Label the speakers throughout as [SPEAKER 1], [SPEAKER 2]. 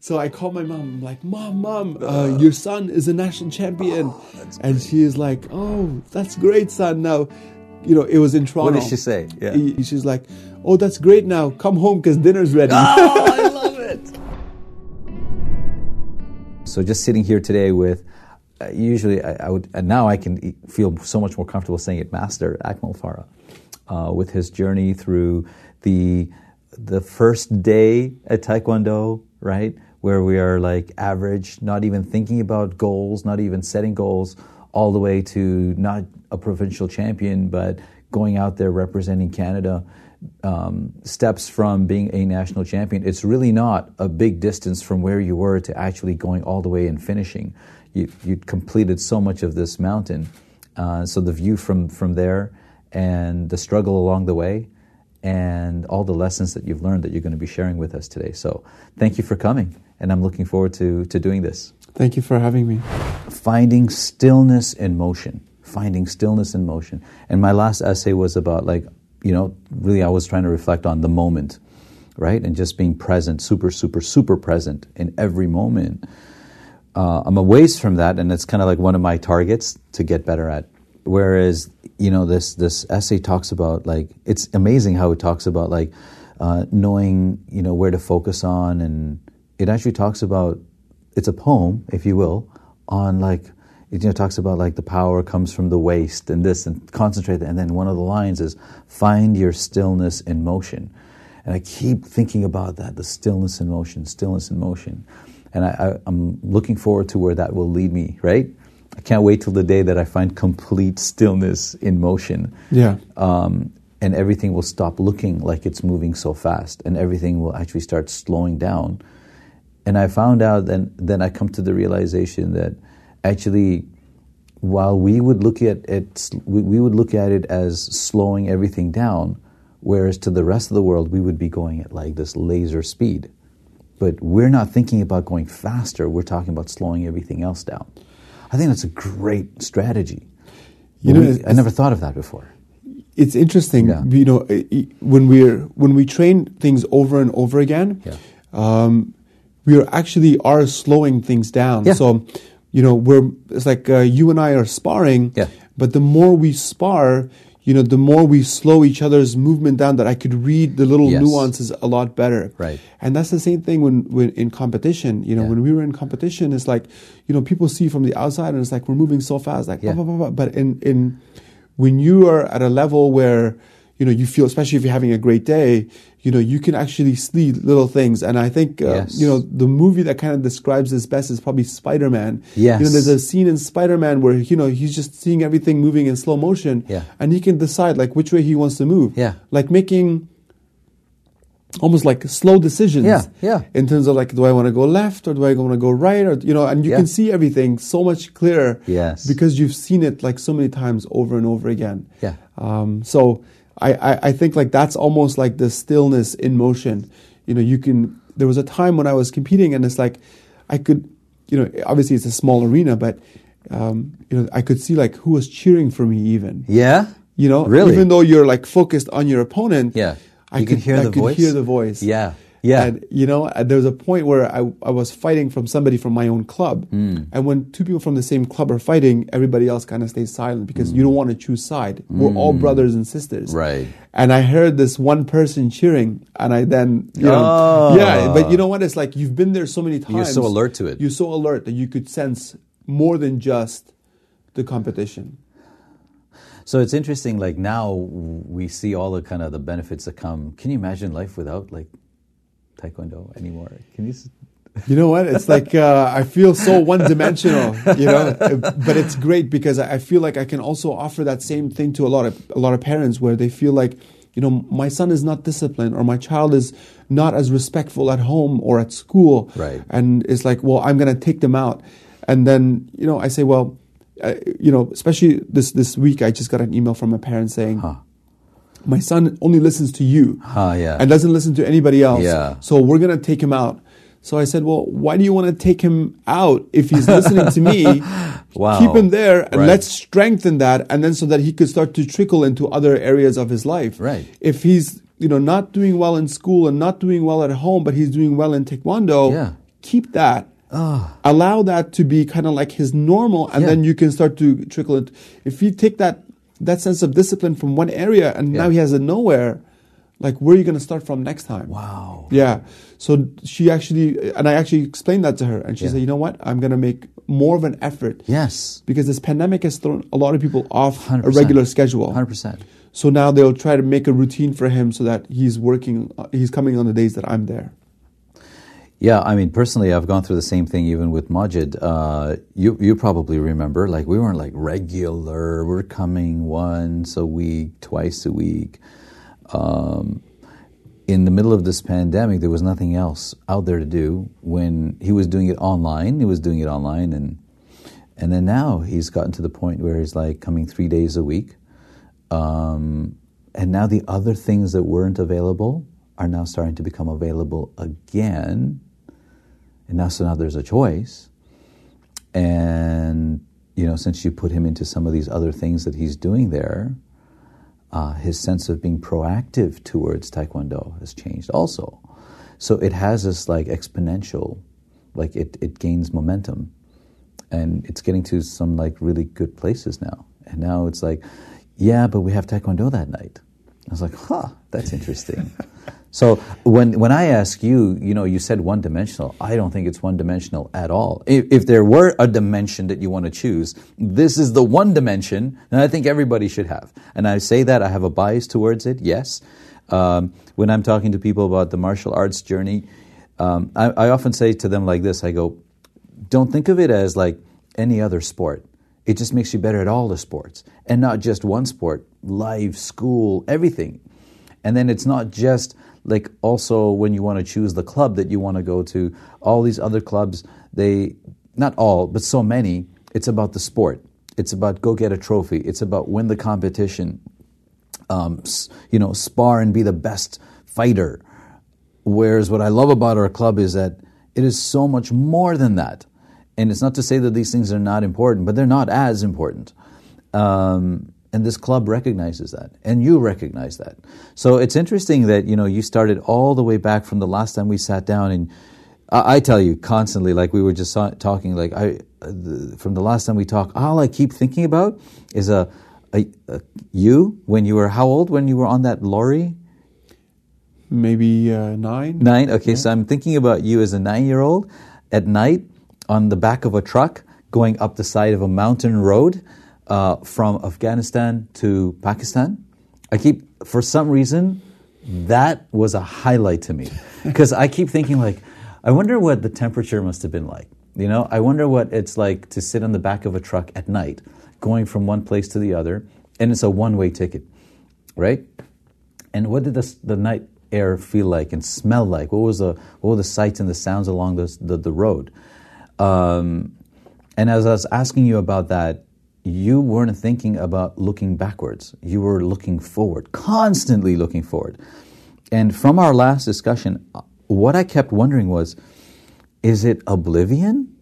[SPEAKER 1] So I called my mom. I'm like, Mom, Mom, uh, your son is a national champion. and she is like, Oh, that's great, son. Now, you know, it was in Toronto.
[SPEAKER 2] What did she say? Yeah.
[SPEAKER 1] She's like, Oh, that's great now. Come home because dinner's ready.
[SPEAKER 2] Oh, I love it. So just sitting here today with, uh, usually I, I would, and now I can feel so much more comfortable saying it, Master Akmal Farah, uh, with his journey through the the first day at Taekwondo, right, where we are like average, not even thinking about goals, not even setting goals, all the way to not a provincial champion, but going out there representing Canada um, steps from being a national champion. It's really not a big distance from where you were to actually going all the way and finishing. You you completed so much of this mountain, uh, so the view from from there and the struggle along the way. And all the lessons that you've learned that you're going to be sharing with us today. So, thank you for coming, and I'm looking forward to, to doing this.
[SPEAKER 1] Thank you for having me.
[SPEAKER 2] finding stillness in motion. Finding stillness in motion. And my last essay was about like you know really i was trying to reflect on the moment right? And just being present super super super present in every moment. Uh, i'm a ways from that and it's kind of like one of my targets to get better at. Whereas you know this this essay talks about like it's amazing how it talks about like uh, knowing you know where to focus on and it actually talks about it's a poem if you will on like it you know talks about like the power comes from the waist and this and concentrate and then one of the lines is find your stillness in motion. And i keep thinking about that the stillness in motion stillness in motion. And I, I, i'm looking forward to where that will lead me right? I can't wait till the day that i find complete stillness in motion.
[SPEAKER 1] Yeah.
[SPEAKER 2] um, and everything will stop looking like it's moving so fast, and everything will actually start slowing down. And I found out then, then I come to the realization that actually, while we would look at it, we, we would look at it as slowing everything down, whereas to the rest of the world, we would be going at like this laser speed. But we're not thinking about going faster, we're talking about slowing everything else down. I think that's a great strategy.
[SPEAKER 1] You know,
[SPEAKER 2] We- I never thought of that before.
[SPEAKER 1] it's interesting
[SPEAKER 2] Yeah.
[SPEAKER 1] you know when we're when we train things over and over again
[SPEAKER 2] Yeah.
[SPEAKER 1] um, we are actually are slowing things down
[SPEAKER 2] Yeah.
[SPEAKER 1] so you know we're it's like uh, you and i are sparring
[SPEAKER 2] Yeah.
[SPEAKER 1] but the more we spar you know the more we slow each other's movement down that i could read the little
[SPEAKER 2] Yes.
[SPEAKER 1] nuances a lot better
[SPEAKER 2] Right.
[SPEAKER 1] and that's the same thing when, when in competition you know
[SPEAKER 2] Yeah.
[SPEAKER 1] when we were in competition it's like you know people see from the outside and it's like we're moving so fast like
[SPEAKER 2] Yeah.
[SPEAKER 1] blah, blah, blah, blah. but in in when you are at a level where you know you feel especially if you're having a great day you know you can actually see little things and i think uh,
[SPEAKER 2] Yes.
[SPEAKER 1] you know the movie that kind of describes this best is probably spider-man
[SPEAKER 2] Yes.
[SPEAKER 1] you know there's a scene in spider-man where you know he's just seeing everything moving in slow motion
[SPEAKER 2] Yeah.
[SPEAKER 1] and he can decide like which way he wants to move
[SPEAKER 2] Yeah.
[SPEAKER 1] like making almost like slow decisions
[SPEAKER 2] Yeah, yeah.
[SPEAKER 1] in terms of like do i want to go left or do i want to go right or you know and you
[SPEAKER 2] Yeah.
[SPEAKER 1] can see everything so much clearer
[SPEAKER 2] Yes.
[SPEAKER 1] because you've seen it like so many times over and over again
[SPEAKER 2] Yeah.
[SPEAKER 1] um, so I, I, I think like that's almost like the stillness in motion you know you can there was a time when i was competing and it's like i could you know obviously it's a small arena but um, you know i could see like who was cheering for me even
[SPEAKER 2] Yeah?
[SPEAKER 1] you know
[SPEAKER 2] Really?
[SPEAKER 1] even though you're like focused on your opponent
[SPEAKER 2] Yeah.
[SPEAKER 1] I
[SPEAKER 2] You
[SPEAKER 1] could
[SPEAKER 2] can hear
[SPEAKER 1] I
[SPEAKER 2] the
[SPEAKER 1] could
[SPEAKER 2] voice?
[SPEAKER 1] hear the voice.
[SPEAKER 2] Yeah. Yeah.
[SPEAKER 1] And you know, there was a point where I, I was fighting from somebody from my own club,
[SPEAKER 2] Hmm.
[SPEAKER 1] and when two people from the same club are fighting, everybody else kind of stays silent because you don't want to choose side. We're all brothers and sisters,
[SPEAKER 2] Hmm. Right.
[SPEAKER 1] And I heard this one person cheering, and I then you know,
[SPEAKER 2] Oh.
[SPEAKER 1] yeah. But you know what? It's like you've been there so many times.
[SPEAKER 2] You're so alert to it.
[SPEAKER 1] You're so alert that you could sense more than just the competition.
[SPEAKER 2] So it's interesting. Like now, we see all the kind of the benefits that come. Can you imagine life without like taekwondo anymore? Can you? s-
[SPEAKER 1] You know what? It's like uh, I feel so one-dimensional, you know. But it's great because I I feel like I can also offer that same thing to a lot of a lot of parents where they feel like, you know, my son is not disciplined or my child is not as respectful at home or at school,
[SPEAKER 2] Right.
[SPEAKER 1] And it's like, well, I'm going to take them out, and then you know, I say, well, uh, you know, especially this this week, I just got an email from a parent saying.
[SPEAKER 2] Huh.
[SPEAKER 1] My son only listens to you
[SPEAKER 2] Huh, yeah.
[SPEAKER 1] and doesn't listen to anybody else.
[SPEAKER 2] Yeah.
[SPEAKER 1] So we're going to take him out. So I said, well, why do you want to take him out if he's listening to me?
[SPEAKER 2] Wow.
[SPEAKER 1] Keep him there and
[SPEAKER 2] Right.
[SPEAKER 1] let's strengthen that. And then so that he could start to trickle into other areas of his life.
[SPEAKER 2] Right.
[SPEAKER 1] If he's, you know, not doing well in school and not doing well at home, but he's doing well in Taekwondo,
[SPEAKER 2] Yeah.
[SPEAKER 1] keep that. Ah. Allow that to be kind of like his normal, and
[SPEAKER 2] Yeah.
[SPEAKER 1] then you can start to trickle it. If you take that that sense of discipline from one area, and now he has it nowhere, like where are you going to start from next time?
[SPEAKER 2] Wow.
[SPEAKER 1] Yeah. So she actually, and I actually explained that to her, and she
[SPEAKER 2] Yeah.
[SPEAKER 1] said, "You know what? I'm going to make more of an effort
[SPEAKER 2] Yes.
[SPEAKER 1] because this pandemic has thrown a lot of people off a
[SPEAKER 2] 100%.
[SPEAKER 1] regular schedule.
[SPEAKER 2] 100%.
[SPEAKER 1] So now they'll try to make a routine for him so that he's working, uh, he's coming on the days that I'm there.
[SPEAKER 2] Yeah, I mean, personally, I've gone through the same thing even with Majid. Uh, you you probably remember, like we weren't like regular. We're coming once a week, twice a week. Um, in the middle of this pandemic, there was nothing else out there to do. When he was doing it online, he was doing it online, and and then now he's gotten to the point where he's like coming three days a week. Um, and now the other things that weren't available are now starting to become available again. And now, so now there's a choice. And, you know, since you put him into some of these other things that he's doing there, uh, his sense of being proactive towards Taekwondo has changed also. So it has this like exponential, like it, it gains momentum and it's getting to some like really good places now. And now it's like, yeah, but we have Taekwondo that night. I was like, huh, that's interesting. so when when I ask you, you know, you said one dimensional. I don't think it's one dimensional at all. If, if there were a dimension that you want to choose, this is the one dimension that I think everybody should have. And I say that I have a bias towards it. Yes. Um, when I'm talking to people about the martial arts journey, um, I, I often say to them like this: I go, don't think of it as like any other sport. It just makes you better at all the sports and not just one sport, life, school, everything. And then it's not just like also when you want to choose the club that you want to go to, all these other clubs, they, not all, but so many, it's about the sport. It's about go get a trophy. It's about win the competition. Um, you know, spar and be the best fighter. Whereas what I love about our club is that it is so much more than that. And it's not to say that these things are not important, but they're not as important. Um, and this club recognizes that, and you recognize that. So it's interesting that you know you started all the way back from the last time we sat down, and I, I tell you constantly, like we were just talking, like I the, from the last time we talked, all I keep thinking about is a, a, a you when you were how old when you were on that lorry
[SPEAKER 1] Maybe uh, nine.
[SPEAKER 2] Nine. Okay, so I'm thinking about you as a nine-year-old at night on the back of a truck going up the side of a mountain road uh, from Afghanistan to Pakistan. I keep, for some reason, that was a highlight to me because I keep thinking like, I wonder what the temperature must have been like. You know, I wonder what it's like to sit on the back of a truck at night, going from one place to the other, and it's a one-way ticket, right? And what did the, the night air feel like and smell like? What was the what were the sights and the sounds along the the, the road? Um, and as I was asking you about that, you weren't thinking about looking backwards. You were looking forward, constantly looking forward. And from our last discussion, what I kept wondering was, is it oblivion?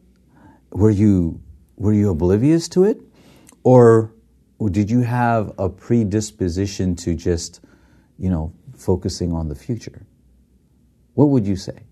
[SPEAKER 2] Were you were you oblivious to it, or did you have a predisposition to just, you know, focusing on the future? What would you say?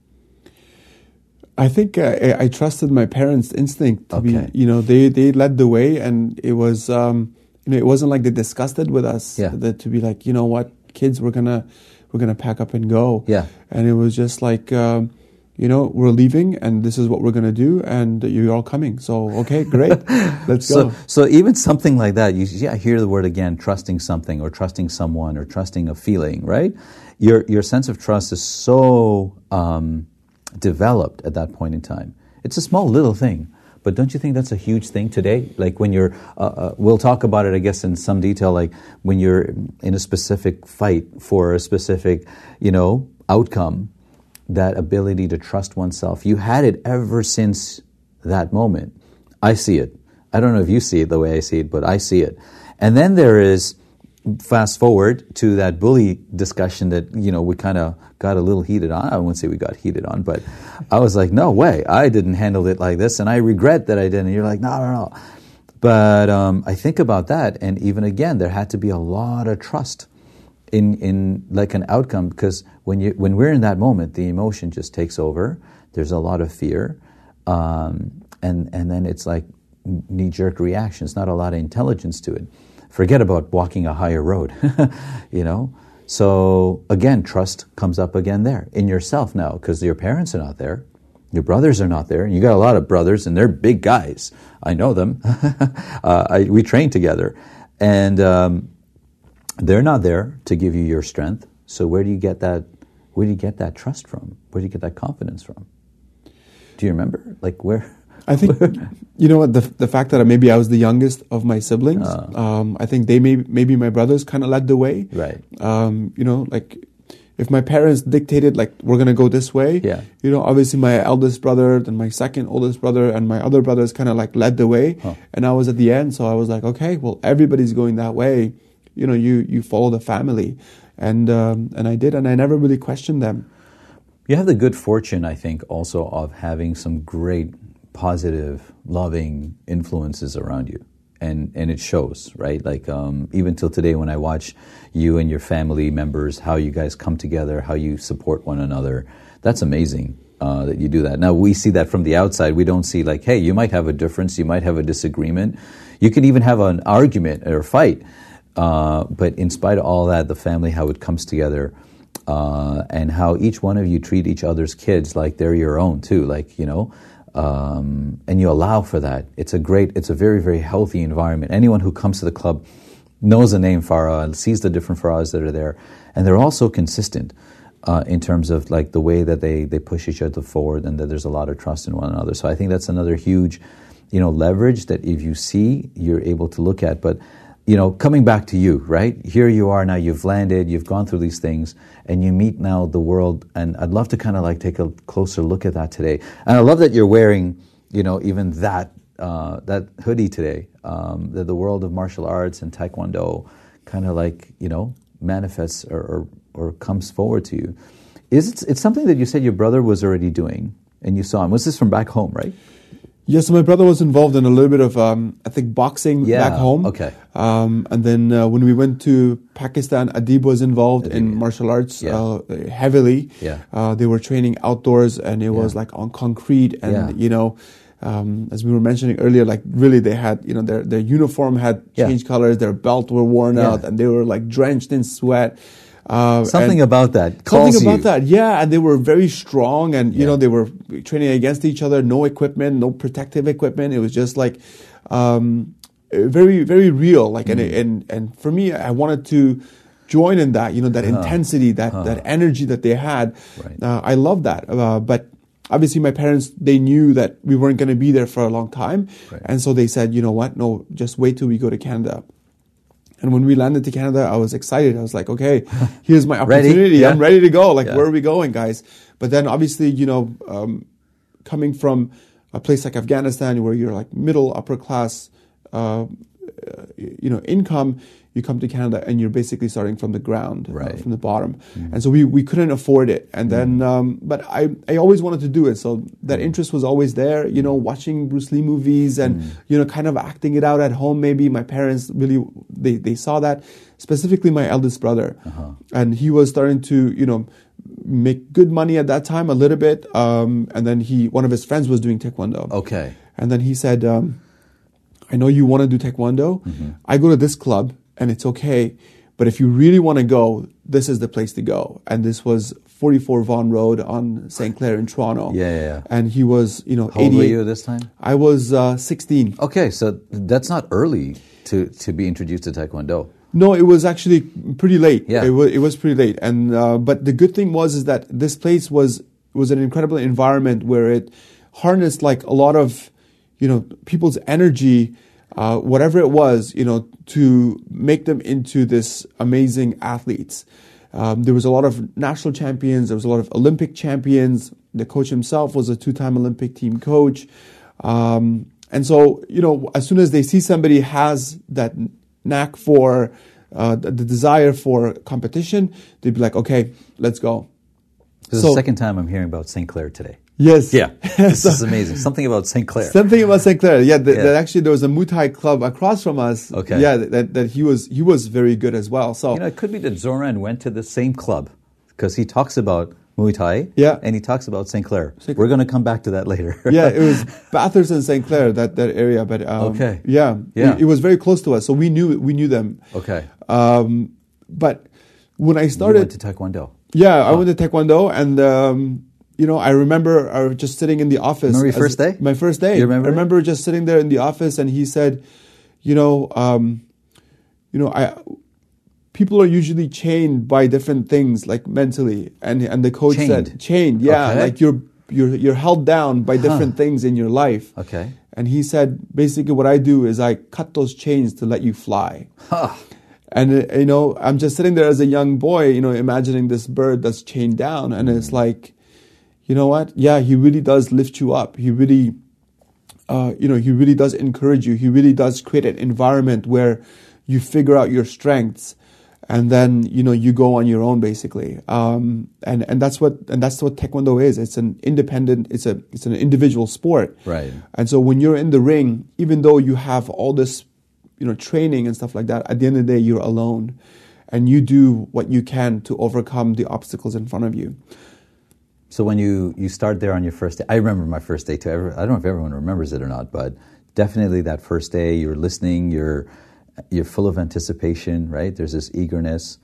[SPEAKER 1] I think I, I trusted my parents' instinct to
[SPEAKER 2] Okay.
[SPEAKER 1] be, you know, they, they led the way, and it was, um, you know, it wasn't like they discussed it with us.
[SPEAKER 2] Yeah.
[SPEAKER 1] That to be like, you know what, kids, we're gonna, we're gonna pack up and go.
[SPEAKER 2] Yeah.
[SPEAKER 1] And it was just like, um, you know, we're leaving, and this is what we're gonna do, and you're all coming. So okay, great, let's
[SPEAKER 2] So,
[SPEAKER 1] go.
[SPEAKER 2] so even something like that, you yeah, hear the word again, trusting something or trusting someone or trusting a feeling, right? Your your sense of trust is so um, developed at that point in time. It's a small little thing, but don't you think that's a huge thing today? Like when you're, uh, uh, we'll talk about it, I guess, in some detail. Like when you're in a specific fight for a specific, you know, outcome, that ability to trust oneself. You had it ever since that moment. I see it. I don't know if you see it the way I see it, but I see it. And then there is fast forward to that bully discussion that you know we kind of got a little heated on. I wouldn't say we got heated on, but I was like, no way, I didn't handle it like this, and I regret that I didn't. And you're like, no, no, no. But um, I think about that, and even again, there had to be a lot of trust in in like an outcome because when you when we're in that moment, the emotion just takes over. There's a lot of fear, um, and and then it's like knee jerk reactions. Not a lot of intelligence to it. Forget about walking a higher road, you know. So again, trust comes up again there in yourself now because your parents are not there, your brothers are not there, and you got a lot of brothers, and they're big guys. I know them. uh, I, we train together, and um, they're not there to give you your strength. So where do you get that? Where do you get that trust from? Where do you get that confidence from? Do you remember? Like where?
[SPEAKER 1] I think you know what the the fact that maybe I was the youngest of my siblings.
[SPEAKER 2] Uh.
[SPEAKER 1] um, I think they may maybe my brothers kind of led the way.
[SPEAKER 2] Right.
[SPEAKER 1] Um, you know, like if my parents dictated like we're gonna go this way.
[SPEAKER 2] Yeah.
[SPEAKER 1] You know, obviously my eldest brother, then my second oldest brother, and my other brothers kind of like led the way,
[SPEAKER 2] Huh.
[SPEAKER 1] and I was at the end. So I was like, okay, well everybody's going that way. You know, you you follow the family, and um, and I did, and I never really questioned them.
[SPEAKER 2] You have the good fortune, I think, also of having some great, positive, loving influences around you. And, and it shows, right? Like, um, even till today, when I watch you and your family members, how you guys come together, how you support one another, that's amazing uh, that you do that. Now, we see that from the outside. We don't see, like, hey, you might have a difference, you might have a disagreement, you can even have an argument or a fight. Uh, but in spite of all that, the family, how it comes together, uh, and how each one of you treat each other's kids like they're your own too. Like you know, um, and you allow for that. It's a great, it's a very very healthy environment. Anyone who comes to the club knows the name Farah, and sees the different Farahs that are there, and they're also consistent. Uh, in terms of like the way that they, they push each other forward and that there's a lot of trust in one another. So I think that's another huge, you know, leverage that if you see, you're able to look at. But you know, coming back to you, right? Here you are now, you've landed, you've gone through these things, and you meet now the world. And I'd love to kind of like take a closer look at that today. And I love that you're wearing, you know, even that, uh, that hoodie today, um, that the world of martial arts and Taekwondo kind of like, you know, manifests or, or, or comes forward to you. Is it, it's something that you said your brother was already doing and you saw him. Was this from back home, right?
[SPEAKER 1] Yes, my brother was involved in a little bit of, um, I think, boxing
[SPEAKER 2] Yeah,
[SPEAKER 1] back home.
[SPEAKER 2] okay.
[SPEAKER 1] Um, and then uh, when we went to Pakistan, Adib was involved in
[SPEAKER 2] Adib,
[SPEAKER 1] martial arts
[SPEAKER 2] yeah.
[SPEAKER 1] uh, heavily.
[SPEAKER 2] Yeah.
[SPEAKER 1] Uh, they were training outdoors, and it was like on concrete, and
[SPEAKER 2] Yeah.
[SPEAKER 1] you know. Um, as we were mentioning earlier, like really, they had you know their their uniform had
[SPEAKER 2] Yeah.
[SPEAKER 1] changed colors, their belt were worn
[SPEAKER 2] Yeah.
[SPEAKER 1] out, and they were like drenched in sweat. Uh,
[SPEAKER 2] Something about that.
[SPEAKER 1] Something about
[SPEAKER 2] you.
[SPEAKER 1] that, yeah. And they were very strong, and you
[SPEAKER 2] Yeah.
[SPEAKER 1] know they were training against each other. No equipment, no protective equipment. It was just like um, very, very real. Like, and,
[SPEAKER 2] Mm.
[SPEAKER 1] and and for me, I wanted to join in that. You know, that intensity, that that energy that they had.
[SPEAKER 2] Right.
[SPEAKER 1] Uh, I love that. Uh, but obviously, my parents they knew that we weren't going to be there for a long time,
[SPEAKER 2] Right.
[SPEAKER 1] and so they said, you know what? No, just wait till we go to Canada. And when we landed to Canada, I was excited. I was like, okay, here's my opportunity.
[SPEAKER 2] Yeah.
[SPEAKER 1] I'm ready to go. Like,
[SPEAKER 2] Yeah.
[SPEAKER 1] where are we going, guys? But then obviously, you know, um, coming from a place like Afghanistan where you're like middle, upper class, uh, uh, you know, income, you come to Canada and you're basically starting from the ground, uh,
[SPEAKER 2] Right.
[SPEAKER 1] from the bottom. And so we, we couldn't afford it. And then, um, but I, I always wanted to do it. So that interest was always there, you know, watching Bruce Lee movies and, you know, kind of acting it out at home. Maybe my parents really, they, they saw that specifically my eldest brother. And he was starting to, you know, make good money at that time a little bit. Um, and then he, one of his friends was doing Taekwondo.
[SPEAKER 2] Okay.
[SPEAKER 1] And then he said, um, I know you want to do Taekwondo. I go to this club and it's okay. But if you really want to go, this is the place to go. And this was 44 Vaughan Road on St. Clair in Toronto.
[SPEAKER 2] Yeah, yeah, yeah.
[SPEAKER 1] And he was, you know,
[SPEAKER 2] How old were you this time?
[SPEAKER 1] I was uh, 16.
[SPEAKER 2] Okay, so that's not early to, to be introduced to Taekwondo.
[SPEAKER 1] No, it was actually pretty late.
[SPEAKER 2] Yeah.
[SPEAKER 1] it was, it was pretty late. And uh, but the good thing was is that this place was was an incredible environment where it harnessed like a lot of you know people's energy, uh, whatever it was, you know, to make them into this amazing athletes. Um, there was a lot of national champions. There was a lot of Olympic champions. The coach himself was a two-time Olympic team coach. Um, and so, you know, as soon as they see somebody has that knack for uh, the, the desire for competition, they'd be like, okay, let's go.
[SPEAKER 2] This is
[SPEAKER 1] So-
[SPEAKER 2] the second time I'm hearing about St. Clair today.
[SPEAKER 1] Yes. Yeah.
[SPEAKER 2] This is amazing. Something about St. Clair.
[SPEAKER 1] Something about St. Clair. Yeah, that,
[SPEAKER 2] Yeah.
[SPEAKER 1] that actually there was a Muay Thai club across from us.
[SPEAKER 2] Okay.
[SPEAKER 1] Yeah, that, that he was he was very good as well. So
[SPEAKER 2] You know, it could be that Zoran went to the same club because he talks about Muay Thai.
[SPEAKER 1] Yeah.
[SPEAKER 2] And he talks about St. Clair.
[SPEAKER 1] St.
[SPEAKER 2] We're going to come back to that later.
[SPEAKER 1] yeah, it was Bathurst and St. Clair, that, that area. But um,
[SPEAKER 2] Okay.
[SPEAKER 1] yeah,
[SPEAKER 2] Yeah.
[SPEAKER 1] It, it was very close to us, so we knew we knew them.
[SPEAKER 2] okay.
[SPEAKER 1] Um, but when I
[SPEAKER 2] You
[SPEAKER 1] started,
[SPEAKER 2] went to Taekwondo.
[SPEAKER 1] yeah, I went to Taekwondo, and um, you know, I remember just sitting in the office.
[SPEAKER 2] Remember your first day?
[SPEAKER 1] My first day.
[SPEAKER 2] You remember
[SPEAKER 1] I
[SPEAKER 2] it?
[SPEAKER 1] remember just sitting there in the office, and he said, you know, um, you know, I. People are usually chained by different things, like mentally, and and the coach
[SPEAKER 2] Chained?
[SPEAKER 1] said chained. Yeah,
[SPEAKER 2] Okay.
[SPEAKER 1] like you're you're you're held down by different things in your life.
[SPEAKER 2] Okay.
[SPEAKER 1] And he said, basically, what I do is I cut those chains to let you fly.
[SPEAKER 2] Huh.
[SPEAKER 1] And uh, you know, I'm just sitting there as a young boy, you know, imagining this bird that's chained down, and it's like, you know what? Yeah, he really does lift you up. He really, uh, you know, he really does encourage you. He really does create an environment where you figure out your strengths, and then you know you go on your own basically. Um, and and that's what and that's what Taekwondo is. It's an independent. It's a it's an individual sport.
[SPEAKER 2] Right.
[SPEAKER 1] And so when you're in the ring, even though you have all this, you know, training and stuff like that, at the end of the day, you're alone, and you do what you can to overcome the obstacles in front of you.
[SPEAKER 2] So when you, you start there on your first day, I remember my first day too. I don't know if everyone remembers it or not, but definitely that first day, you're listening, you're, you're full of anticipation, right? There's this eagerness.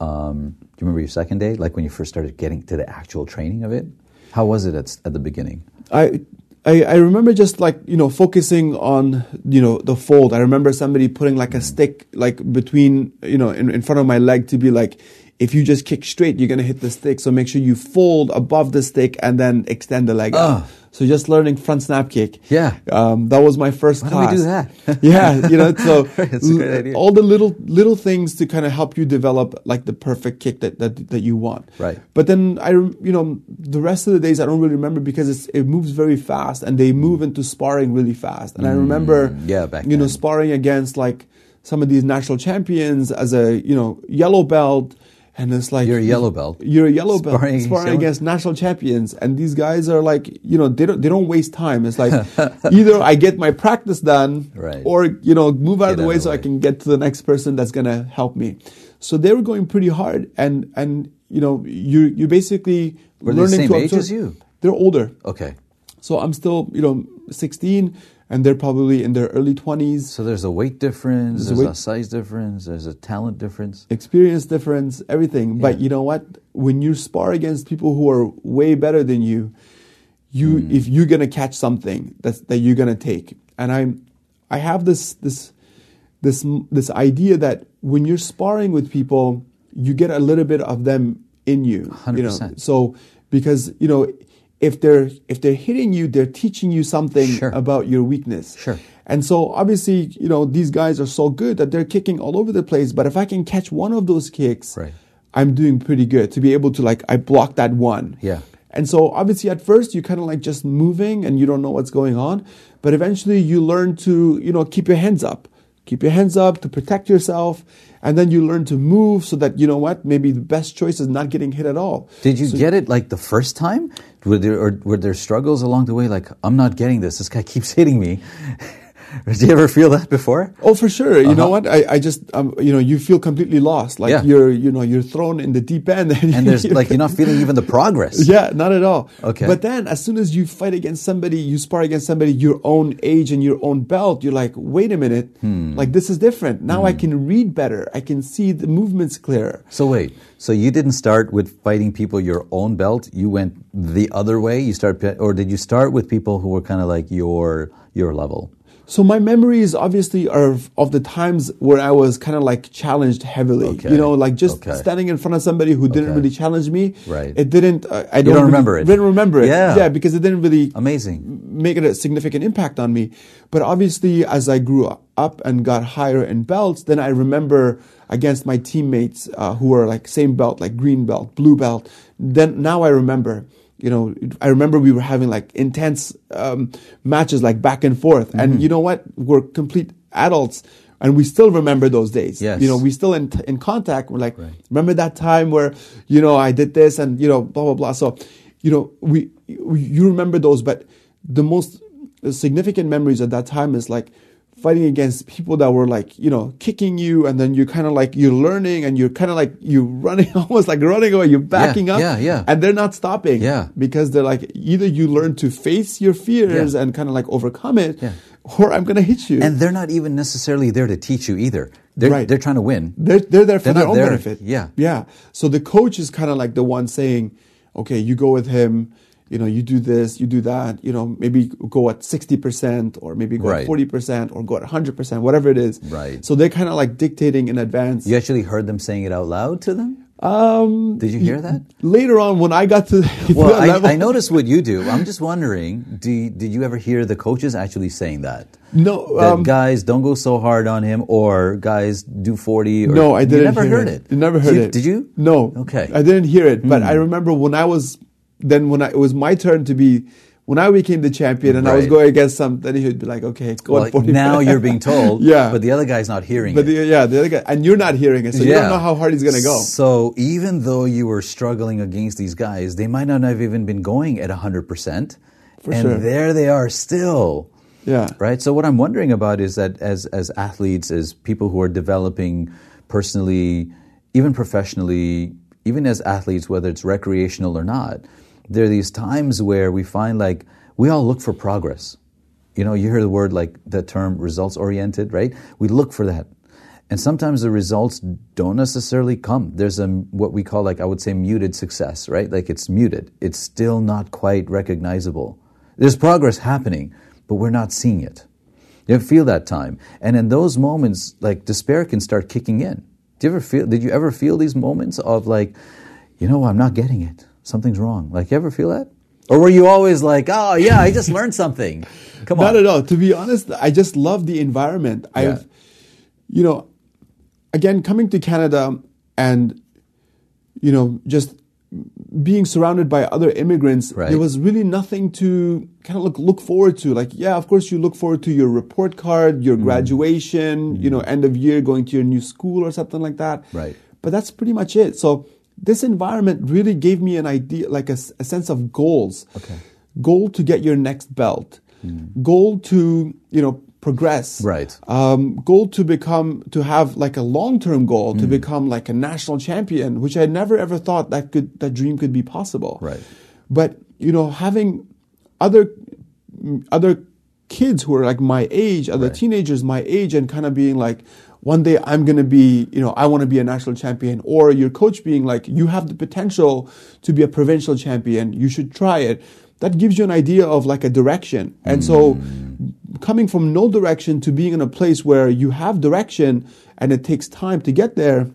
[SPEAKER 2] Um, do you remember your second day, like when you first started getting to the actual training of it? How was it at, at the beginning?
[SPEAKER 1] I, I I remember just like you know focusing on you know the fold. I remember somebody putting like a stick like between you know in, in front of my leg to be like, if you just kick straight, you're gonna hit the stick. So make sure you fold above the stick and then extend the leg.
[SPEAKER 2] Oh.
[SPEAKER 1] So just learning front snap kick.
[SPEAKER 2] Yeah.
[SPEAKER 1] um, that was my first
[SPEAKER 2] Why don't we do that?
[SPEAKER 1] yeah, you know, so
[SPEAKER 2] It's a great idea.
[SPEAKER 1] all the little little things to kind of help you develop like the perfect kick that, that that you want.
[SPEAKER 2] Right.
[SPEAKER 1] But then I, you know, the rest of the days I don't really remember because it's, it moves very fast and they move into sparring really fast. And I remember,
[SPEAKER 2] Mm, yeah, back
[SPEAKER 1] you know, sparring against like some of these national champions as a you know yellow belt, and it's like
[SPEAKER 2] You're a yellow belt.
[SPEAKER 1] You're a yellow belt
[SPEAKER 2] Sparring
[SPEAKER 1] sparring,
[SPEAKER 2] against
[SPEAKER 1] national champions, and these guys are like, you know, they don't they don't waste time. It's like either I get my practice done,
[SPEAKER 2] Right.
[SPEAKER 1] or you know, move out
[SPEAKER 2] Get
[SPEAKER 1] of the way
[SPEAKER 2] of the
[SPEAKER 1] so I can get to the next person that's gonna help me. So they were going pretty hard, and and you know, you you basically
[SPEAKER 2] Were they the same
[SPEAKER 1] to
[SPEAKER 2] age as you?
[SPEAKER 1] They're older,
[SPEAKER 2] Okay.
[SPEAKER 1] so I'm still you know 16, and they're probably in their early 20s.
[SPEAKER 2] So there's a weight difference,
[SPEAKER 1] There's a
[SPEAKER 2] there's a,
[SPEAKER 1] weight-
[SPEAKER 2] size difference, there's a talent difference.
[SPEAKER 1] experience difference, everything. But you know what? When you spar against people who are way better than you, you
[SPEAKER 2] Hmm.
[SPEAKER 1] if you're gonna catch something that's that you're gonna take. And I, I have this this this this idea that when you're sparring with people, you get a little bit of them in you. You know, so because you know. If they're if they're hitting you, they're teaching you something
[SPEAKER 2] Sure.
[SPEAKER 1] about your weakness.
[SPEAKER 2] Sure.
[SPEAKER 1] And so obviously, you know, these guys are so good that they're kicking all over the place. But if I can catch one of those kicks,
[SPEAKER 2] Right.
[SPEAKER 1] I'm doing pretty good to be able to like I block that one.
[SPEAKER 2] Yeah.
[SPEAKER 1] And so obviously at first you're kind of like just moving and you don't know what's going on, but eventually you learn to, you know, keep your hands up. Keep your hands up to protect yourself and then you learn to move so that you know what, maybe the best choice is not getting hit at all.
[SPEAKER 2] Did you get it like the first time? Were there, or were there struggles along the way? Like, I'm not getting this. This guy keeps hitting me. Did you ever feel that before?
[SPEAKER 1] Oh, for sure. You know
[SPEAKER 2] Uh-huh.
[SPEAKER 1] what? I, I just, um, you know, you feel completely lost. Like
[SPEAKER 2] Yeah.
[SPEAKER 1] you're, you know, you're thrown in the deep end.
[SPEAKER 2] And there's like, you're not feeling even the progress.
[SPEAKER 1] Yeah, not at all.
[SPEAKER 2] Okay.
[SPEAKER 1] But then as soon as you fight against somebody, you spar against somebody your own age and your own belt, you're like, wait a minute.
[SPEAKER 2] Hmm.
[SPEAKER 1] Like this is different. Now I can read better. I can see the movements clearer.
[SPEAKER 2] So wait, so you didn't start with fighting people your own belt. You went the other way. You start, or did you start with people who were kind of like your your level?
[SPEAKER 1] So my memories obviously are of, of the times where I was kind of like challenged heavily.
[SPEAKER 2] Okay.
[SPEAKER 1] You know, like just
[SPEAKER 2] Okay.
[SPEAKER 1] standing in front of somebody who didn't
[SPEAKER 2] Okay.
[SPEAKER 1] really challenge me.
[SPEAKER 2] Right.
[SPEAKER 1] It didn't. Uh, I
[SPEAKER 2] don't
[SPEAKER 1] really-
[SPEAKER 2] remember it.
[SPEAKER 1] Didn't remember it.
[SPEAKER 2] Yeah.
[SPEAKER 1] Yeah, because it didn't really
[SPEAKER 2] Amazing.
[SPEAKER 1] make it a significant impact on me. But obviously, as I grew up and got higher in belts, then I remember against my teammates uh, who were like same belt, like green belt, blue belt. Then now I remember. You know, I remember we were having like intense um, matches, like back and forth.
[SPEAKER 2] Mm-hmm.
[SPEAKER 1] And you know what? We're complete adults, and we still remember those days.
[SPEAKER 2] Yes.
[SPEAKER 1] You know, we still in in contact. We're like,
[SPEAKER 2] Right.
[SPEAKER 1] remember that time where you know I did this, and you know, blah blah blah. So, you know, we, we you remember those, but the most significant memories at that time is like fighting against people that were like you know kicking you and then you're kind of like you're learning and you're kind of like you're running almost like running away you're backing
[SPEAKER 2] Yeah,
[SPEAKER 1] up
[SPEAKER 2] yeah, yeah.
[SPEAKER 1] and they're not stopping
[SPEAKER 2] Yeah.
[SPEAKER 1] because they're like either you learn to face your fears
[SPEAKER 2] Yeah.
[SPEAKER 1] and kind of like overcome it
[SPEAKER 2] Yeah.
[SPEAKER 1] or i'm gonna hit you
[SPEAKER 2] And they're not even necessarily there to teach you either. They're,
[SPEAKER 1] Right.
[SPEAKER 2] they're trying to win.
[SPEAKER 1] they're, they're there for
[SPEAKER 2] They're
[SPEAKER 1] their own
[SPEAKER 2] there-
[SPEAKER 1] benefit
[SPEAKER 2] yeah.
[SPEAKER 1] yeah so the coach is kind of like the one saying okay you go with him you know you do this you do that you know maybe go at 60% or maybe go
[SPEAKER 2] Right.
[SPEAKER 1] at 40% or go at 100% whatever it is
[SPEAKER 2] Right.
[SPEAKER 1] so they're kind of like dictating in advance
[SPEAKER 2] You actually heard them saying it out loud to them?
[SPEAKER 1] um
[SPEAKER 2] Did you hear that?
[SPEAKER 1] later on when i got to
[SPEAKER 2] Well, I, I noticed what you do. I'm just wondering, do, did you ever hear the coaches actually saying that?
[SPEAKER 1] no
[SPEAKER 2] That
[SPEAKER 1] um,
[SPEAKER 2] guys don't go so hard on him, or guys do 40. Or,
[SPEAKER 1] no i didn't
[SPEAKER 2] You never
[SPEAKER 1] hear
[SPEAKER 2] heard it.
[SPEAKER 1] You never heard
[SPEAKER 2] did,
[SPEAKER 1] it
[SPEAKER 2] Did you?
[SPEAKER 1] no
[SPEAKER 2] Okay.
[SPEAKER 1] I didn't hear it but i remember when i was then when I, it was my turn to be when i became the champion and i was going against something he'd be like okay go
[SPEAKER 2] Well,
[SPEAKER 1] on
[SPEAKER 2] now you're being told,
[SPEAKER 1] Yeah.
[SPEAKER 2] but the other guy's not hearing
[SPEAKER 1] But
[SPEAKER 2] it.
[SPEAKER 1] the, yeah, the other guy, and you're not hearing it, so you don't know how hard he's going to go.
[SPEAKER 2] So even though you were struggling against these guys, they might not have even been going at 100%.
[SPEAKER 1] For
[SPEAKER 2] and
[SPEAKER 1] sure.
[SPEAKER 2] there they are still.
[SPEAKER 1] Yeah.
[SPEAKER 2] Right? So what I'm wondering about is that as as athletes, as people who are developing personally, even professionally, even as athletes, whether it's recreational or not, there are these times where we find like we all look for progress. You know, you hear the word like the term results oriented, right? We look for that. And sometimes the results don't necessarily come. There's a what we call like I would say muted success, right? Like it's muted. It's still not quite recognizable. There's progress happening, but we're not seeing it. You feel that time? And in those moments, like despair can start kicking in. Do you ever feel did you ever feel these moments of like, you know, I'm not getting it. Something's wrong. Like you ever feel that? Or were you always like, oh yeah, I just learned something. Come on.
[SPEAKER 1] Not at all. To be honest, I just love the environment. I've, you know, again coming to Canada and, you know, just being surrounded by other immigrants,
[SPEAKER 2] Right.
[SPEAKER 1] there was really nothing to kind of look look forward to. Like, yeah, of course, you look forward to your report card,
[SPEAKER 2] Mm.
[SPEAKER 1] your graduation, you know, end of year, going to your new school or something like that.
[SPEAKER 2] Right.
[SPEAKER 1] But that's pretty much it. So this environment really gave me an idea, like a sense of goals.
[SPEAKER 2] Okay.
[SPEAKER 1] Goal to get your next belt. Goal to you know progress.
[SPEAKER 2] Right.
[SPEAKER 1] Um, goal to become to have like a long term goal
[SPEAKER 2] Hmm.
[SPEAKER 1] to become like a national champion, which I never ever thought that could that dream could be possible.
[SPEAKER 2] Right.
[SPEAKER 1] But you know having other other kids who are like my age, other
[SPEAKER 2] Right.
[SPEAKER 1] teenagers my age, and kind of being like, one day I'm going to be, you know, I want to be a national champion, or your coach being like, you have the potential to be a provincial champion, you should try it. That gives you an idea of like a direction. And so, mm. coming from no direction to being in a place where you have direction and it takes time to get there,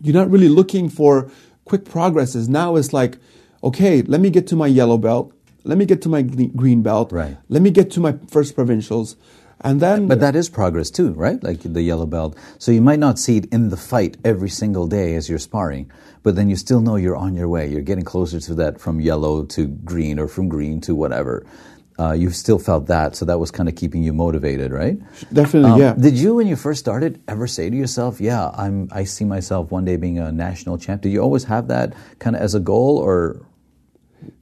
[SPEAKER 1] you're not really looking for quick progresses. Now it's like, okay, let me get to my yellow belt. Let me get to my green belt.
[SPEAKER 2] Right.
[SPEAKER 1] Let me get to my first provincials. And then,
[SPEAKER 2] But that is progress too, right? Like the yellow belt. So you might not see it in the fight every single day as you're sparring, but then you still know you're on your way. You're getting closer to that from yellow to green or from green to whatever. Uh, you've still felt that, so that was kind of keeping you motivated, right?
[SPEAKER 1] definitely,
[SPEAKER 2] Um,
[SPEAKER 1] yeah.
[SPEAKER 2] Did you, when you first started, ever say to yourself, "Yeah, I'm. I see myself one day being a national champ"? Did you always have that kind of as a goal, or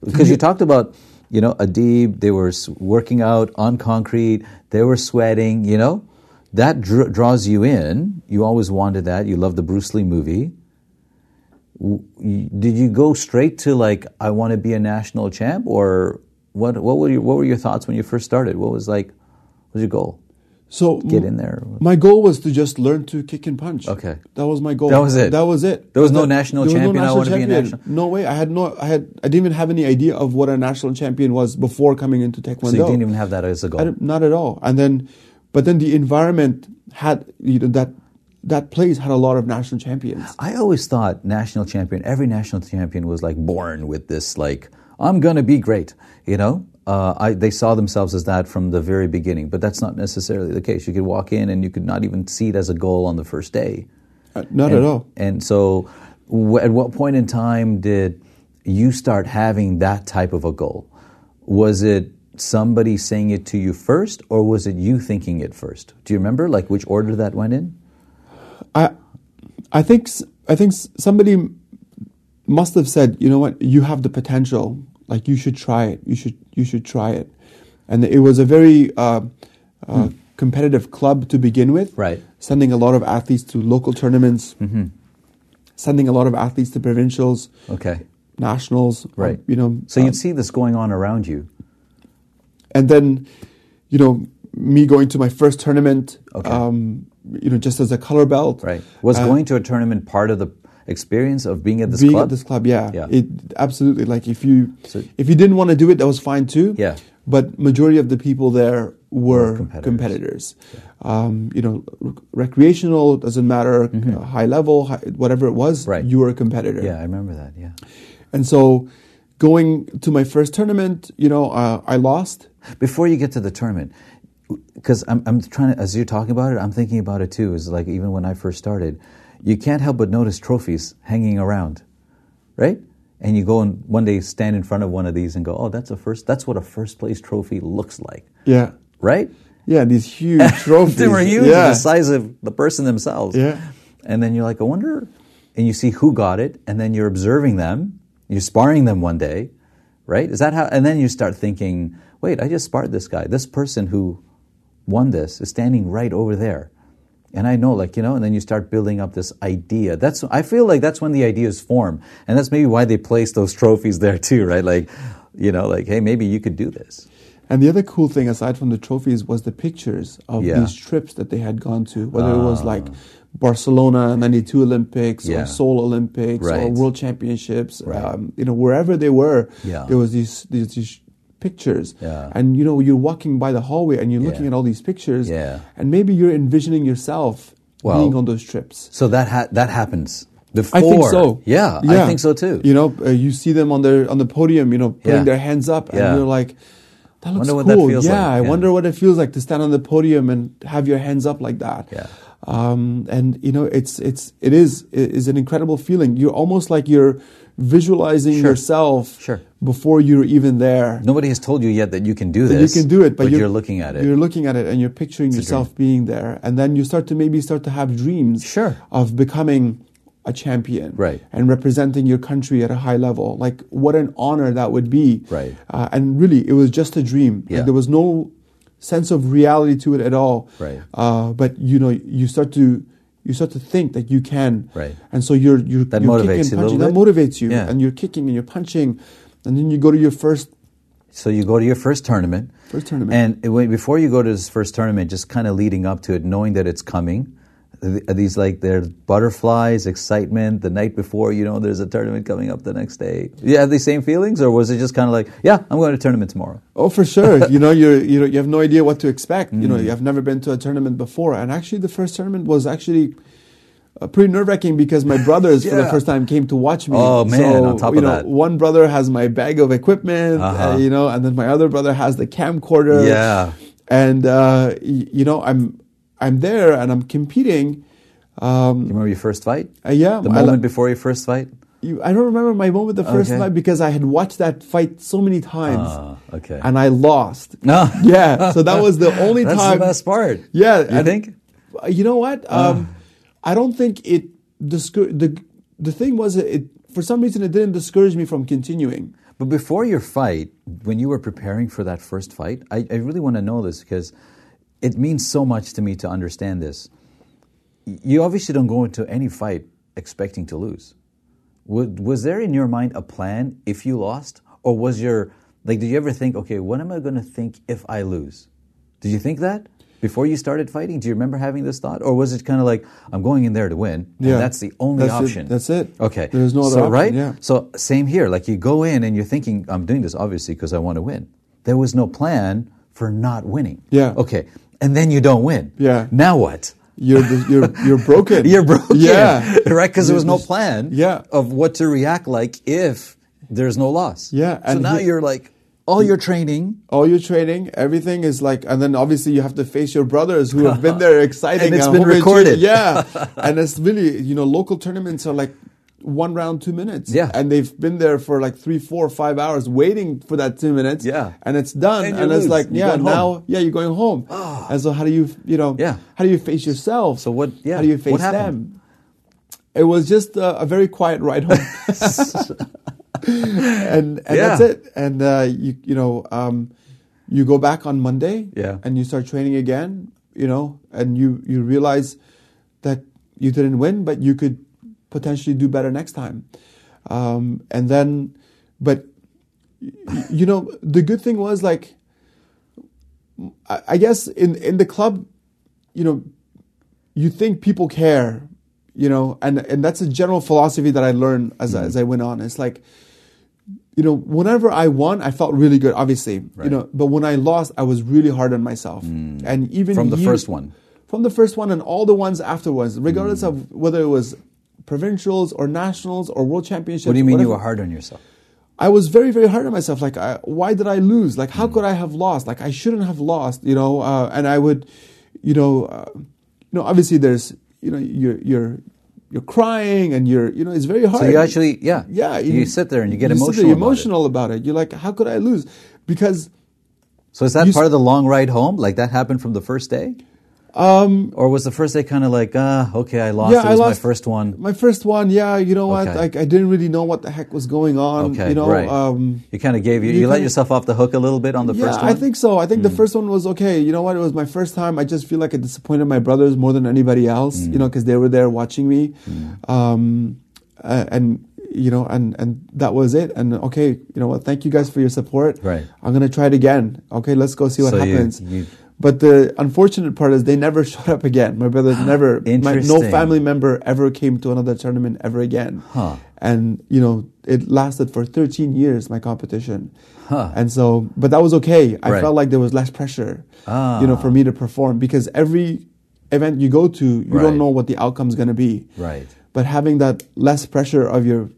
[SPEAKER 2] because you talked about, you know, Adib, they were working out on concrete, they were sweating, you know, that dr- draws you in. You always wanted that. You love the Bruce Lee movie. W- Did you go straight to like, I want to be a national champ, or what? What were your What were your thoughts when you first started? What was like, what was your goal?
[SPEAKER 1] So
[SPEAKER 2] Get in there.
[SPEAKER 1] My goal was to just learn to kick and punch.
[SPEAKER 2] Okay.
[SPEAKER 1] that was my goal.
[SPEAKER 2] That was it?
[SPEAKER 1] That was it.
[SPEAKER 2] There was no
[SPEAKER 1] That-
[SPEAKER 2] national
[SPEAKER 1] there was
[SPEAKER 2] champion, I
[SPEAKER 1] national
[SPEAKER 2] wanna be a national-
[SPEAKER 1] No way. I had no. I had. I didn't even have any idea of what a national champion was before coming into Taekwondo.
[SPEAKER 2] So you didn't even have that as a goal.
[SPEAKER 1] Not at all. And then, but then the environment had you know that that place had a lot of national champions.
[SPEAKER 2] I always thought national champion, every national champion was like born with this, like, I'm going to be great, you know? Uh, I, they saw themselves as that from the very beginning, but that's not necessarily the case. You could walk in and you could not even see it as a goal on the first day.
[SPEAKER 1] Uh, not
[SPEAKER 2] and,
[SPEAKER 1] at all.
[SPEAKER 2] And so, w- at what point in time did you start having that type of a goal? Was it somebody saying it to you first, or was it you thinking it first? Do you remember, like, which order that went in?
[SPEAKER 1] I, I think I think somebody must have said, you know what, you have the potential. Like you should try it. You should you should try it. And it was a very uh, uh, competitive club to begin with.
[SPEAKER 2] Right. Mm-hmm.
[SPEAKER 1] Sending a lot of athletes to local tournaments. Sending a lot of athletes to provincials,
[SPEAKER 2] Okay.
[SPEAKER 1] nationals.
[SPEAKER 2] Right.
[SPEAKER 1] You know.
[SPEAKER 2] So
[SPEAKER 1] um,
[SPEAKER 2] you'd see this going on around you.
[SPEAKER 1] and then you know me going to my first tournament
[SPEAKER 2] Okay.
[SPEAKER 1] um, you know just as a color belt
[SPEAKER 2] Right. Was
[SPEAKER 1] Uh,
[SPEAKER 2] going to a tournament part of the experience of being at this
[SPEAKER 1] being
[SPEAKER 2] club?
[SPEAKER 1] at this club yeah,
[SPEAKER 2] Yeah.
[SPEAKER 1] it absolutely like if you
[SPEAKER 2] So-
[SPEAKER 1] if you didn't want to do it that was fine too
[SPEAKER 2] Yeah.
[SPEAKER 1] but majority of the people there were,
[SPEAKER 2] competitors.
[SPEAKER 1] competitors, Um, you know recreational doesn't matter uh, high level high, whatever it was
[SPEAKER 2] Mm-hmm. Right.
[SPEAKER 1] you were a competitor
[SPEAKER 2] yeah, I remember that. Yeah.
[SPEAKER 1] and so going to my first tournament you know uh, I lost
[SPEAKER 2] Before you get to the tournament, because I'm, I'm trying to, as you're talking about it, I'm thinking about it too. Is like even when I first started, you can't help but notice trophies hanging around, right? And you go and one day stand in front of one of these and go, "Oh, that's a first. That's what a first place trophy looks like,
[SPEAKER 1] yeah
[SPEAKER 2] right?"
[SPEAKER 1] yeah these huge trophies
[SPEAKER 2] they were huge,
[SPEAKER 1] yeah
[SPEAKER 2] the size of the person themselves.
[SPEAKER 1] Yeah.
[SPEAKER 2] And then you're like, I wonder, and you see who got it, and then you're observing them, you're sparring them one day, right? Is that how? And then you start thinking, wait, I just sparred this guy. This person who won this is standing right over there. And I know, like, you know, and then you start building up this idea. That's, I feel like that's when the ideas form. And that's maybe why they place those trophies there too, right? Like, you know, like, hey, maybe you could do this.
[SPEAKER 1] And the other cool thing, aside from the trophies, was the pictures of
[SPEAKER 2] Yeah.
[SPEAKER 1] these trips that they had gone to, whether it was like Barcelona '92 Olympics
[SPEAKER 2] Yeah.
[SPEAKER 1] or Seoul Olympics or World Championships.
[SPEAKER 2] Right.
[SPEAKER 1] Um, you know, wherever they were,
[SPEAKER 2] Yeah.
[SPEAKER 1] there was these these, these pictures.
[SPEAKER 2] Yeah.
[SPEAKER 1] And you know, you're walking by the hallway and you're looking
[SPEAKER 2] Yeah.
[SPEAKER 1] at all these pictures.
[SPEAKER 2] Yeah.
[SPEAKER 1] And maybe you're envisioning yourself
[SPEAKER 2] Well,
[SPEAKER 1] being on those trips.
[SPEAKER 2] So that ha- that happens before.
[SPEAKER 1] I think so.
[SPEAKER 2] Yeah, I think so too.
[SPEAKER 1] You know, uh, you see them on their on the podium, you know, putting
[SPEAKER 2] Yeah.
[SPEAKER 1] their hands up, and
[SPEAKER 2] Yeah.
[SPEAKER 1] you're like, "That looks cool."
[SPEAKER 2] that
[SPEAKER 1] yeah,
[SPEAKER 2] like.
[SPEAKER 1] I
[SPEAKER 2] Yeah.
[SPEAKER 1] wonder what it feels like to stand on the podium and have your hands up like that.
[SPEAKER 2] Yeah.
[SPEAKER 1] Um, and you know, it's it's it is it is an incredible feeling. You're almost like you're visualizing
[SPEAKER 2] Sure.
[SPEAKER 1] yourself
[SPEAKER 2] Sure.
[SPEAKER 1] before you're even there.
[SPEAKER 2] Nobody has told you yet that you can do this.
[SPEAKER 1] you can do it, but,
[SPEAKER 2] you're, looking at it.
[SPEAKER 1] You're looking at it, and you're picturing
[SPEAKER 2] a
[SPEAKER 1] yourself being there, and then you start to maybe start to have dreams
[SPEAKER 2] Sure.
[SPEAKER 1] of becoming a champion,
[SPEAKER 2] Right.
[SPEAKER 1] and representing your country at a high level. Like what an honor that would be,
[SPEAKER 2] Right.
[SPEAKER 1] Uh, and really, it was just a dream. Like, there was no sense of reality to it at all.
[SPEAKER 2] Right.
[SPEAKER 1] Uh, but you know, you start to you start to think that you can,
[SPEAKER 2] Right.
[SPEAKER 1] And so you're you're
[SPEAKER 2] That
[SPEAKER 1] you're
[SPEAKER 2] motivates
[SPEAKER 1] kicking,
[SPEAKER 2] you a
[SPEAKER 1] punching. That motivates you,
[SPEAKER 2] Yeah.
[SPEAKER 1] and you're kicking and you're punching, and then you go to your first
[SPEAKER 2] so you go to your first tournament.
[SPEAKER 1] First tournament.
[SPEAKER 2] And it- before you go to this first tournament, just kind of leading up to it, knowing that it's coming, are these like there's butterflies, excitement the night before, you know, there's a tournament coming up the next day. You have these same feelings, or was it just kind of like, yeah, I'm going to a tournament tomorrow?
[SPEAKER 1] Oh, for sure. you know, you're you know you have no idea what to expect. You know,
[SPEAKER 2] Mm.
[SPEAKER 1] you have never been to a tournament before, and actually, the first tournament was actually. Uh, pretty nerve wracking because my brothers for the first time came to watch me.
[SPEAKER 2] Oh, man,
[SPEAKER 1] So,
[SPEAKER 2] on top
[SPEAKER 1] you
[SPEAKER 2] of
[SPEAKER 1] know,
[SPEAKER 2] that.
[SPEAKER 1] one brother has my bag of equipment, uh
[SPEAKER 2] Uh-huh.
[SPEAKER 1] you know, and then my other brother has the camcorder.
[SPEAKER 2] Yeah.
[SPEAKER 1] and uh, y- you know, I'm I'm there and I'm competing. Um,
[SPEAKER 2] You remember your first fight?
[SPEAKER 1] uh, yeah,
[SPEAKER 2] The
[SPEAKER 1] I,
[SPEAKER 2] moment before your first fight?
[SPEAKER 1] you, I don't remember my moment the first
[SPEAKER 2] Okay.
[SPEAKER 1] night because I had watched that fight so many times,
[SPEAKER 2] Ah, okay.
[SPEAKER 1] and I lost.
[SPEAKER 2] No.
[SPEAKER 1] Yeah, so that was the only
[SPEAKER 2] That's
[SPEAKER 1] time.
[SPEAKER 2] That's the best part.
[SPEAKER 1] Yeah,
[SPEAKER 2] You
[SPEAKER 1] and-
[SPEAKER 2] think?
[SPEAKER 1] Uh, You know what? Um, I don't think it discour- the the thing was it for some reason it didn't discourage me from continuing.
[SPEAKER 2] But before your fight, when you were preparing for that first fight, I, I really want to know this because it means so much to me to understand this. You obviously don't go into any fight expecting to lose. Was, there in your mind a plan if you lost? Or was your, like, did you ever think, okay, what am I going to think if I lose? Did you think that before you started fighting? Do you remember having this thought? Or was it kind of like, I'm going in there to win, and
[SPEAKER 1] Yeah.
[SPEAKER 2] that's the only
[SPEAKER 1] That's it.
[SPEAKER 2] option?
[SPEAKER 1] That's it.
[SPEAKER 2] Okay.
[SPEAKER 1] There's no other
[SPEAKER 2] so,
[SPEAKER 1] option,
[SPEAKER 2] Right?
[SPEAKER 1] yeah.
[SPEAKER 2] So same here. Like you go in and you're thinking, I'm doing this obviously because I want to win. There was no plan for not winning.
[SPEAKER 1] Yeah.
[SPEAKER 2] Okay. And then you don't win.
[SPEAKER 1] Yeah.
[SPEAKER 2] Now what?
[SPEAKER 1] You're you're you're broken.
[SPEAKER 2] You're broken.
[SPEAKER 1] Yeah,
[SPEAKER 2] Right? Because there was no plan
[SPEAKER 1] Yeah.
[SPEAKER 2] of what to react like if there's no loss.
[SPEAKER 1] Yeah,
[SPEAKER 2] So now
[SPEAKER 1] he-
[SPEAKER 2] you're like, all your training.
[SPEAKER 1] all your training, everything is like, and then obviously you have to face your brothers who have been there exciting.
[SPEAKER 2] And it's
[SPEAKER 1] and
[SPEAKER 2] been recorded.
[SPEAKER 1] yeah, and it's really you know local tournaments are like one round, two minutes.
[SPEAKER 2] Yeah.
[SPEAKER 1] and they've been there for like three, four, five hours waiting for that two minutes.
[SPEAKER 2] Yeah.
[SPEAKER 1] and it's done,
[SPEAKER 2] And
[SPEAKER 1] and, it's like
[SPEAKER 2] You're
[SPEAKER 1] yeah, now
[SPEAKER 2] home.
[SPEAKER 1] yeah, you're going home. And so how do you you know
[SPEAKER 2] Yeah.
[SPEAKER 1] how do you face yourself?
[SPEAKER 2] So what- yeah,
[SPEAKER 1] how do you face them? It was just a, a very quiet ride home. and and
[SPEAKER 2] Yeah.
[SPEAKER 1] that's it. And uh, you you know um, you go back on Monday,
[SPEAKER 2] Yeah.
[SPEAKER 1] and you start training again, you know, and you you realize that you didn't win, but you could potentially do better next time. Um, and then, but you know, the good thing was like, I, I guess in in the club, you know, you think people care, you know, and and that's a general philosophy that I learned as
[SPEAKER 2] Mm-hmm.
[SPEAKER 1] as I went on. It's like, you know, whenever I won, I felt really good, obviously, you know, but when I lost, I was really hard on myself, and even
[SPEAKER 2] Mm. From the
[SPEAKER 1] years-
[SPEAKER 2] first one.
[SPEAKER 1] from the first one and all the ones afterwards, regardless
[SPEAKER 2] Mm.
[SPEAKER 1] of whether it was provincials or nationals or world championships.
[SPEAKER 2] What do you mean you were hard on yourself?
[SPEAKER 1] I was very, very hard on myself. Like, I, why did I lose? Like,
[SPEAKER 2] Mm.
[SPEAKER 1] how could I have lost? Like, I shouldn't have lost. You know, uh, and I would, you know, uh, you know, obviously there's, you know, you're you're you're crying and you're, you know, it's very hard.
[SPEAKER 2] So you actually, yeah,
[SPEAKER 1] yeah,
[SPEAKER 2] you, sit there and you get
[SPEAKER 1] sit
[SPEAKER 2] emotional.
[SPEAKER 1] there
[SPEAKER 2] about it.
[SPEAKER 1] emotional about it. You're like, how could I lose? Because
[SPEAKER 2] So is that part
[SPEAKER 1] s-
[SPEAKER 2] of the long ride home? Like that happened from the first day? Um, or was the first day kind of like, ah, okay, I lost.
[SPEAKER 1] yeah,
[SPEAKER 2] it
[SPEAKER 1] I
[SPEAKER 2] was
[SPEAKER 1] lost
[SPEAKER 2] my first one.
[SPEAKER 1] My first one, yeah. You know what?
[SPEAKER 2] Okay.
[SPEAKER 1] Like, I didn't really know what the heck was going on.
[SPEAKER 2] Okay,
[SPEAKER 1] you know,
[SPEAKER 2] right.
[SPEAKER 1] um,
[SPEAKER 2] you kind of gave you,
[SPEAKER 1] you
[SPEAKER 2] you, let yourself off the hook a little bit on the
[SPEAKER 1] yeah,
[SPEAKER 2] first one. Hmm.
[SPEAKER 1] I think so. I think the first one was okay. You know what? It was my first time. I just feel like I disappointed my brothers more than anybody else.
[SPEAKER 2] Hmm.
[SPEAKER 1] You know, because they were there watching me, um, uh, and you know, and and that was it. And okay, you know what? Thank you guys for your support.
[SPEAKER 2] Right.
[SPEAKER 1] I'm gonna try it again. Okay, let's go see what
[SPEAKER 2] So you-
[SPEAKER 1] happens.
[SPEAKER 2] you-
[SPEAKER 1] but the unfortunate part is they never showed up again. My brothers never. My, no family member ever came to another tournament ever again.
[SPEAKER 2] Huh.
[SPEAKER 1] And you know, it lasted for 13 years. My competition.
[SPEAKER 2] Huh.
[SPEAKER 1] And so, but that was okay. I
[SPEAKER 2] Right.
[SPEAKER 1] felt like there was less pressure,
[SPEAKER 2] Ah.
[SPEAKER 1] you know, for me to perform because every event you go to, you
[SPEAKER 2] Right.
[SPEAKER 1] don't know what the outcome's going to be.
[SPEAKER 2] Right.
[SPEAKER 1] But having that less pressure of your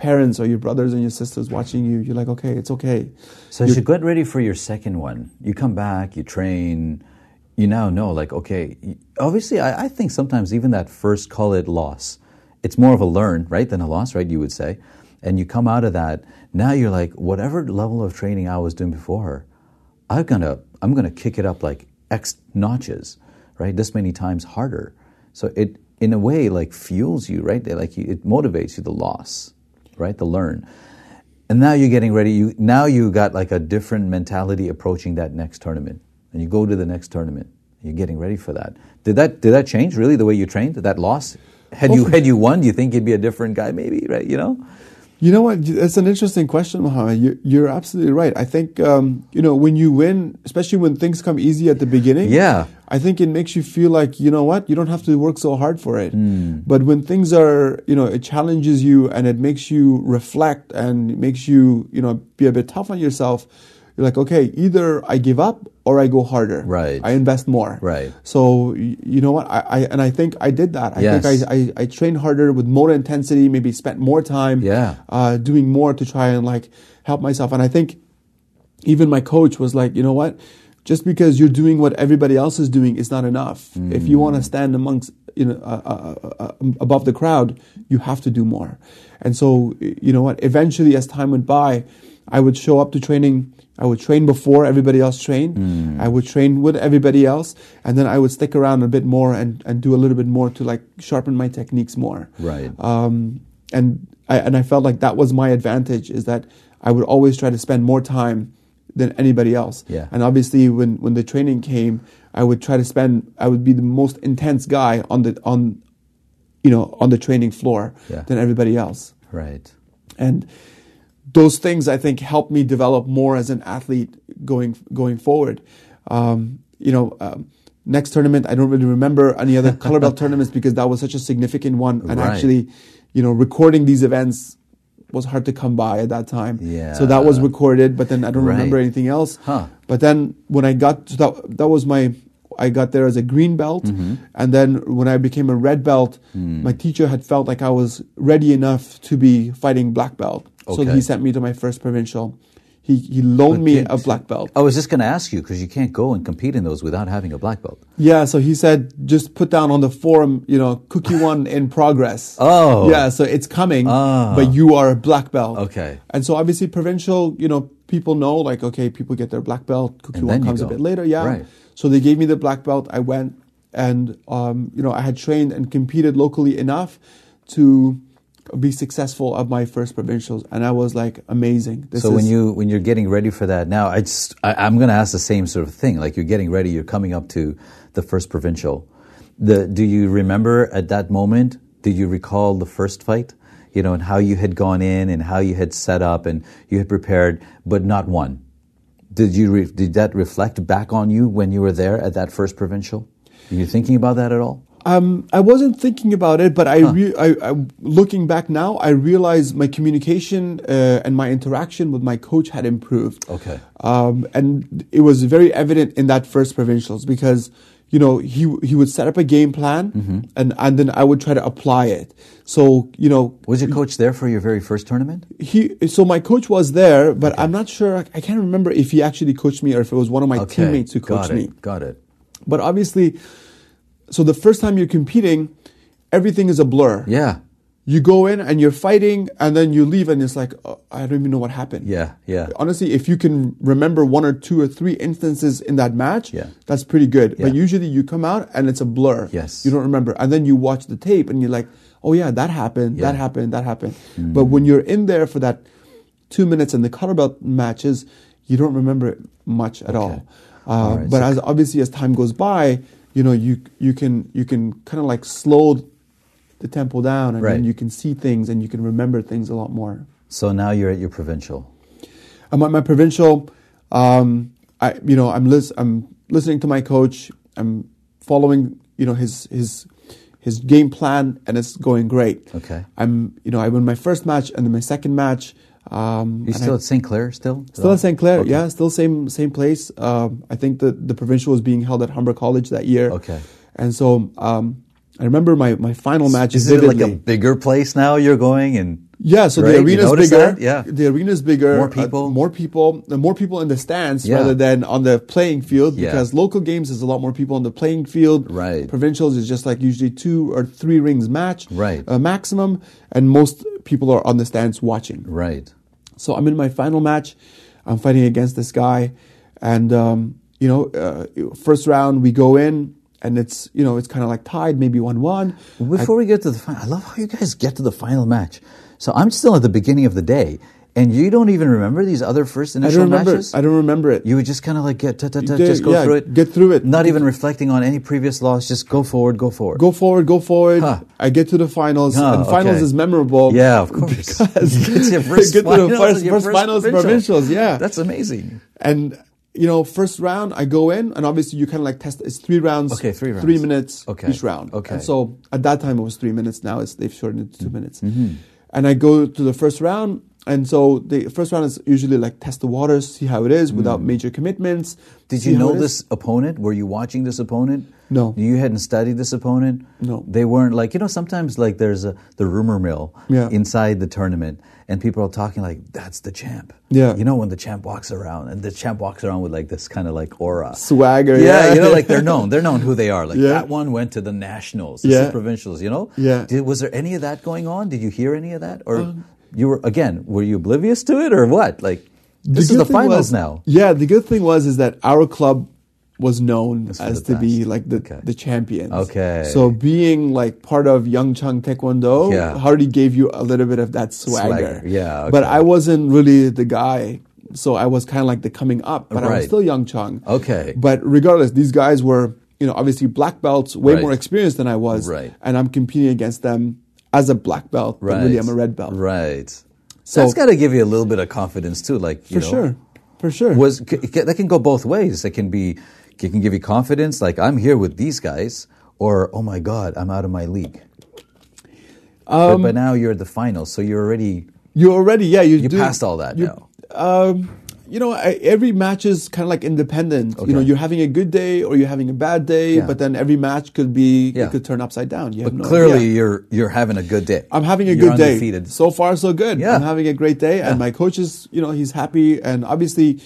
[SPEAKER 1] parents or your brothers and your sisters watching you, you're like, okay, it's okay.
[SPEAKER 2] So you get ready for your second one, you come back, you train, you now know, like, okay, obviously, I, I think sometimes even that first, call it loss, it's more of a learn, right, than a loss, right, you would say. And you come out of that, now you're like, whatever level of training I was doing before, I'm gonna, I'm gonna kick it up like X notches, right, this many times harder. So it, in a way, like fuels you, right, like it motivates you, the loss, right, the learn. And now you're getting ready. You now you got like a different mentality approaching that next tournament, and you go to the next tournament. You're getting ready for that. Did that did that change really the way you trained? That loss had you had you won? Do you think you'd be a different guy? Maybe right? You know?
[SPEAKER 1] You know what? It's an interesting question, Mohammed. You, you're absolutely right. I think um, you know when you win, especially when things come easy at the beginning.
[SPEAKER 2] Yeah.
[SPEAKER 1] I think it makes you feel like you know what you don't have to work so hard for it.
[SPEAKER 2] Hmm.
[SPEAKER 1] But when things are, you know, it challenges you and it makes you reflect and it makes you, you know, be a bit tough on yourself. You're like, okay, either I give up or I go harder.
[SPEAKER 2] Right.
[SPEAKER 1] I invest more.
[SPEAKER 2] Right.
[SPEAKER 1] So you know what? I, I and I think I did that. I
[SPEAKER 2] Yes.
[SPEAKER 1] think I, I I trained harder with more intensity. Maybe spent more time.
[SPEAKER 2] Yeah.
[SPEAKER 1] Uh, doing more to try and like help myself. And I think even my coach was like, you know what? Just because you're doing what everybody else is doing is not enough. If you want to stand amongst, you know, uh, uh, uh, uh, above the crowd, you have to do more. And so, you know what? Eventually, as time went by, I would show up to training. I would train before everybody else trained. I would train with everybody else, and then I would stick around a bit more and, and do a little bit more to like sharpen my techniques more
[SPEAKER 2] Right.
[SPEAKER 1] um, and I, and I felt like that was my advantage is that I would always try to spend more time than anybody else.
[SPEAKER 2] Yeah.
[SPEAKER 1] And obviously, when when the training came, I would try to spend. I would be the most intense guy on the on, you know, on the training floor
[SPEAKER 2] Yeah.
[SPEAKER 1] than everybody else.
[SPEAKER 2] Right.
[SPEAKER 1] And those things I think helped me develop more as an athlete going going forward. Um, you know, um, next tournament I don't really remember any other color belt tournaments because that was such a significant one, and
[SPEAKER 2] Right.
[SPEAKER 1] actually, you know, recording these events was hard to come by at that time.
[SPEAKER 2] Yeah.
[SPEAKER 1] So that was recorded, but then I don't remember anything else.
[SPEAKER 2] Huh.
[SPEAKER 1] But then when I got to that, that was my. I got there as a green belt,
[SPEAKER 2] Mm-hmm.
[SPEAKER 1] and then when I became a red belt,
[SPEAKER 2] Hmm.
[SPEAKER 1] my teacher had felt like I was ready enough to be fighting black belt. So he sent me to my first provincial. He he loaned me a black belt.
[SPEAKER 2] I was just going to ask you because you can't go and compete in those without having a black belt.
[SPEAKER 1] Yeah, so he said just put down on the forum, you know, cookie one in progress.
[SPEAKER 2] Oh.
[SPEAKER 1] Yeah, so it's coming,
[SPEAKER 2] Ah.
[SPEAKER 1] but you are a black belt.
[SPEAKER 2] Okay.
[SPEAKER 1] And so obviously provincial, you know, people know like okay, people get their black belt. Cookie
[SPEAKER 2] And
[SPEAKER 1] one comes a bit later. Yeah.
[SPEAKER 2] Right.
[SPEAKER 1] So they gave me the black belt. I went and um, you know I had trained and competed locally enough to be successful at my first provincials, and I was like amazing. This
[SPEAKER 2] So when you when you're getting ready for that now, I just I, I'm going to ask the same sort of thing. Like you're getting ready, you're coming up to the first provincial. The do you remember at that moment? Did you recall the first fight? You know, and how you had gone in and how you had set up and you had prepared, but not won. Did you re- did that reflect back on you when you were there at that first provincial? Are you thinking about that at all?
[SPEAKER 1] Um, I wasn't thinking about it, but I, re- I, I looking back now, I realized my communication uh, and my interaction with my coach had improved.
[SPEAKER 2] Okay.
[SPEAKER 1] Um, and it was very evident in that first provincials because you know he he would set up a game plan
[SPEAKER 2] Mm-hmm.
[SPEAKER 1] and and then I would try to apply it. So you know
[SPEAKER 2] Was your coach there for your very first tournament?
[SPEAKER 1] he so my coach was there, but I'm not sure. I can't remember if he actually coached me or if it was one of my
[SPEAKER 2] Okay,
[SPEAKER 1] teammates who coached
[SPEAKER 2] got
[SPEAKER 1] me.
[SPEAKER 2] Got it.
[SPEAKER 1] But obviously, so the first time you're competing, everything is a blur.
[SPEAKER 2] Yeah,
[SPEAKER 1] You go in and you're fighting, and then you leave, and it's like oh, I don't even know what happened.
[SPEAKER 2] yeah, yeah.
[SPEAKER 1] Honestly, if you can remember one or two or three instances in that match,
[SPEAKER 2] Yeah.
[SPEAKER 1] that's pretty good. But usually you come out and it's a blur.
[SPEAKER 2] Yes.
[SPEAKER 1] You don't remember. And then you watch the tape and you're like, oh yeah, that happened, that
[SPEAKER 2] Yeah. Mm.
[SPEAKER 1] happened, that happened. But when you're in there for that two minutes in the color belt matches, you don't remember it much at all. Uh,
[SPEAKER 2] All right,
[SPEAKER 1] but
[SPEAKER 2] so-
[SPEAKER 1] as obviously as time goes by, you know, you you can you can kind of like slow the tempo down and
[SPEAKER 2] Right.
[SPEAKER 1] then you can see things and you can remember things a lot more.
[SPEAKER 2] So now you're at your provincial.
[SPEAKER 1] I'm at my provincial. Um, I, you know, I'm lis- I'm listening to my coach. I'm following, you know, his his his game plan, and it's going great.
[SPEAKER 2] Okay.
[SPEAKER 1] I'm, you know, I win my first match, and then my second match. Um,
[SPEAKER 2] You still
[SPEAKER 1] I-
[SPEAKER 2] at St. Clair still?
[SPEAKER 1] still at St. Clair,
[SPEAKER 2] Okay.
[SPEAKER 1] yeah, still same same place. Um, I think the the provincial was being held at Humber College that year.
[SPEAKER 2] Okay.
[SPEAKER 1] and so um, I remember my my final match
[SPEAKER 2] Is it like a bigger place now you're going and
[SPEAKER 1] Yeah, so
[SPEAKER 2] Right?
[SPEAKER 1] the arena's bigger.
[SPEAKER 2] that? Yeah.
[SPEAKER 1] the arena's bigger.
[SPEAKER 2] More
[SPEAKER 1] uh,
[SPEAKER 2] people?
[SPEAKER 1] more people, uh, more people in the stands
[SPEAKER 2] Yeah.
[SPEAKER 1] rather than on the playing field.
[SPEAKER 2] Yeah.
[SPEAKER 1] Because local games is a lot more people on the playing field.
[SPEAKER 2] Right.
[SPEAKER 1] Provincials is just like usually two or three rings match.
[SPEAKER 2] Right.
[SPEAKER 1] Uh, maximum, and most people are on the stands watching.
[SPEAKER 2] right?
[SPEAKER 1] So I'm in my final match. I'm fighting against this guy, and um, you know, uh, first round we go in, and it's you know it's kind of like tied, maybe one one.
[SPEAKER 2] Before we get to the final, I love how you guys get to the final match. So I'm still at the beginning of the day, and you don't even remember these other first
[SPEAKER 1] I
[SPEAKER 2] initial
[SPEAKER 1] don't remember.
[SPEAKER 2] matches.
[SPEAKER 1] I don't remember it.
[SPEAKER 2] You would just kind of like get ta, ta, ta, just go
[SPEAKER 1] yeah,
[SPEAKER 2] through it,
[SPEAKER 1] get through it.
[SPEAKER 2] not even reflecting on any previous loss. Just go forward, go forward.
[SPEAKER 1] go forward, go forward.
[SPEAKER 2] Huh.
[SPEAKER 1] I get to the finals,
[SPEAKER 2] Huh,
[SPEAKER 1] and finals
[SPEAKER 2] okay.
[SPEAKER 1] is memorable.
[SPEAKER 2] Yeah, of course.
[SPEAKER 1] Because
[SPEAKER 2] You get to your first
[SPEAKER 1] get to the
[SPEAKER 2] finals,
[SPEAKER 1] first, first
[SPEAKER 2] first
[SPEAKER 1] finals
[SPEAKER 2] provincial.
[SPEAKER 1] provincials. Yeah,
[SPEAKER 2] That's amazing.
[SPEAKER 1] and you know, first round I go in, and obviously you kind of like test. It's three rounds.
[SPEAKER 2] Okay, three rounds.
[SPEAKER 1] Three minutes
[SPEAKER 2] Okay,
[SPEAKER 1] each round.
[SPEAKER 2] okay.
[SPEAKER 1] And so at that time it was three minutes. Now it's they've shortened it to two minutes.
[SPEAKER 2] Mm-hmm.
[SPEAKER 1] And I go to the first round, and so the first round is usually like test the waters, see how it is without major commitments.
[SPEAKER 2] Mm. Did you know this opponent? Were you watching this opponent?
[SPEAKER 1] No.
[SPEAKER 2] You hadn't studied this opponent?
[SPEAKER 1] No.
[SPEAKER 2] They weren't like, you know, sometimes like there's a, the rumor mill
[SPEAKER 1] Yeah.
[SPEAKER 2] inside the tournament and people are talking like, that's the champ.
[SPEAKER 1] Yeah.
[SPEAKER 2] You know, when the champ walks around and the champ walks around with like this kind of like aura.
[SPEAKER 1] Swagger,
[SPEAKER 2] Yeah,
[SPEAKER 1] yeah.
[SPEAKER 2] you know, like they're known. They're known who they are. Like
[SPEAKER 1] Yeah.
[SPEAKER 2] that one went to the nationals. This
[SPEAKER 1] Yeah.
[SPEAKER 2] provincials, you know?
[SPEAKER 1] Yeah.
[SPEAKER 2] Did, was there any of that going on? Did you hear any of that? Or
[SPEAKER 1] Um,
[SPEAKER 2] you were, again, were you oblivious to it or what? Like,
[SPEAKER 1] The
[SPEAKER 2] this is the finals
[SPEAKER 1] was-
[SPEAKER 2] now.
[SPEAKER 1] Yeah, the good thing was is that our club was known as
[SPEAKER 2] the
[SPEAKER 1] to be like the,
[SPEAKER 2] Okay.
[SPEAKER 1] the champions.
[SPEAKER 2] Okay.
[SPEAKER 1] So being like part of Young Chung Taekwondo
[SPEAKER 2] Yeah.
[SPEAKER 1] already gave you a little bit of that swagger.
[SPEAKER 2] Swagger, yeah,
[SPEAKER 1] But. I wasn't really the guy. So I was kind of like the coming up, but I
[SPEAKER 2] Right.
[SPEAKER 1] was still Young Chung.
[SPEAKER 2] Okay.
[SPEAKER 1] But regardless, these guys were, you know, obviously black belts, way
[SPEAKER 2] Right.
[SPEAKER 1] more experienced than I was.
[SPEAKER 2] Right.
[SPEAKER 1] And I'm competing against them as a black belt, but
[SPEAKER 2] Right.
[SPEAKER 1] really I'm a red belt.
[SPEAKER 2] Right.
[SPEAKER 1] So-
[SPEAKER 2] That's got to give you a little bit of confidence too. Like you
[SPEAKER 1] For
[SPEAKER 2] know,
[SPEAKER 1] sure. For sure.
[SPEAKER 2] Was that can go both ways. It can be, it can give you confidence. Like I'm here with these guys, or oh my god, I'm out of my league. but,
[SPEAKER 1] Um,
[SPEAKER 2] but now you're at the finals, so you're already
[SPEAKER 1] you're already, yeah, you
[SPEAKER 2] you
[SPEAKER 1] do-
[SPEAKER 2] passed all that
[SPEAKER 1] you-
[SPEAKER 2] now.
[SPEAKER 1] Um, you know, I, every match is kind of like independent. You know, you're having a good day or you're having a bad day,
[SPEAKER 2] Yeah.
[SPEAKER 1] but then every match could be
[SPEAKER 2] Yeah.
[SPEAKER 1] it could turn upside down. You
[SPEAKER 2] But
[SPEAKER 1] have no
[SPEAKER 2] clearly,
[SPEAKER 1] idea.
[SPEAKER 2] you're you're having a good day.
[SPEAKER 1] I'm having a
[SPEAKER 2] You're
[SPEAKER 1] good day. So far, so good.
[SPEAKER 2] Yeah.
[SPEAKER 1] I'm having a great day, and my coach is, you know, he's happy, and obviously.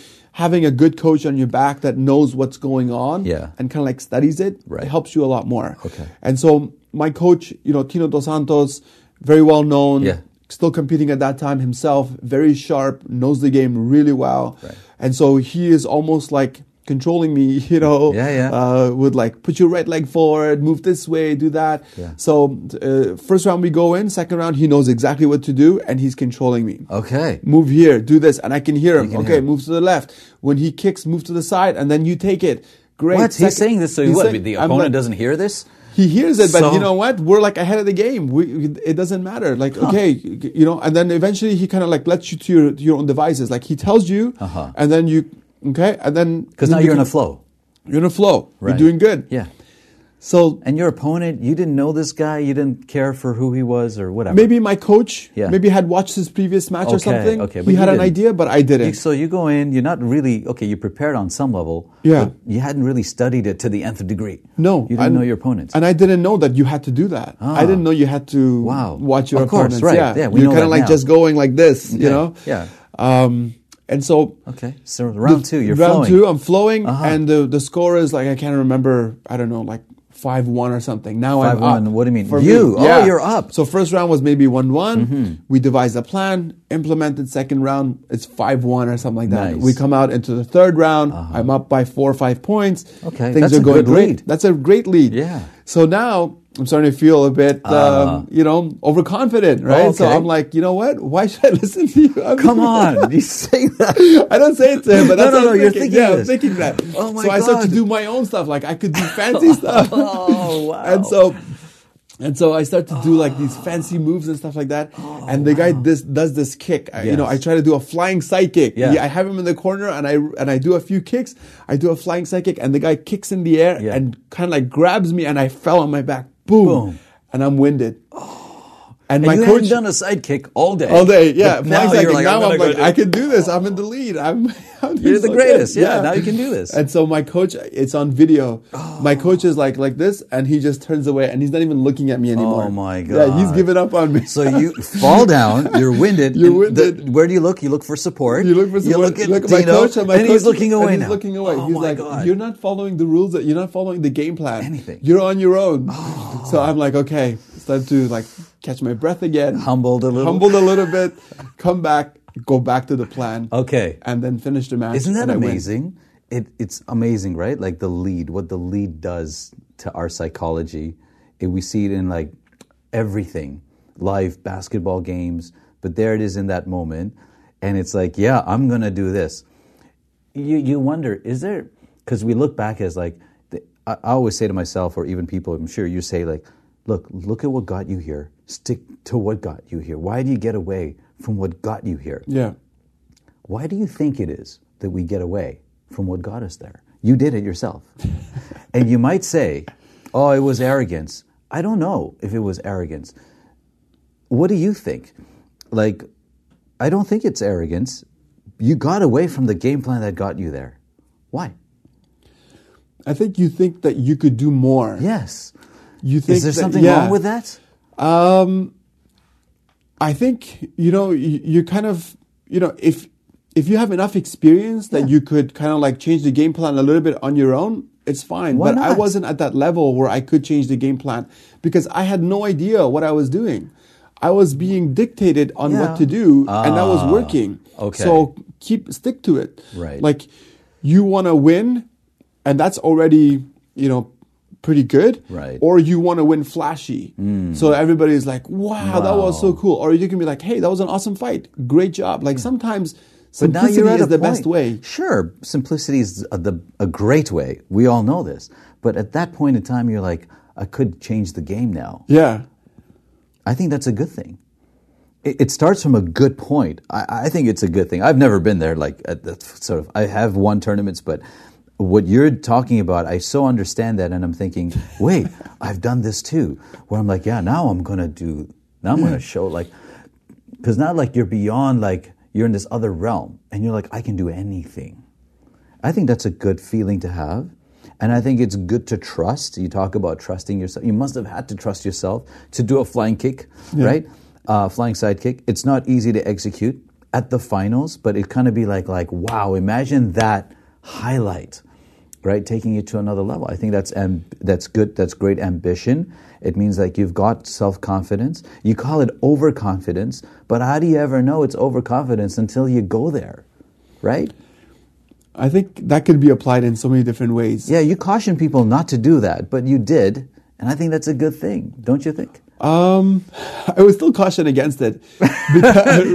[SPEAKER 1] Having a good coach on your back that knows what's going on
[SPEAKER 2] Yeah.
[SPEAKER 1] and kind of like studies it,
[SPEAKER 2] Right.
[SPEAKER 1] it helps you a lot more.
[SPEAKER 2] Okay.
[SPEAKER 1] And so my coach, you know, Tino Dos Santos, very well known,
[SPEAKER 2] Yeah.
[SPEAKER 1] Still competing at that time himself, very sharp, knows the game really well.
[SPEAKER 2] Right.
[SPEAKER 1] And so he is almost like controlling me, you know,
[SPEAKER 2] Yeah, yeah.
[SPEAKER 1] Uh, would like put your right leg forward, move this way, do that.
[SPEAKER 2] Yeah.
[SPEAKER 1] So uh, first round we go in, second round he knows exactly what to do, and he's controlling me.
[SPEAKER 2] Okay.
[SPEAKER 1] Move here, do this, and I can hear him.
[SPEAKER 2] can
[SPEAKER 1] okay,
[SPEAKER 2] hear him.
[SPEAKER 1] move to the left. When he kicks, move to the side, and then you take it. Great.
[SPEAKER 2] What?
[SPEAKER 1] Second-
[SPEAKER 2] He's saying this so what?
[SPEAKER 1] saying-
[SPEAKER 2] the opponent
[SPEAKER 1] like-
[SPEAKER 2] doesn't hear this?
[SPEAKER 1] He hears it, but
[SPEAKER 2] So-
[SPEAKER 1] you know what? We're like ahead of the game. We, it doesn't matter. Like, okay, you know, and then eventually he kind of like lets you to your, to your own devices. Like he tells you,
[SPEAKER 2] Uh-huh.
[SPEAKER 1] and then you, okay, and then
[SPEAKER 2] Because
[SPEAKER 1] you
[SPEAKER 2] now you're in a flow.
[SPEAKER 1] You're in a flow.
[SPEAKER 2] Right.
[SPEAKER 1] You're doing good.
[SPEAKER 2] Yeah.
[SPEAKER 1] So
[SPEAKER 2] And your opponent, you didn't know this guy, you didn't care for who he was or whatever.
[SPEAKER 1] maybe my coach,
[SPEAKER 2] Yeah.
[SPEAKER 1] maybe had watched his previous match or something.
[SPEAKER 2] okay, but
[SPEAKER 1] he had an
[SPEAKER 2] didn't.
[SPEAKER 1] idea, but I didn't.
[SPEAKER 2] So you go in, you're not really okay. You prepared on some level,
[SPEAKER 1] Yeah.
[SPEAKER 2] but you hadn't really studied it to the nth degree.
[SPEAKER 1] No,
[SPEAKER 2] you didn't
[SPEAKER 1] and-
[SPEAKER 2] know your opponents.
[SPEAKER 1] and I didn't know that you had to do that.
[SPEAKER 2] Ah.
[SPEAKER 1] I didn't know you had to
[SPEAKER 2] Wow.
[SPEAKER 1] watch your
[SPEAKER 2] Of course,
[SPEAKER 1] opponents.
[SPEAKER 2] right.
[SPEAKER 1] Yeah,
[SPEAKER 2] Yeah,
[SPEAKER 1] you're kind of like
[SPEAKER 2] now.
[SPEAKER 1] just going like this, you
[SPEAKER 2] Yeah,
[SPEAKER 1] know.
[SPEAKER 2] yeah.
[SPEAKER 1] Um, and so
[SPEAKER 2] okay, so round two, you're
[SPEAKER 1] round
[SPEAKER 2] flowing.
[SPEAKER 1] two, I'm flowing,
[SPEAKER 2] Uh-huh.
[SPEAKER 1] and the the score is like I can't remember. I don't know, like five one or something. Now I'm
[SPEAKER 2] 5-1,
[SPEAKER 1] up.
[SPEAKER 2] what do you mean?
[SPEAKER 1] For
[SPEAKER 2] You?
[SPEAKER 1] me.
[SPEAKER 2] Oh,
[SPEAKER 1] Yeah.
[SPEAKER 2] you're up. Mm-hmm.
[SPEAKER 1] So first round was maybe one one. We devised a plan, implemented. Second round, it's five one or something like that.
[SPEAKER 2] Nice. Uh-huh.
[SPEAKER 1] We come out into the third round. I'm up by four or five points.
[SPEAKER 2] Okay,
[SPEAKER 1] things
[SPEAKER 2] that's
[SPEAKER 1] are
[SPEAKER 2] a
[SPEAKER 1] going great.
[SPEAKER 2] lead.
[SPEAKER 1] That's a great lead.
[SPEAKER 2] Yeah.
[SPEAKER 1] So now. I'm starting to feel a bit, um, you know, overconfident, right? So.
[SPEAKER 2] Oh, okay.
[SPEAKER 1] I'm like, you know what? Why should I listen to you? I'm-
[SPEAKER 2] Come on, you say that.
[SPEAKER 1] I don't say it to him, but
[SPEAKER 2] No,
[SPEAKER 1] that's
[SPEAKER 2] no,
[SPEAKER 1] what
[SPEAKER 2] no,
[SPEAKER 1] I'm
[SPEAKER 2] you're
[SPEAKER 1] thinking.
[SPEAKER 2] thinking
[SPEAKER 1] yeah, I'm thinking that.
[SPEAKER 2] Oh my
[SPEAKER 1] so I start to do my own stuff. Like I could do fancy stuff.
[SPEAKER 2] Oh, wow.
[SPEAKER 1] and so, and so I start to do like these fancy moves and stuff like that. and the guy this does this kick. I, You know,
[SPEAKER 2] Oh,
[SPEAKER 1] I try to do a flying side kick.
[SPEAKER 2] Yeah.
[SPEAKER 1] I have him in the corner, and I and I do a few kicks. I do a flying side kick, and the guy kicks in the air
[SPEAKER 2] Yeah.
[SPEAKER 1] and kind of like grabs me, and I fell on my back. Boom.
[SPEAKER 2] Boom.
[SPEAKER 1] And I'm winded. Oh. And,
[SPEAKER 2] And
[SPEAKER 1] my
[SPEAKER 2] you
[SPEAKER 1] coach
[SPEAKER 2] done a sidekick all day.
[SPEAKER 1] all day, yeah.
[SPEAKER 2] But now you're like,
[SPEAKER 1] now
[SPEAKER 2] I'm,
[SPEAKER 1] I'm, like, I can do this. I'm in the lead. I'm. I'm
[SPEAKER 2] You're the
[SPEAKER 1] so
[SPEAKER 2] greatest.
[SPEAKER 1] good.
[SPEAKER 2] Yeah, now you can do this.
[SPEAKER 1] And so my coach, it's on video. My oh. coach is like like this, and he just turns away, and he's not even looking at me oh anymore.
[SPEAKER 2] Oh, my god.
[SPEAKER 1] Yeah, he's given up on me.
[SPEAKER 2] So you fall down, you're winded.
[SPEAKER 1] You're
[SPEAKER 2] and the-
[SPEAKER 1] winded.
[SPEAKER 2] where do you look? You look for support.
[SPEAKER 1] You look for someone,
[SPEAKER 2] look at,
[SPEAKER 1] look at my coach, and my
[SPEAKER 2] and
[SPEAKER 1] coach,
[SPEAKER 2] he's looking away.
[SPEAKER 1] He's looking away.
[SPEAKER 2] Oh
[SPEAKER 1] he's
[SPEAKER 2] my
[SPEAKER 1] like,
[SPEAKER 2] God.
[SPEAKER 1] "You're not following the rules. That you're not following the game plan.
[SPEAKER 2] Anything.
[SPEAKER 1] You're on your own." Oh. So I'm like, okay, it's time to like catch my breath again.
[SPEAKER 2] Humbled a little.
[SPEAKER 1] Humbled a little bit. Come back. Go back to the plan.
[SPEAKER 2] Okay.
[SPEAKER 1] And then finish the match.
[SPEAKER 2] Isn't that
[SPEAKER 1] and I win.
[SPEAKER 2] amazing? It, it's amazing, right? Like the lead, what the lead does to our psychology. It, we see it in like everything, live basketball games. But there it is in that moment, and it's like, yeah, I'm gonna do this. You you wonder, is there? Because we look back as like, the, I, I always say to myself, or even people, I'm sure you say like, look, look at what got you here. Stick to what got you here. Why do you get away from what got you here?
[SPEAKER 1] Yeah.
[SPEAKER 2] Why do you think it is that we get away from what got us there? You did it yourself. and you might say, oh, it was arrogance. I don't know if it was arrogance. What do you think? Like, I don't think it's arrogance. You got away from the game plan that got you there. Why?
[SPEAKER 1] I think you think that you could do more.
[SPEAKER 2] Yes.
[SPEAKER 1] You think
[SPEAKER 2] Is there
[SPEAKER 1] that-
[SPEAKER 2] something
[SPEAKER 1] yeah.
[SPEAKER 2] wrong with that?
[SPEAKER 1] Um, I think you know you, you kind of you know if if you have enough experience that you could kind of like change the game plan a little bit on your own, it's fine.
[SPEAKER 2] Why
[SPEAKER 1] but I wasn't at that level where I could change the game plan because I had no idea what I was doing. I was being dictated on
[SPEAKER 2] Yeah.
[SPEAKER 1] what to do, and that was
[SPEAKER 2] Ah,
[SPEAKER 1] working.
[SPEAKER 2] okay.
[SPEAKER 1] So keep stick to it.
[SPEAKER 2] Right.
[SPEAKER 1] Like you want to win, and that's already you know pretty good.
[SPEAKER 2] Right.
[SPEAKER 1] Or you want to win flashy. Mm. So everybody's like, wow, that was so cool. Or you can be like, hey, that was an awesome fight. Great job. Like sometimes
[SPEAKER 2] But now
[SPEAKER 1] simplicity is the
[SPEAKER 2] point.
[SPEAKER 1] best way.
[SPEAKER 2] Sure, simplicity is a, the, a great way. We all know this. But at that point in time, you're like, I could change the game now.
[SPEAKER 1] Yeah.
[SPEAKER 2] I think that's a good thing. It, it starts from a good point. I, I think it's a good thing. I've never been there. Like at the sort of, I have won tournaments, but what you're talking about, I so understand that, and I'm thinking, wait, I've done this too. Where I'm like, yeah, now I'm gonna do. Now I'm gonna show like, because now like you're beyond like you're in this other realm, and you're like, I can do anything. I think that's a good feeling to have. And I think it's good to trust. You talk about trusting yourself. You must have had to trust yourself to do a flying kick, right? Uh, flying side kick. It's not easy to execute at the finals, but it kind of be like, like, wow, imagine that highlight, right? Taking it to another level. I think that's amb- that's good. That's great ambition. It means like you've got self confidence. You call it overconfidence, but how do you ever know it's overconfidence until you go there, right?
[SPEAKER 1] I think that could be applied in so many different ways.
[SPEAKER 2] Yeah, you caution people not to do that, but you did, and I think that's a good thing, don't you think?
[SPEAKER 1] Um, I would still caution against it,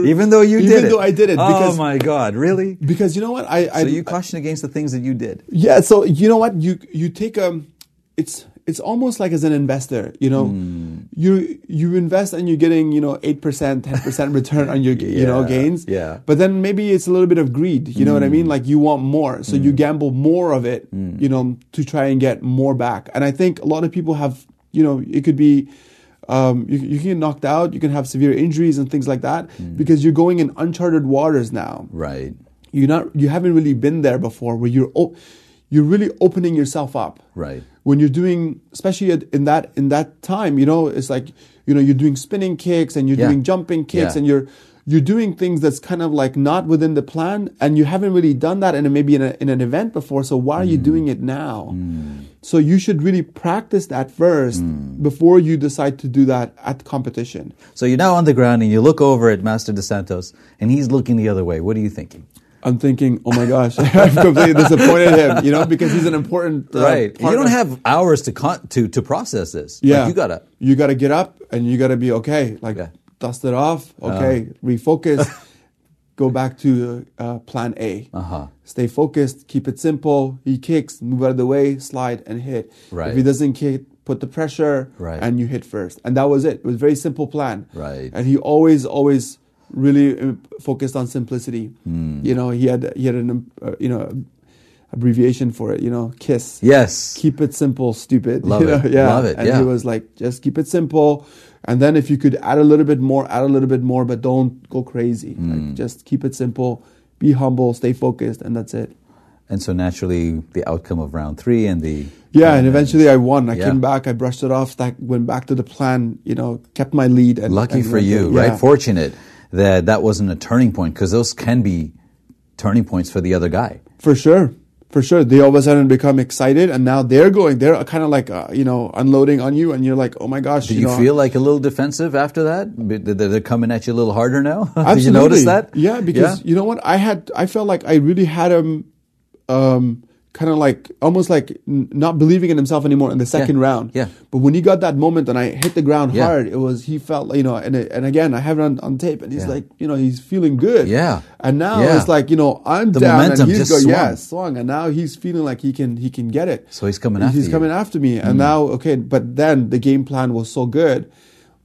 [SPEAKER 2] even though you
[SPEAKER 1] even
[SPEAKER 2] did it.
[SPEAKER 1] Even though I did it.
[SPEAKER 2] Oh
[SPEAKER 1] Because,
[SPEAKER 2] my God, really?
[SPEAKER 1] because you know what? I, I
[SPEAKER 2] So you caution against the things that you did.
[SPEAKER 1] Yeah, so you know what you you take um it's it's almost like as an investor, you know,
[SPEAKER 2] Hmm.
[SPEAKER 1] you you invest and you're getting you know eight percent, ten percent return on your you know gains.
[SPEAKER 2] yeah. Hmm.
[SPEAKER 1] But then maybe it's a little bit of greed. You know what I mean? Like you want more, so you gamble more of it, you know, to try and get more back. And I think a lot of people have, you know, it could be. Um, you, you can get knocked out. You can have severe injuries and things like that
[SPEAKER 2] Hmm.
[SPEAKER 1] because you're going in uncharted waters now
[SPEAKER 2] Right.
[SPEAKER 1] you're not you haven't really been there before where you're o- you're really opening yourself up
[SPEAKER 2] Right.
[SPEAKER 1] when you're doing especially at- in that in that time you know it's like you know you're doing spinning kicks and you're
[SPEAKER 2] Yeah.
[SPEAKER 1] doing jumping kicks
[SPEAKER 2] Yeah.
[SPEAKER 1] and you're you're doing things that's kind of like not within the plan and you haven't really done that in a, maybe in, a, in an event before so why are
[SPEAKER 2] Mm.
[SPEAKER 1] you doing it now so you should really practice that first
[SPEAKER 2] Mm.
[SPEAKER 1] before you decide to do that at competition
[SPEAKER 2] So you're now on the ground and you look over at Master De Santos and he's looking the other way. What are you thinking?
[SPEAKER 1] I'm thinking, oh my gosh, I've completely disappointed him, you know, because he's an important uh,
[SPEAKER 2] right. You don't have hours to con- to to process this.
[SPEAKER 1] Yeah,
[SPEAKER 2] Like, you gotta.
[SPEAKER 1] you gotta get up and you gotta be okay. Like
[SPEAKER 2] Yeah.
[SPEAKER 1] Dust it off. Okay, refocus. go back to uh, plan A.
[SPEAKER 2] Uh-huh.
[SPEAKER 1] Stay focused. Keep it simple. He kicks, move out of the way, slide and hit.
[SPEAKER 2] Right.
[SPEAKER 1] If he doesn't kick, put the pressure,
[SPEAKER 2] Right.
[SPEAKER 1] and you hit first. And that was it. It was a very simple plan.
[SPEAKER 2] Right.
[SPEAKER 1] And he always, always really uh, focused on simplicity.
[SPEAKER 2] Hmm.
[SPEAKER 1] You know, he had he had an uh, you know abbreviation for it. You know, KISS
[SPEAKER 2] Yes.
[SPEAKER 1] keep it simple, stupid.
[SPEAKER 2] Love
[SPEAKER 1] You know,
[SPEAKER 2] it.
[SPEAKER 1] Yeah.
[SPEAKER 2] Love it.
[SPEAKER 1] And
[SPEAKER 2] Yeah.
[SPEAKER 1] he was like, just keep it simple. And then if you could add a little bit more, add a little bit more, but don't go crazy.
[SPEAKER 2] Hmm.
[SPEAKER 1] Like just keep it simple, be humble, stay focused, and that's it.
[SPEAKER 2] And so naturally, the outcome of round three and the
[SPEAKER 1] Yeah, and eventually I won. I
[SPEAKER 2] Yeah.
[SPEAKER 1] came back, I brushed it off, stack, went back to the plan, you know, kept my lead. And,
[SPEAKER 2] lucky
[SPEAKER 1] and
[SPEAKER 2] for you,
[SPEAKER 1] there.
[SPEAKER 2] right? Fortunate that that wasn't a turning point because those can be turning points for the other guy.
[SPEAKER 1] For sure. For sure. They all of a sudden become excited and now they're going, they're kind of like, uh, you know, unloading on you and you're like, oh my gosh.
[SPEAKER 2] Did you,
[SPEAKER 1] know,
[SPEAKER 2] feel like a little defensive after that? They're coming at you a little harder now. Did you notice that?
[SPEAKER 1] Yeah, because you know what? I had I felt like I really had him um kind of like almost like n- not believing in himself anymore in the second
[SPEAKER 2] Yeah.
[SPEAKER 1] round.
[SPEAKER 2] Yeah.
[SPEAKER 1] But when he got that moment and I hit the ground
[SPEAKER 2] Yeah.
[SPEAKER 1] hard, it was he felt you know and it, and again I have it on, on tape and he's
[SPEAKER 2] Yeah.
[SPEAKER 1] like you know he's feeling good.
[SPEAKER 2] Yeah.
[SPEAKER 1] And now it's like you know I'm
[SPEAKER 2] The
[SPEAKER 1] down and he's
[SPEAKER 2] just
[SPEAKER 1] go, yeah
[SPEAKER 2] swung.
[SPEAKER 1] swung and now he's feeling like he can he can get it.
[SPEAKER 2] So he's coming after
[SPEAKER 1] He's
[SPEAKER 2] you.
[SPEAKER 1] coming after me and mm. now okay, but then the game plan was so good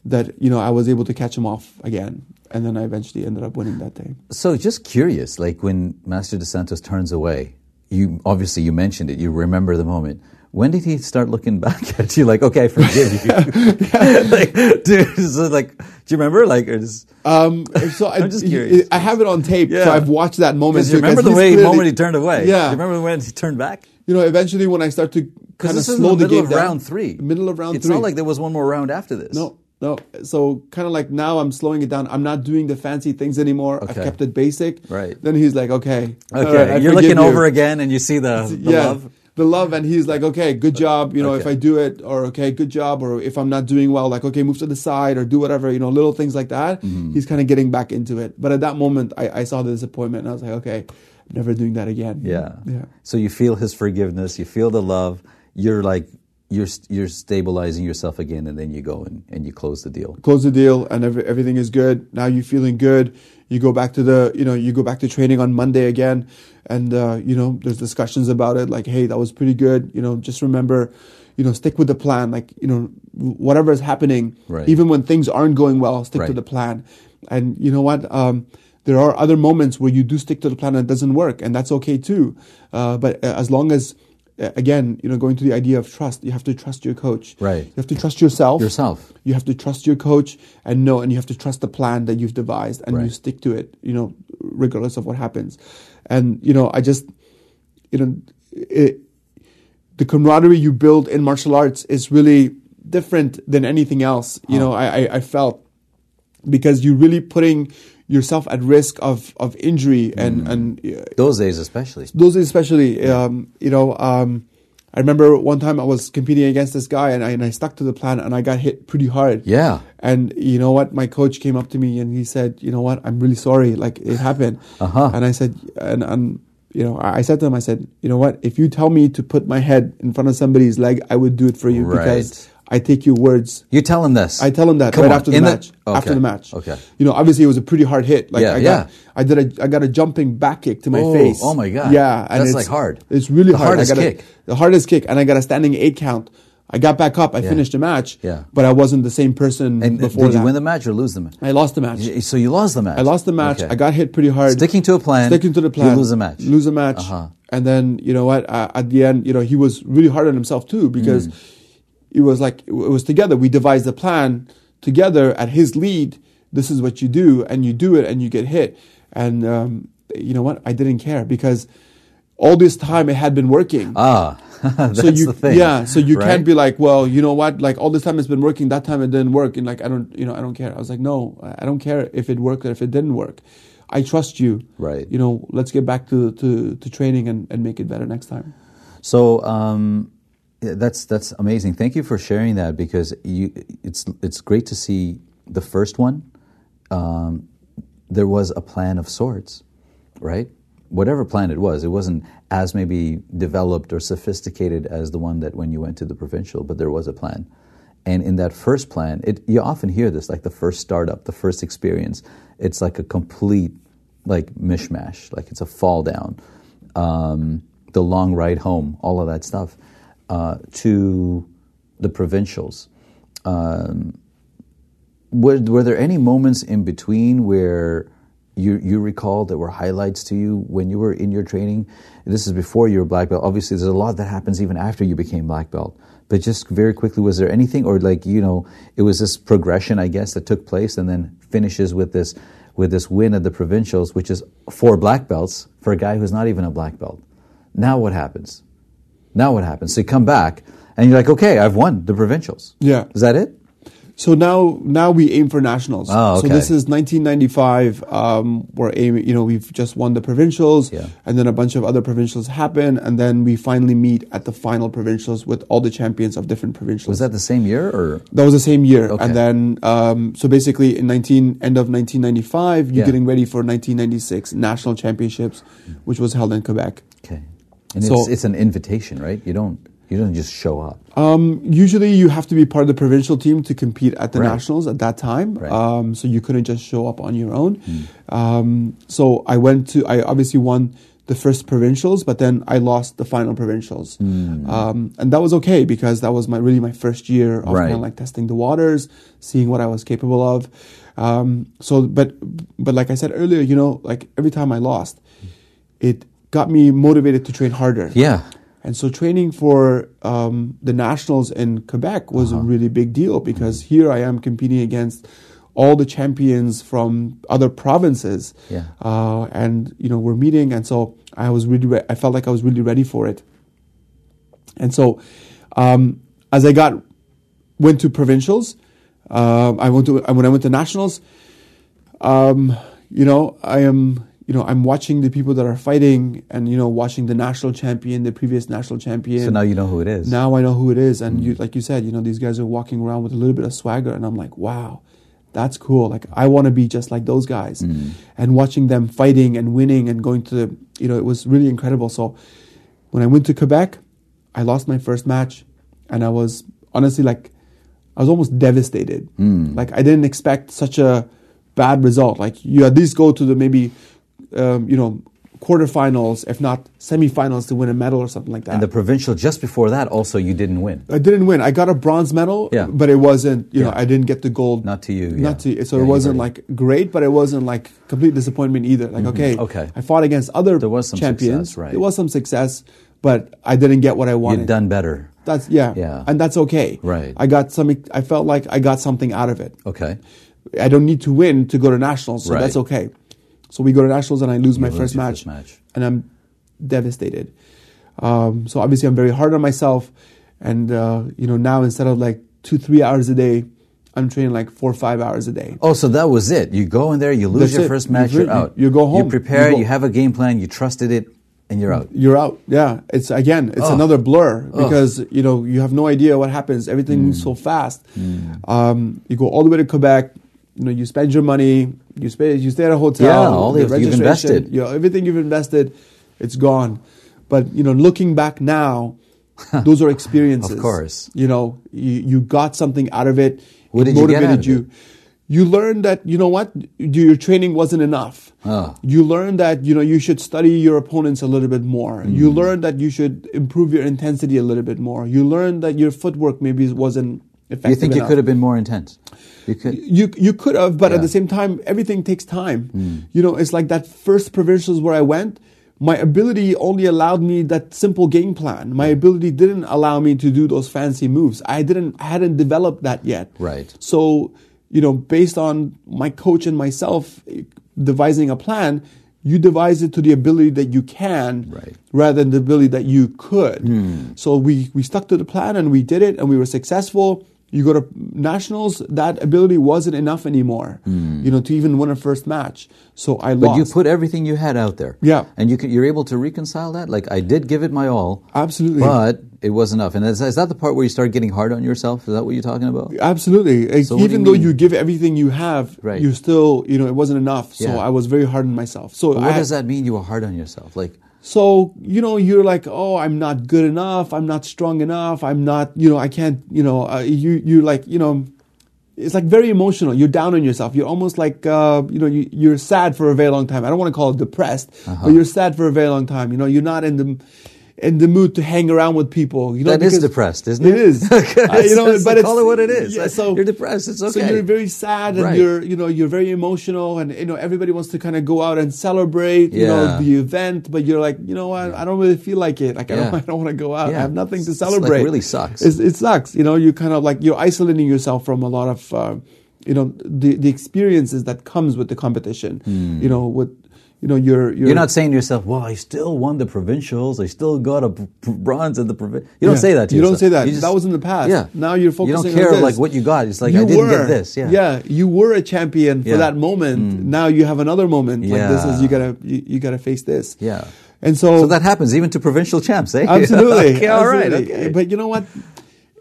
[SPEAKER 1] that you know I was able to catch him off again. And then I eventually ended up winning that day.
[SPEAKER 2] So just curious, like when Master De Santos turns away, you obviously you mentioned it, you remember the moment. When did he start looking back at you like, okay, I forgive you? like, dude, so like, do you remember? Like, or just,
[SPEAKER 1] Um, so I,
[SPEAKER 2] I'm just curious.
[SPEAKER 1] I have it on tape,
[SPEAKER 2] Yeah.
[SPEAKER 1] so I've watched that moment.
[SPEAKER 2] because you remember the way
[SPEAKER 1] clearly-
[SPEAKER 2] moment he turned away.
[SPEAKER 1] Yeah.
[SPEAKER 2] You remember when he turned back?
[SPEAKER 1] You know, eventually when I start to kind of slow
[SPEAKER 2] the
[SPEAKER 1] the
[SPEAKER 2] middle
[SPEAKER 1] game
[SPEAKER 2] of
[SPEAKER 1] down,
[SPEAKER 2] round three.
[SPEAKER 1] middle of round
[SPEAKER 2] it's
[SPEAKER 1] three.
[SPEAKER 2] not like there was one more round after this.
[SPEAKER 1] no, no. So kind of like now I'm slowing it down. I'm not doing the fancy things anymore. I've kept it basic.
[SPEAKER 2] Right.
[SPEAKER 1] Then he's like, okay,
[SPEAKER 2] Okay,
[SPEAKER 1] right,
[SPEAKER 2] you're looking
[SPEAKER 1] you.
[SPEAKER 2] over again, and you see the, the
[SPEAKER 1] yeah,
[SPEAKER 2] love.
[SPEAKER 1] the love, and he's like, okay, good job. You know, if I do it, or okay, good job, or if I'm not doing well, like okay, move to the side or do whatever. You know, little things like that.
[SPEAKER 2] Mm-hmm.
[SPEAKER 1] He's kind of getting back into it. But at that moment, I, I saw the disappointment, and I was like, okay, I'm never doing that again.
[SPEAKER 2] Yeah.
[SPEAKER 1] yeah.
[SPEAKER 2] So you feel his forgiveness, you feel the love. You're like you're you're stabilizing yourself again, and then you go and, and you close the deal.
[SPEAKER 1] close the deal and every, everything is good. Now you're feeling good. You go back to the you know you go back to training on monday again and uh, you know there's discussions about it like hey that was pretty good. You know just remember you know stick with the plan. Like you know whatever is happening
[SPEAKER 2] Right.
[SPEAKER 1] even when things aren't going well stick to the plan. And you know what? Um, there are other moments where you do stick to the plan and it doesn't work and that's okay too. Uh, but uh, as long as again you know going to the idea of trust you have to trust your coach
[SPEAKER 2] Right.
[SPEAKER 1] you have to trust yourself
[SPEAKER 2] Yourself.
[SPEAKER 1] you have to trust your coach and know, and you have to trust the plan that you've devised and you stick to it, you know, regardless of what happens. And, you know, I just, you know, it, the camaraderie you build in martial arts is really different than anything else. You know, I, I, I felt because you're really putting yourself at risk of, of injury and, and uh,
[SPEAKER 2] Those days, especially.
[SPEAKER 1] those days especially, um, you know, um, I remember one time I was competing against this guy and I, and I stuck to the plan and I got hit pretty hard.
[SPEAKER 2] Yeah.
[SPEAKER 1] And you know what? My coach came up to me and he said, "You know what? I'm really sorry. Like it happened."
[SPEAKER 2] Uh-huh.
[SPEAKER 1] And I said, and, and you know, I said to him, I said, you know what? If you tell me to put my head in front of somebody's leg, I would do it for you because
[SPEAKER 2] Right.
[SPEAKER 1] I take your words.
[SPEAKER 2] You tell him this.
[SPEAKER 1] I tell him that
[SPEAKER 2] Come
[SPEAKER 1] right
[SPEAKER 2] on,
[SPEAKER 1] after the
[SPEAKER 2] in
[SPEAKER 1] match.
[SPEAKER 2] okay.
[SPEAKER 1] After the match.
[SPEAKER 2] Okay.
[SPEAKER 1] You know, obviously it was a pretty hard hit. Like
[SPEAKER 2] Yeah,
[SPEAKER 1] I got,
[SPEAKER 2] yeah.
[SPEAKER 1] I did a, I got a jumping back kick to my
[SPEAKER 2] Oh,
[SPEAKER 1] face.
[SPEAKER 2] oh my God.
[SPEAKER 1] Yeah,
[SPEAKER 2] That's,
[SPEAKER 1] it's
[SPEAKER 2] like, hard.
[SPEAKER 1] It's really
[SPEAKER 2] The
[SPEAKER 1] hard.
[SPEAKER 2] hardest
[SPEAKER 1] I got a-
[SPEAKER 2] kick.
[SPEAKER 1] the hardest kick, and I got a standing eight count. I got back up. I
[SPEAKER 2] Yeah.
[SPEAKER 1] finished the match.
[SPEAKER 2] Yeah.
[SPEAKER 1] but I wasn't the same person
[SPEAKER 2] And uh,
[SPEAKER 1] before
[SPEAKER 2] did you
[SPEAKER 1] that.
[SPEAKER 2] win the match or lose the match?
[SPEAKER 1] I lost the match.
[SPEAKER 2] So you lost the match.
[SPEAKER 1] I lost the match.
[SPEAKER 2] Okay.
[SPEAKER 1] I got hit pretty hard.
[SPEAKER 2] Sticking to a plan.
[SPEAKER 1] Sticking to the
[SPEAKER 2] you
[SPEAKER 1] plan.
[SPEAKER 2] lose the match.
[SPEAKER 1] Lose a match.
[SPEAKER 2] Uh-huh.
[SPEAKER 1] And then you know what? Uh, at the end, you know, he was really hard on himself too because
[SPEAKER 2] Mm.
[SPEAKER 1] It was like it was together. We devised the plan together at his lead. This is what you do, and you do it, and you get hit. And um, you know what? I didn't care because all this time it had been working.
[SPEAKER 2] Ah, that's
[SPEAKER 1] so you,
[SPEAKER 2] the thing.
[SPEAKER 1] yeah. So you
[SPEAKER 2] right?
[SPEAKER 1] can't be like, well, you know what? Like all this time it's been working. That time it didn't work, and like I don't, you know, I don't care. I was like, no, I don't care if it worked or if it didn't work. I trust you.
[SPEAKER 2] Right.
[SPEAKER 1] You know, let's get back to to, to training and, and make it better next time.
[SPEAKER 2] So um, that's that's amazing. Thank you for sharing that because you it's it's great to see the first one. Um, there was a plan of sorts, right? Whatever plan it was, it wasn't as maybe developed or sophisticated as the one that when you went to the provincial, but there was a plan. And in that first plan, it, you often hear this, like the first startup, the first experience. It's like a complete, like mishmash, like it's a fall down. Um, the long ride home, all of that stuff, uh, to the provincials. Um, were, were there any moments in between where you, you recall that were highlights to you when you were in your training? This is before you were black belt. Obviously, there's a lot that happens even after you became black belt. But just very quickly, was there anything, or like you know, it was this progression, I guess, that took place, and then finishes with this with this win at the provincials, which is four black belts for a guy who's not even a black belt. Now what happens? Now what happens? You come back and you're like, okay, I've won the provincials.
[SPEAKER 1] Yeah.
[SPEAKER 2] Is that it?
[SPEAKER 1] So now now we aim for nationals.
[SPEAKER 2] Oh, okay.
[SPEAKER 1] So this is 1995. Um, we're aiming. You know, we've just won the provincials,
[SPEAKER 2] Yeah.
[SPEAKER 1] and then a bunch of other provincials happen, and then we finally meet at the final provincials with all the champions of different provincials.
[SPEAKER 2] Was that the same year or?
[SPEAKER 1] That was the same year,
[SPEAKER 2] Okay.
[SPEAKER 1] and then um, so basically in 19 end of 1995, you're
[SPEAKER 2] Yeah.
[SPEAKER 1] getting ready for 1996 national championships, which was held in Quebec.
[SPEAKER 2] Okay. And
[SPEAKER 1] So-
[SPEAKER 2] it's, it's an invitation, right? You don't you don't just show up.
[SPEAKER 1] Um, usually, you have to be part of the provincial team to compete at the
[SPEAKER 2] Right.
[SPEAKER 1] nationals at that time.
[SPEAKER 2] Right.
[SPEAKER 1] Um, so you couldn't just show up on your own. Um, so I went to. I obviously won the first provincials, but then I lost the final provincials, um, and that was okay because that was my really my first year of
[SPEAKER 2] Right.
[SPEAKER 1] kind of like testing the waters, seeing what I was capable of. Um, so, but but like I said earlier, you know, like every time I lost, it got me motivated to train harder.
[SPEAKER 2] Yeah.
[SPEAKER 1] And so training for um, the nationals in Quebec was
[SPEAKER 2] Uh-huh.
[SPEAKER 1] a really big deal because here I am competing against all the champions from other provinces.
[SPEAKER 2] Yeah.
[SPEAKER 1] Uh, and you know we're meeting, and so I was really re- I felt like I was really ready for it. And so um, as I got went to provincials, um, I went to when I went to nationals. Um, you know, I am you know I'm watching the people that are fighting, and you know watching the national champion, the previous national champion.
[SPEAKER 2] So now you know who it is.
[SPEAKER 1] Now I know who it is, and you, mm. like you said, you know these guys are walking around with a little bit of swagger, and I'm like, wow, that's cool. Like I want to be just like those guys, mm. and watching them fighting and winning and going to, the, you know, it was really incredible. So when I went to Quebec, I lost my first match, and I was honestly like, I was almost devastated. Mm. Like I didn't expect such a bad result. Like you at least go to the maybe, um, you know, quarterfinals, if not semifinals, to win a medal or something like that.
[SPEAKER 2] and the provincial just before that also you didn't win.
[SPEAKER 1] I didn't win. I got a bronze medal,
[SPEAKER 2] Yeah.
[SPEAKER 1] but it wasn't. You know, I didn't get the gold.
[SPEAKER 2] Not to you,
[SPEAKER 1] Not
[SPEAKER 2] yeah.
[SPEAKER 1] to. So
[SPEAKER 2] Yeah,
[SPEAKER 1] it wasn't like great, but it wasn't like complete disappointment either. Like okay,
[SPEAKER 2] Mm-hmm. Okay.
[SPEAKER 1] I fought against other
[SPEAKER 2] There was some
[SPEAKER 1] champions.
[SPEAKER 2] success, right.
[SPEAKER 1] There was some success, but I didn't get what I wanted.
[SPEAKER 2] You'd done better.
[SPEAKER 1] That's yeah,
[SPEAKER 2] Yeah.
[SPEAKER 1] and that's okay.
[SPEAKER 2] Right.
[SPEAKER 1] I got some. I felt like I got something out of it.
[SPEAKER 2] Okay.
[SPEAKER 1] I don't need to win to go to nationals, so
[SPEAKER 2] Right.
[SPEAKER 1] that's okay. So we go to nationals, and I lose my
[SPEAKER 2] lose
[SPEAKER 1] first match,
[SPEAKER 2] first match.
[SPEAKER 1] and I'm devastated. Um, so obviously, I'm very hard on myself, and uh, you know now instead of like two, three hours a day, I'm training like four, or five hours a day.
[SPEAKER 2] Oh, so that was it. You go in there, you lose
[SPEAKER 1] That's
[SPEAKER 2] your
[SPEAKER 1] it.
[SPEAKER 2] first match, you're
[SPEAKER 1] you-
[SPEAKER 2] out.
[SPEAKER 1] you go home.
[SPEAKER 2] You prepare,
[SPEAKER 1] You
[SPEAKER 2] you, have a game plan, you trusted it, and you're out.
[SPEAKER 1] You're out. Yeah, it's again, it's
[SPEAKER 2] Ugh.
[SPEAKER 1] another blur because you know you have no idea what happens. Everything
[SPEAKER 2] Mm.
[SPEAKER 1] moves so fast. Um, you go all the way to Quebec. You know, you spend your money. You spend. You stay at a hotel.
[SPEAKER 2] Yeah, all
[SPEAKER 1] the
[SPEAKER 2] the- you've invested.
[SPEAKER 1] You know, everything you've invested, it's gone. But you know, looking back now, those are experiences.
[SPEAKER 2] Of course.
[SPEAKER 1] You know, you, you got something out of it.
[SPEAKER 2] What
[SPEAKER 1] it
[SPEAKER 2] did you get
[SPEAKER 1] motivated
[SPEAKER 2] out of
[SPEAKER 1] you.
[SPEAKER 2] it?
[SPEAKER 1] You learned that you know what your training wasn't enough.
[SPEAKER 2] Ah.
[SPEAKER 1] You learned that you know you should study your opponents a little bit more. You
[SPEAKER 2] Mm.
[SPEAKER 1] learned that you should improve your intensity a little bit more. You learned that your footwork maybe wasn't effective.
[SPEAKER 2] You think you
[SPEAKER 1] enough.
[SPEAKER 2] could have been more intense? You could.
[SPEAKER 1] You you could have, but
[SPEAKER 2] Yeah.
[SPEAKER 1] at the same time, everything takes time.
[SPEAKER 2] Hmm.
[SPEAKER 1] You know, it's like that first provincials where I went. My ability only allowed me that simple game plan. My ability didn't allow me to do those fancy moves. I didn't I hadn't developed that yet.
[SPEAKER 2] Right.
[SPEAKER 1] So, you know, based on my coach and myself eh, devising a plan, you devise it to the ability that you can
[SPEAKER 2] Right.
[SPEAKER 1] rather than the ability that you could.
[SPEAKER 2] Hmm.
[SPEAKER 1] So we, we stuck to the plan and we did it and we were successful. You go to nationals, that ability wasn't enough anymore, you know, to even win a first match. So I
[SPEAKER 2] Hmm. But you put everything you had out there.
[SPEAKER 1] Yeah.
[SPEAKER 2] And you can, you're able to reconcile that? Like, I did give it my all.
[SPEAKER 1] Absolutely.
[SPEAKER 2] But it was enough. And is, is that the part where you start getting hard on yourself? Is that what you're talking about?
[SPEAKER 1] Absolutely.
[SPEAKER 2] So
[SPEAKER 1] even
[SPEAKER 2] you
[SPEAKER 1] though
[SPEAKER 2] mean?
[SPEAKER 1] you give everything you have,
[SPEAKER 2] Right.
[SPEAKER 1] you still, you know, it wasn't enough. So
[SPEAKER 2] Yeah.
[SPEAKER 1] I was very hard on myself. So
[SPEAKER 2] But what
[SPEAKER 1] I,
[SPEAKER 2] does that mean you were hard on yourself? Like,
[SPEAKER 1] So, you know, you're like, oh, I'm not good enough. I'm not strong enough. I'm not, you know, I can't, you know, uh, you, you like, you know, it's like very emotional. You're down on yourself. You're almost like, uh, you know, you, you're sad for a very long time. I don't want to call it depressed,
[SPEAKER 2] Uh-huh.
[SPEAKER 1] but you're sad for a very long time. You know, you're not in the, in the mood to hang around with people. You know,
[SPEAKER 2] that is depressed, isn't it?
[SPEAKER 1] It is. Uh, you know, but
[SPEAKER 2] call it what it is.
[SPEAKER 1] Yeah, so
[SPEAKER 2] you're depressed. It's okay.
[SPEAKER 1] so you're very sad and
[SPEAKER 2] Right.
[SPEAKER 1] you're you know you're very emotional and you know everybody wants to kind of go out and celebrate you know the event but you're like you know what I don't really feel like it like I don't
[SPEAKER 2] Yeah.
[SPEAKER 1] I don't want to go out I have nothing to
[SPEAKER 2] It's like
[SPEAKER 1] celebrate
[SPEAKER 2] really sucks.
[SPEAKER 1] It's, it sucks you know you kind of like you're isolating yourself from a lot of uh, you know the the experiences that comes with the competition you know with you know you're you're.
[SPEAKER 2] You're not saying to yourself, "Well, I still won the provincials. I still got a bronze at the provincial." You don't
[SPEAKER 1] Yeah.
[SPEAKER 2] say that. To
[SPEAKER 1] You don't say that.
[SPEAKER 2] You just-
[SPEAKER 1] That was in the past.
[SPEAKER 2] Yeah.
[SPEAKER 1] Now you're focusing.
[SPEAKER 2] You don't
[SPEAKER 1] on
[SPEAKER 2] care like what you got. It's like
[SPEAKER 1] you
[SPEAKER 2] I didn't
[SPEAKER 1] were,
[SPEAKER 2] get this. Yeah.
[SPEAKER 1] yeah, you were a champion for
[SPEAKER 2] Yeah.
[SPEAKER 1] that moment. Now you have another moment. Like this is you gotta you, you gotta face this.
[SPEAKER 2] Yeah.
[SPEAKER 1] and so,
[SPEAKER 2] So that happens even to provincial champs, eh?
[SPEAKER 1] absolutely,
[SPEAKER 2] okay, all right.
[SPEAKER 1] absolutely.
[SPEAKER 2] Okay.
[SPEAKER 1] But you know what?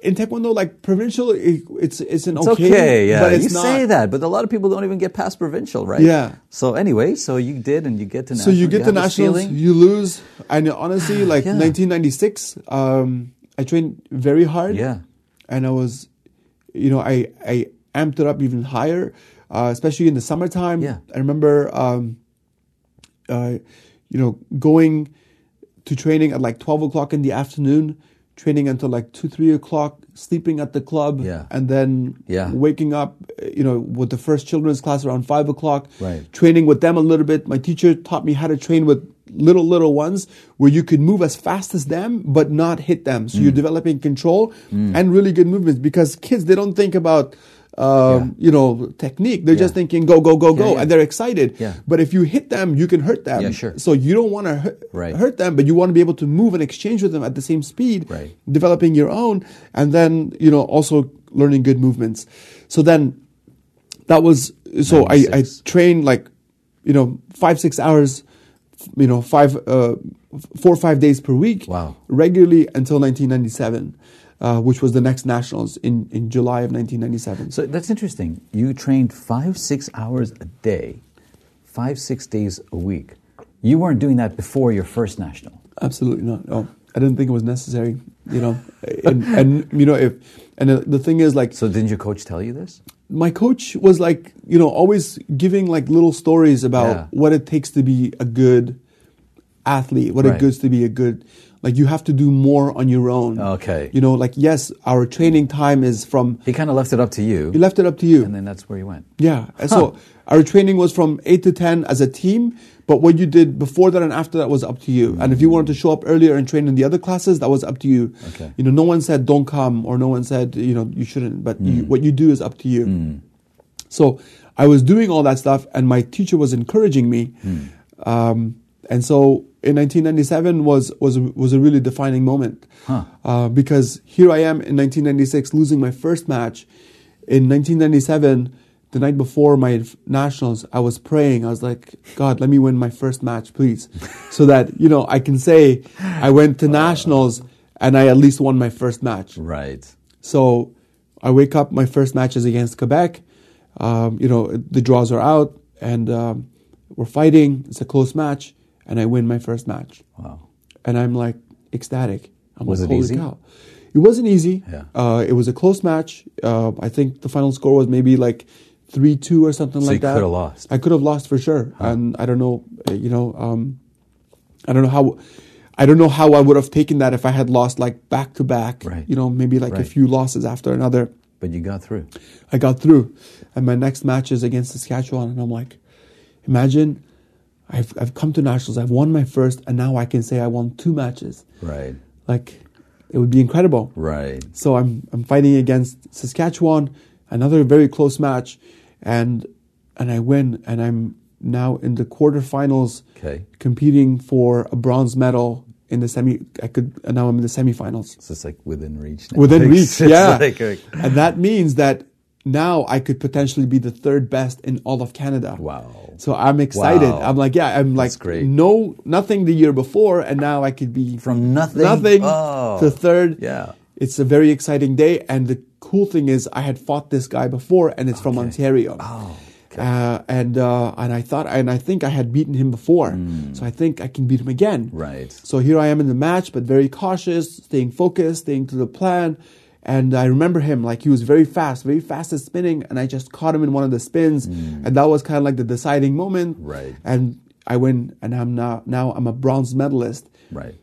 [SPEAKER 1] In Taekwondo, like provincial, it, it's it's an
[SPEAKER 2] It's
[SPEAKER 1] okay,
[SPEAKER 2] okay, yeah.
[SPEAKER 1] but it's
[SPEAKER 2] you
[SPEAKER 1] not.
[SPEAKER 2] say that, but a lot of people don't even get past provincial, right?
[SPEAKER 1] Yeah.
[SPEAKER 2] So anyway, so you did, and you get to
[SPEAKER 1] So
[SPEAKER 2] national.
[SPEAKER 1] you get to
[SPEAKER 2] have this
[SPEAKER 1] nationals, you lose, and honestly, like
[SPEAKER 2] Yeah.
[SPEAKER 1] 1996, um, I trained very hard.
[SPEAKER 2] Yeah.
[SPEAKER 1] and I was, you know, I I amped it up even higher, uh, especially in the summertime.
[SPEAKER 2] Yeah.
[SPEAKER 1] I remember, um, uh, you know, going to training at like 12 o'clock in the afternoon, training until like two, three o'clock, sleeping at the club,
[SPEAKER 2] Yeah.
[SPEAKER 1] and then
[SPEAKER 2] Yeah.
[SPEAKER 1] waking up, you know, with the first children's class around five o'clock,
[SPEAKER 2] Right.
[SPEAKER 1] training with them a little bit. My teacher taught me how to train with little, little ones where you could move as fast as them, but not hit them. So you're
[SPEAKER 2] Mm.
[SPEAKER 1] developing control and really good movements because kids, they don't think about, um, you know, technique. They're just thinking go, go, go, go.
[SPEAKER 2] yeah.
[SPEAKER 1] And they're excited.
[SPEAKER 2] Yeah.
[SPEAKER 1] But if you hit them, you can hurt them.
[SPEAKER 2] Yeah, sure.
[SPEAKER 1] So you don't want to hurt,
[SPEAKER 2] Right.
[SPEAKER 1] hurt them, but you want to be able to move and exchange with them at the same speed,
[SPEAKER 2] Right.
[SPEAKER 1] developing your own, and then, you know, also learning good movements. So then that was, so I, I trained like, you know, five, six hours, you know, five, uh, four or five days per week
[SPEAKER 2] Wow.
[SPEAKER 1] regularly until 1997. Uh, which was the next nationals in, in July of 1997.
[SPEAKER 2] So that's interesting. You trained five, six hours a day, five, six days a week. You weren't doing that before your first national.
[SPEAKER 1] Absolutely not. No, I didn't think it was necessary. You know, and and you know if and the, the thing is like
[SPEAKER 2] So didn't your coach tell you this?
[SPEAKER 1] my coach was like you know always giving like little stories about
[SPEAKER 2] Yeah.
[SPEAKER 1] what it takes to be a good athlete, what
[SPEAKER 2] Right.
[SPEAKER 1] it goes to be a good like you have to do more on your own.
[SPEAKER 2] Okay.
[SPEAKER 1] You know, like yes, our training time is from.
[SPEAKER 2] He kind of left it up to you,
[SPEAKER 1] He left it up to you.
[SPEAKER 2] and then that's where you went.
[SPEAKER 1] Yeah. And So our training was from eight to ten as a team, but what you did before that and after that was up to you. And if you wanted to show up earlier and train in the other classes, that was up to you.
[SPEAKER 2] Okay.
[SPEAKER 1] You know, no one said don't come or no one said you know you shouldn't, but you, mm. what you do is up to you. Mm. So I was doing all that stuff, and my teacher was encouraging me. Mm. Um, and so in 1997 was was was a really defining moment
[SPEAKER 2] Huh.
[SPEAKER 1] uh, because here I am in 1996 losing my first match. In 1997, the night before my nationals, I was praying. I was like, God, let me win my first match, please, so that you know I can say I went to nationals and I at least won my first match.
[SPEAKER 2] Right.
[SPEAKER 1] So I wake up. My first match is against Quebec. Um, you know the draws are out, and um, we're fighting. It's a close match, and I win my first match.
[SPEAKER 2] Wow.
[SPEAKER 1] And I'm like ecstatic. I'm
[SPEAKER 2] Was
[SPEAKER 1] like,
[SPEAKER 2] it
[SPEAKER 1] "Holy
[SPEAKER 2] easy?"
[SPEAKER 1] cow." It wasn't easy.
[SPEAKER 2] Yeah.
[SPEAKER 1] Uh, it was a close match. Uh, I think the final score was maybe like three two or something
[SPEAKER 2] So
[SPEAKER 1] like
[SPEAKER 2] you
[SPEAKER 1] that.
[SPEAKER 2] coulda lost.
[SPEAKER 1] I could have lost for sure, and I don't know. uh, You know, um, I don't know how. I don't know how I would have taken that if I had lost like back to back.
[SPEAKER 2] Right.
[SPEAKER 1] You know, maybe like a few losses after another.
[SPEAKER 2] But you got through.
[SPEAKER 1] I got through, and my next match is against Saskatchewan, and I'm like, imagine, I've I've come to nationals, I've won my first, and now I can say I won two matches.
[SPEAKER 2] Right.
[SPEAKER 1] Like, it would be incredible.
[SPEAKER 2] Right.
[SPEAKER 1] So I'm I'm fighting against Saskatchewan, another very close match, and and I win, and I'm now in the quarterfinals,
[SPEAKER 2] Okay.
[SPEAKER 1] competing for a bronze medal in the semi. I could and now I'm in the semifinals
[SPEAKER 2] So it's like within reach. Now.
[SPEAKER 1] within reach. Yeah,
[SPEAKER 2] like- like-
[SPEAKER 1] and that means that now I could potentially be the third best in all of Canada.
[SPEAKER 2] Wow.
[SPEAKER 1] So I'm excited.
[SPEAKER 2] Wow.
[SPEAKER 1] I'm like, yeah, I'm like,
[SPEAKER 2] great.
[SPEAKER 1] no, nothing the year before, and now I could be
[SPEAKER 2] From nothing?
[SPEAKER 1] nothing
[SPEAKER 2] Oh.
[SPEAKER 1] to third.
[SPEAKER 2] Yeah.
[SPEAKER 1] It's a very exciting day, and the cool thing is, I had fought this guy before, and it's from Ontario.
[SPEAKER 2] Oh, okay.
[SPEAKER 1] Uh, and uh, and I thought, and I think I had beaten him before, so I think I can beat him again.
[SPEAKER 2] Right.
[SPEAKER 1] So here I am in the match, but very cautious, staying focused, staying to the plan. And I remember him like he was very fast, very fast at spinning, and I just caught him in one of the spins, mm. and that was kind of like the deciding moment.
[SPEAKER 2] Right.
[SPEAKER 1] And I win, and I'm now now I'm a bronze medalist,
[SPEAKER 2] Right.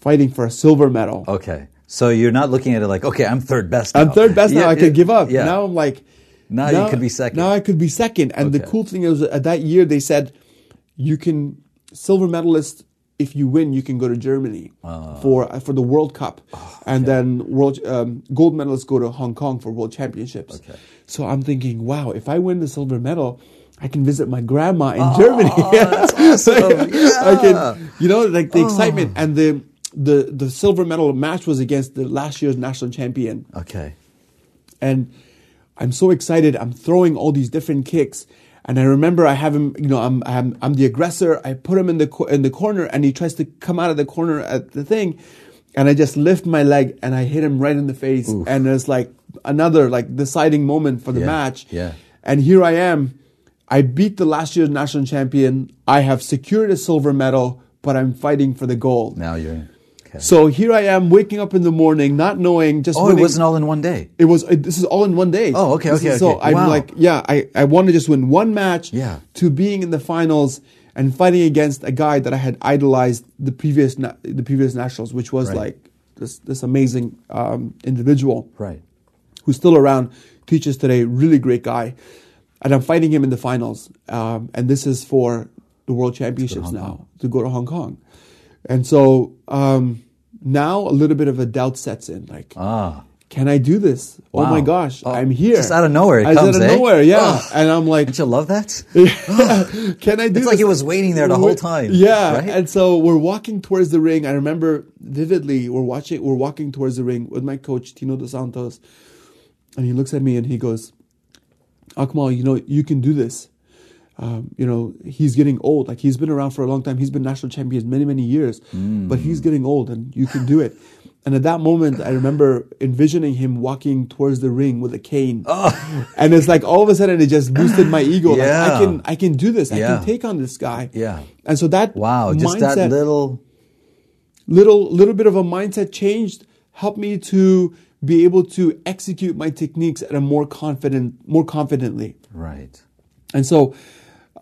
[SPEAKER 1] fighting for a silver medal.
[SPEAKER 2] Okay. So you're not looking at it like, okay, I'm third best.
[SPEAKER 1] I'm third best now.
[SPEAKER 2] Yeah,
[SPEAKER 1] I could give up.
[SPEAKER 2] Yeah.
[SPEAKER 1] Now I'm like,
[SPEAKER 2] Now you could be second.
[SPEAKER 1] Now I could be second. And the cool thing is, at that year they said, you can silver medalist. If you win, you can go to Germany for uh, for the World Cup, and then world um, gold medalists go to Hong Kong for World Championships.
[SPEAKER 2] Okay.
[SPEAKER 1] So I'm thinking, wow, if I win the silver medal, I can visit my grandma in Germany.
[SPEAKER 2] that's awesome.
[SPEAKER 1] I can, you know, like the excitement and the the the silver medal match was against the last year's national champion
[SPEAKER 2] Okay.
[SPEAKER 1] and I'm so excited. I'm throwing all these different kicks, and I remember I have him. You know, I'm I'm, I'm the aggressor. I put him in the co- in the corner, and he tries to come out of the corner at the thing, and I just lift my leg and I hit him right in the face,
[SPEAKER 2] Oof.
[SPEAKER 1] and it's like another like deciding moment for the
[SPEAKER 2] Yeah,
[SPEAKER 1] match.
[SPEAKER 2] yeah.
[SPEAKER 1] And here I am. I beat the last year's national champion. I have secured a silver medal, but I'm fighting for the gold.
[SPEAKER 2] Now you're. Okay.
[SPEAKER 1] So here I am, waking up in the morning, not knowing, just
[SPEAKER 2] oh, it wasn't all in one day.
[SPEAKER 1] it was. It, this is all in one day.
[SPEAKER 2] Oh, okay,
[SPEAKER 1] This
[SPEAKER 2] okay,
[SPEAKER 1] is- So
[SPEAKER 2] okay.
[SPEAKER 1] I'm
[SPEAKER 2] Wow.
[SPEAKER 1] like, yeah, I, I want to just win one match.
[SPEAKER 2] Yeah.
[SPEAKER 1] To being in the finals and fighting against a guy that I had idolized the previous na- the previous nationals, which was
[SPEAKER 2] Right.
[SPEAKER 1] like this this amazing um, individual
[SPEAKER 2] Right.
[SPEAKER 1] who's still around, teaches today, really great guy, and I'm fighting him in the finals. Um, and this is for the World Championships now to go to Hong Kong, and so um, now a little bit of a doubt sets in, like
[SPEAKER 2] Ah.
[SPEAKER 1] can I do this? Oh my gosh,
[SPEAKER 2] Oh,
[SPEAKER 1] I'm here.
[SPEAKER 2] just out of nowhere it
[SPEAKER 1] Out
[SPEAKER 2] comes,
[SPEAKER 1] of
[SPEAKER 2] eh?
[SPEAKER 1] nowhere, yeah.
[SPEAKER 2] Oh.
[SPEAKER 1] And I'm like,
[SPEAKER 2] Don't you love that?
[SPEAKER 1] can I do this?
[SPEAKER 2] It's
[SPEAKER 1] this?
[SPEAKER 2] like it was waiting there the whole time,
[SPEAKER 1] Yeah.
[SPEAKER 2] right?
[SPEAKER 1] And so we're walking towards the ring. I remember vividly, we're watching, we're walking towards the ring with my coach, Tino Dos Santos. And he looks at me and he goes, Akmal, you know, you can do this. Um, you know, he's getting old. Like he's been around for a long time. He's been national champion many, many years, but he's getting old and you can do it. And at that moment, I remember envisioning him walking towards the ring with a cane. Oh. And it's like all of a sudden it just boosted my ego. Like
[SPEAKER 2] Yeah.
[SPEAKER 1] I can, I can do this. I
[SPEAKER 2] Yeah.
[SPEAKER 1] can take on this guy.
[SPEAKER 2] Yeah.
[SPEAKER 1] And so that
[SPEAKER 2] Wow. Just
[SPEAKER 1] mindset,
[SPEAKER 2] that little.
[SPEAKER 1] little little bit of a mindset change helped me to be able to execute my techniques at a more confident more confidently.
[SPEAKER 2] Right.
[SPEAKER 1] And so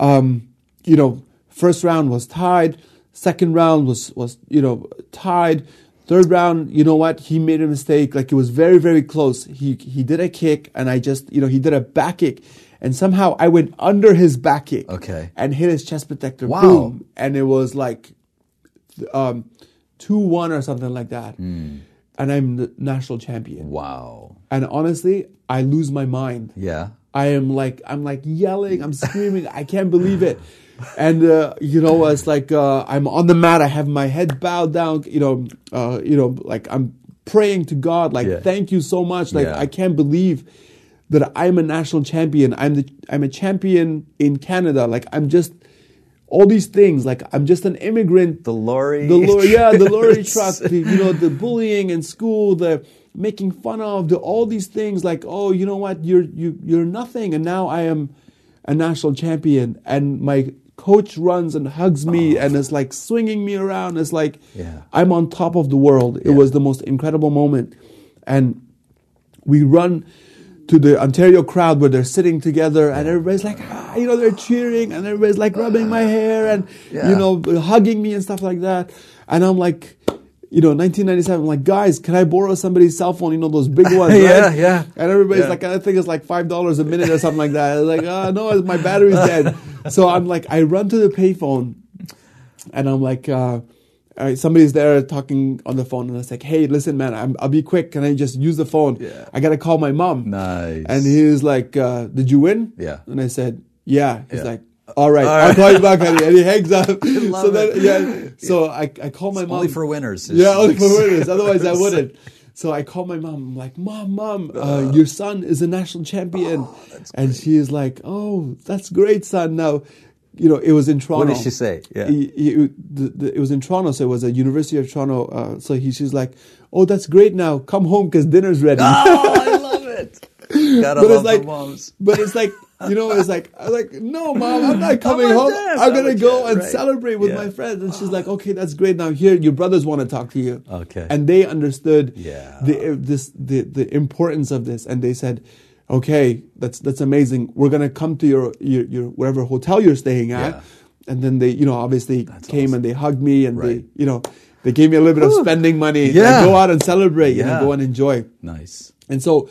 [SPEAKER 1] um, you know, first round was tied, second round was was, you know, tied. Third round, you know what? He made a mistake. Like it was very, very close. He he did a kick, and I just, you know, he did a back kick, and somehow I went under his back kick,
[SPEAKER 2] Okay.
[SPEAKER 1] and hit his chest protector.
[SPEAKER 2] Wow.
[SPEAKER 1] Boom, and it was like um, two one or something like that.
[SPEAKER 2] Hmm.
[SPEAKER 1] And I'm the national champion.
[SPEAKER 2] Wow.
[SPEAKER 1] And honestly, I lose my mind.
[SPEAKER 2] Yeah.
[SPEAKER 1] I am like I'm like yelling, I'm screaming, I can't believe it. And uh, you know, it's like uh, I'm on the mat, I have my head bowed down, you know, uh, you know, like I'm praying to God, like
[SPEAKER 2] Yeah.
[SPEAKER 1] thank you so much. Like
[SPEAKER 2] Yeah.
[SPEAKER 1] I can't believe that I'm a national champion. I'm the I'm a champion in Canada. Like I'm just all these things. Like I'm just an immigrant.
[SPEAKER 2] The lorry.
[SPEAKER 1] The lorry, yeah, the lorry truck. The, you know, the bullying in school, the making fun of, the all these things. Like, oh, you know what? You're you you're nothing, and now I am a national champion. And my coach runs and hugs me and is like swinging me around. It's like
[SPEAKER 2] Yeah.
[SPEAKER 1] I'm on top of the world. It
[SPEAKER 2] Yeah.
[SPEAKER 1] was the most incredible moment. And we run to the Ontario crowd where they're sitting together and everybody's like, ah, you know, they're cheering and everybody's like rubbing my hair and,
[SPEAKER 2] Yeah.
[SPEAKER 1] you know, hugging me and stuff like that. And I'm like, you know, 1997, I'm like, guys, can I borrow somebody's cell phone? You know, those big ones,
[SPEAKER 2] Yeah,
[SPEAKER 1] right?
[SPEAKER 2] yeah.
[SPEAKER 1] And everybody's
[SPEAKER 2] Yeah.
[SPEAKER 1] like, I think it's like $5 a minute or something like that. I'm like, oh, no, my battery's dead. so I'm like, I run to the payphone and I'm like, uh, all right, somebody's there talking on the phone, and I was like, "Hey, listen, man, I'm, I'll be quick. Can I just use the phone?
[SPEAKER 2] Yeah.
[SPEAKER 1] I gotta call my mom."
[SPEAKER 2] Nice.
[SPEAKER 1] And he was like, uh, "Did you win?"
[SPEAKER 2] Yeah.
[SPEAKER 1] And I said, "Yeah." He's
[SPEAKER 2] Yeah.
[SPEAKER 1] like, "All right,
[SPEAKER 2] All
[SPEAKER 1] I'll
[SPEAKER 2] right.
[SPEAKER 1] call you back, honey." And he hangs up. so then,
[SPEAKER 2] it.
[SPEAKER 1] yeah. So I, I call my mom.
[SPEAKER 2] Only for winners.
[SPEAKER 1] Yeah, only for winners. Otherwise, I wouldn't. So I call my mom. I'm like, Mom, Mom, uh, your son is a national champion. and she is like, Oh, that's great, son. Now, you know, it was in Toronto.
[SPEAKER 2] What did she say? Yeah.
[SPEAKER 1] He- he- the, the, it was in Toronto, so it was a University of Toronto. Uh, so he, she's like, Oh, that's great. Now come home because dinner's ready.
[SPEAKER 2] Oh, I love it. Gotta
[SPEAKER 1] but
[SPEAKER 2] love
[SPEAKER 1] it's like,
[SPEAKER 2] moms.
[SPEAKER 1] but it's like, you know, it's like, I'm like, no, mom, I'm not coming home. I'm
[SPEAKER 2] I'm
[SPEAKER 1] gonna go and
[SPEAKER 2] right.
[SPEAKER 1] celebrate with
[SPEAKER 2] Yeah.
[SPEAKER 1] my friends. And she's like, okay, that's great. Now here, your brothers want to talk to you.
[SPEAKER 2] Okay.
[SPEAKER 1] And they understood
[SPEAKER 2] Yeah.
[SPEAKER 1] the this the the importance of this, and they said, okay, that's that's amazing. We're gonna come to your your, your wherever hotel you're staying at.
[SPEAKER 2] Yeah.
[SPEAKER 1] And then they, you know, obviously came
[SPEAKER 2] awesome.
[SPEAKER 1] and they hugged me and
[SPEAKER 2] Right.
[SPEAKER 1] they, you know, they gave me a little bit of spending money.
[SPEAKER 2] Yeah.
[SPEAKER 1] go out and celebrate, you know, go and enjoy.
[SPEAKER 2] Nice.
[SPEAKER 1] And so,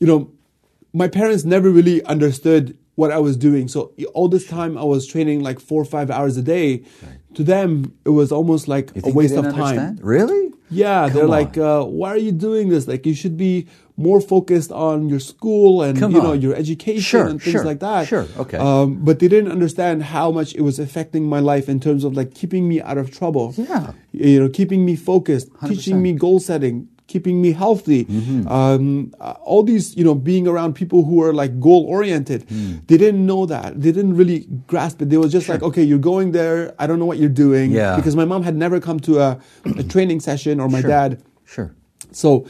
[SPEAKER 1] you know, my parents never really understood what I was doing. So all this time I was training like four or five hours a day. To them, it was almost like a waste of time.
[SPEAKER 2] understand? Really?
[SPEAKER 1] Yeah,
[SPEAKER 2] Come
[SPEAKER 1] they're
[SPEAKER 2] on.
[SPEAKER 1] like, uh, why are you doing this? Like, you should be more focused on your school and
[SPEAKER 2] Come
[SPEAKER 1] you know
[SPEAKER 2] on.
[SPEAKER 1] your education
[SPEAKER 2] Sure,
[SPEAKER 1] and things
[SPEAKER 2] sure,
[SPEAKER 1] like that.
[SPEAKER 2] sure, okay.
[SPEAKER 1] Um, but they didn't understand how much it was affecting my life in terms of like keeping me out of trouble.
[SPEAKER 2] Yeah.
[SPEAKER 1] you know, keeping me focused,
[SPEAKER 2] 100%.
[SPEAKER 1] teaching me goal setting, keeping me healthy.
[SPEAKER 2] Mm-hmm.
[SPEAKER 1] Um, uh, all these, you know, being around people who are like goal oriented.
[SPEAKER 2] Mm.
[SPEAKER 1] They didn't know that. They didn't really grasp it. They were just like, okay, you're going there. I don't know what you're doing.
[SPEAKER 2] Yeah.
[SPEAKER 1] Because my mom had never come to a, a training session or my
[SPEAKER 2] Sure.
[SPEAKER 1] dad.
[SPEAKER 2] Sure.
[SPEAKER 1] So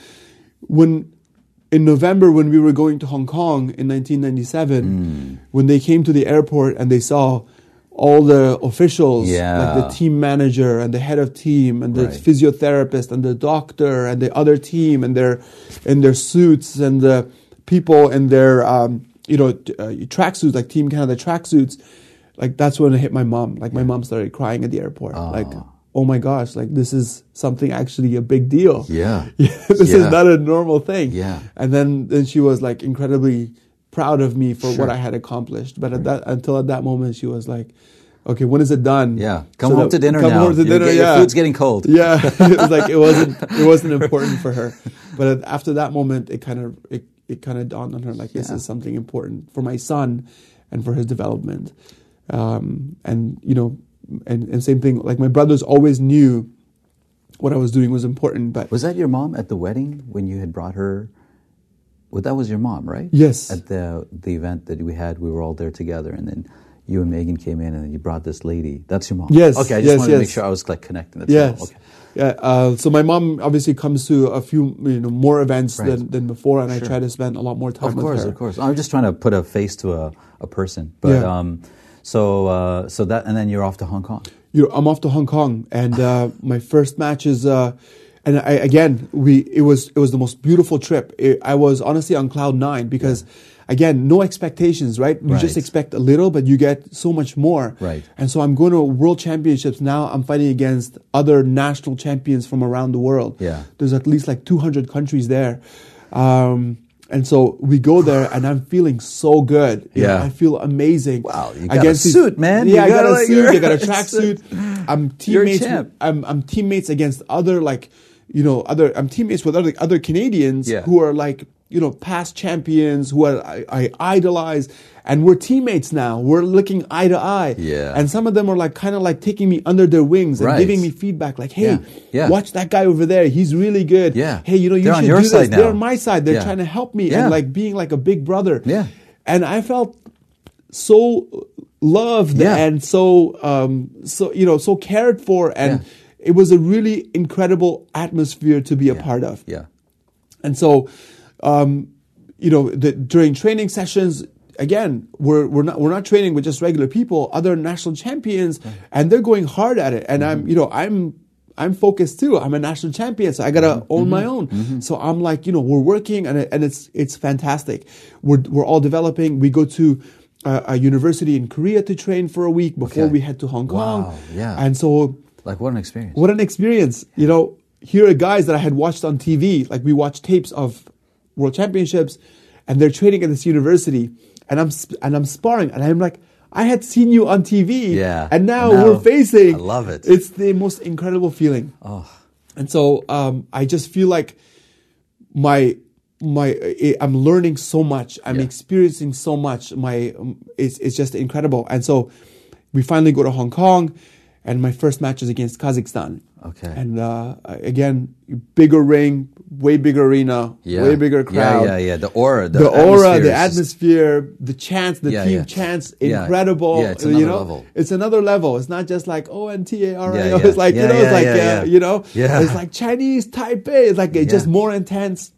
[SPEAKER 1] when in November when we were going to Hong Kong in 1997,
[SPEAKER 2] Hmm.
[SPEAKER 1] when they came to the airport and they saw all the officials,
[SPEAKER 2] Yeah.
[SPEAKER 1] like the team manager and the head of team and the
[SPEAKER 2] Right.
[SPEAKER 1] physiotherapist and the doctor and the other team and their in their suits and the people in their um, you know t- uh, tracksuits like Team Canada tracksuits, like that's when it hit my mom. Like my mom started crying at the airport. Like oh my gosh, like this is something actually a big deal.
[SPEAKER 2] Yeah.
[SPEAKER 1] this
[SPEAKER 2] Yeah.
[SPEAKER 1] is not a normal thing.
[SPEAKER 2] Yeah.
[SPEAKER 1] And then then she was like incredibly proud of me for
[SPEAKER 2] Sure.
[SPEAKER 1] what I had accomplished. But at that until at that moment she was like, Okay, when is it done?
[SPEAKER 2] Yeah. Come
[SPEAKER 1] So
[SPEAKER 2] home
[SPEAKER 1] that-
[SPEAKER 2] to dinner
[SPEAKER 1] come
[SPEAKER 2] now.
[SPEAKER 1] home to dinner,
[SPEAKER 2] get-
[SPEAKER 1] yeah.
[SPEAKER 2] Your food's getting cold.
[SPEAKER 1] Yeah. it was like it wasn't it wasn't important for her. But after that moment it kind of it, it kind of dawned on her like this
[SPEAKER 2] Yeah.
[SPEAKER 1] is something important for my son and for his development. Um, and you know and, and same thing like my brothers always knew what I was doing was important, but
[SPEAKER 2] Was that your mom at the wedding when you had brought her? Well, that was your mom, right?
[SPEAKER 1] Yes.
[SPEAKER 2] At the the event that we had, we were all there together, and then you and Megan came in, and then you brought this lady. That's your mom.
[SPEAKER 1] Yes,
[SPEAKER 2] Okay, I just
[SPEAKER 1] yes,
[SPEAKER 2] wanted to make sure I was like connecting. That's
[SPEAKER 1] Yes.
[SPEAKER 2] Okay.
[SPEAKER 1] Yeah. Uh, so my mom obviously comes to a few, you know, more events
[SPEAKER 2] Right.
[SPEAKER 1] than, than before, and I try to spend a lot more time
[SPEAKER 2] Of
[SPEAKER 1] with
[SPEAKER 2] course,
[SPEAKER 1] her.
[SPEAKER 2] of course. I'm just trying to put a face to a, a person. But
[SPEAKER 1] Yeah.
[SPEAKER 2] um, so uh, so that, and then you're off to Hong Kong.
[SPEAKER 1] You know, I'm off to Hong Kong, and uh, my first match is, uh, and I, again, we it was it was the most beautiful trip. It, I was honestly on cloud nine because. Again, no expectations, right? You just expect a little, but you get so much more.
[SPEAKER 2] Right.
[SPEAKER 1] And so I'm going to world championships now. I'm fighting against other national champions from around the world.
[SPEAKER 2] Yeah.
[SPEAKER 1] There's at least like 200 countries there. Um, and so we go there, and I'm feeling so good. You know,
[SPEAKER 2] Yeah.
[SPEAKER 1] I feel amazing.
[SPEAKER 2] Wow, you got a
[SPEAKER 1] Against these-
[SPEAKER 2] suit, man.
[SPEAKER 1] Yeah,
[SPEAKER 2] You
[SPEAKER 1] I got, a
[SPEAKER 2] like,
[SPEAKER 1] suit. I got a tracksuit. I'm
[SPEAKER 2] You're a
[SPEAKER 1] teammates.
[SPEAKER 2] champ.
[SPEAKER 1] I'm, I'm teammates against other like, you know, other. I'm teammates with other other Canadians
[SPEAKER 2] Yeah.
[SPEAKER 1] who are like, you know, past champions who are I, I idolize, and we're teammates now. We're looking eye to eye.
[SPEAKER 2] Yeah.
[SPEAKER 1] And some of them are like kind of like taking me under their wings and
[SPEAKER 2] Right.
[SPEAKER 1] giving me feedback, like, hey,
[SPEAKER 2] Yeah. Yeah.
[SPEAKER 1] watch that guy over there. He's really good.
[SPEAKER 2] Yeah.
[SPEAKER 1] Hey, you know, you
[SPEAKER 2] They're on
[SPEAKER 1] should
[SPEAKER 2] your
[SPEAKER 1] do this.
[SPEAKER 2] side
[SPEAKER 1] They're on my side. They're
[SPEAKER 2] Yeah.
[SPEAKER 1] trying to help me and like being like a big brother.
[SPEAKER 2] Yeah.
[SPEAKER 1] And I felt so loved and so um, so you know so cared for and. It was a really incredible atmosphere to be a part of
[SPEAKER 2] Yeah.
[SPEAKER 1] and so um, you know the, during training sessions again, we're we're not we're not training with just regular people, other national champions, and they're going hard at it. And I'm mm-hmm. you know I'm I'm focused too. I'm a national champion, so I gotta mm-hmm. own my mm-hmm. own. So I'm like, you know, we're working, and and it's it's fantastic. We're we're all developing. We go to a, a university in Korea to train for a week before
[SPEAKER 2] Okay.
[SPEAKER 1] we head to Hong Kong.
[SPEAKER 2] Wow, yeah.
[SPEAKER 1] And so,
[SPEAKER 2] Like what an experience.
[SPEAKER 1] what an experience! You know, here are guys that I had watched on TV. Like we watched tapes of world championships, and they're training at this university, and I'm sp- and I'm sparring, and I'm like. I had seen you on TV,
[SPEAKER 2] Yeah.
[SPEAKER 1] and now,
[SPEAKER 2] Now,
[SPEAKER 1] we're facing.
[SPEAKER 2] I love it.
[SPEAKER 1] It's the most incredible feeling.
[SPEAKER 2] Oh,
[SPEAKER 1] And so um, I just feel like my my I'm learning so much. I'm
[SPEAKER 2] Yeah.
[SPEAKER 1] experiencing so much. My um, it's it's just incredible. And so we finally go to Hong Kong, and my first match is against Kazakhstan.
[SPEAKER 2] Okay.
[SPEAKER 1] And uh, again, bigger ring, way bigger arena,
[SPEAKER 2] yeah.
[SPEAKER 1] way bigger crowd.
[SPEAKER 2] Yeah, yeah, yeah. The aura, the,
[SPEAKER 1] The, aura,
[SPEAKER 2] atmosphere
[SPEAKER 1] the
[SPEAKER 2] is just-
[SPEAKER 1] atmosphere, the chants, the
[SPEAKER 2] Yeah,
[SPEAKER 1] team
[SPEAKER 2] yeah.
[SPEAKER 1] chants, incredible.
[SPEAKER 2] Yeah, it's
[SPEAKER 1] you
[SPEAKER 2] another
[SPEAKER 1] know,
[SPEAKER 2] level.
[SPEAKER 1] it's another level. It's not just like O N T A R A.
[SPEAKER 2] yeah.
[SPEAKER 1] It's like you know, it's like
[SPEAKER 2] yeah,
[SPEAKER 1] uh,
[SPEAKER 2] yeah.
[SPEAKER 1] you know,
[SPEAKER 2] Yeah.
[SPEAKER 1] it's like Chinese Taipei. It's like it's just more intense.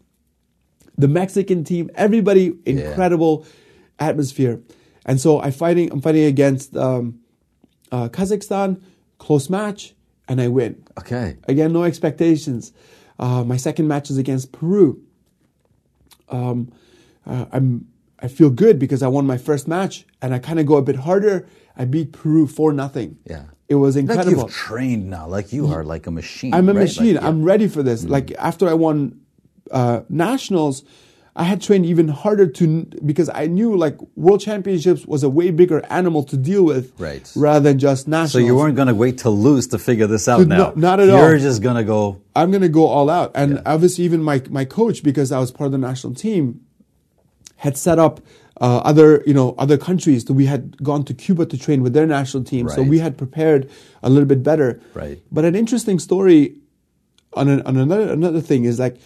[SPEAKER 1] The Mexican team, everybody, incredible atmosphere. And so I fighting. I'm fighting against um, uh, Kazakhstan, close match, and I win.
[SPEAKER 2] Okay.
[SPEAKER 1] Again, no expectations. Uh, my second match is against Peru. Um, uh, I'm I feel good because I won my first match, and I kind of go a bit harder. I beat Peru for nothing.
[SPEAKER 2] Yeah.
[SPEAKER 1] it was
[SPEAKER 2] Like
[SPEAKER 1] incredible.
[SPEAKER 2] you've trained now, like you are like a machine.
[SPEAKER 1] I'm a
[SPEAKER 2] right?
[SPEAKER 1] machine.
[SPEAKER 2] Like, yeah.
[SPEAKER 1] I'm ready for this. Like after I won uh, nationals, I had trained even harder to because I knew like world championships was a way bigger animal to deal with,
[SPEAKER 2] Right.
[SPEAKER 1] Rather than just nationals.
[SPEAKER 2] So you weren't going to wait to lose to figure this out
[SPEAKER 1] To-
[SPEAKER 2] now.
[SPEAKER 1] no, not at all.
[SPEAKER 2] You're just going to go.
[SPEAKER 1] I'm going to go all out. And obviously, even my, my coach, because I was part of the national team, had set up uh, other you know other countries. So we had gone to Cuba to train with their national team. So we had prepared a little bit better.
[SPEAKER 2] Right.
[SPEAKER 1] But an interesting story on, an, on another another thing is like.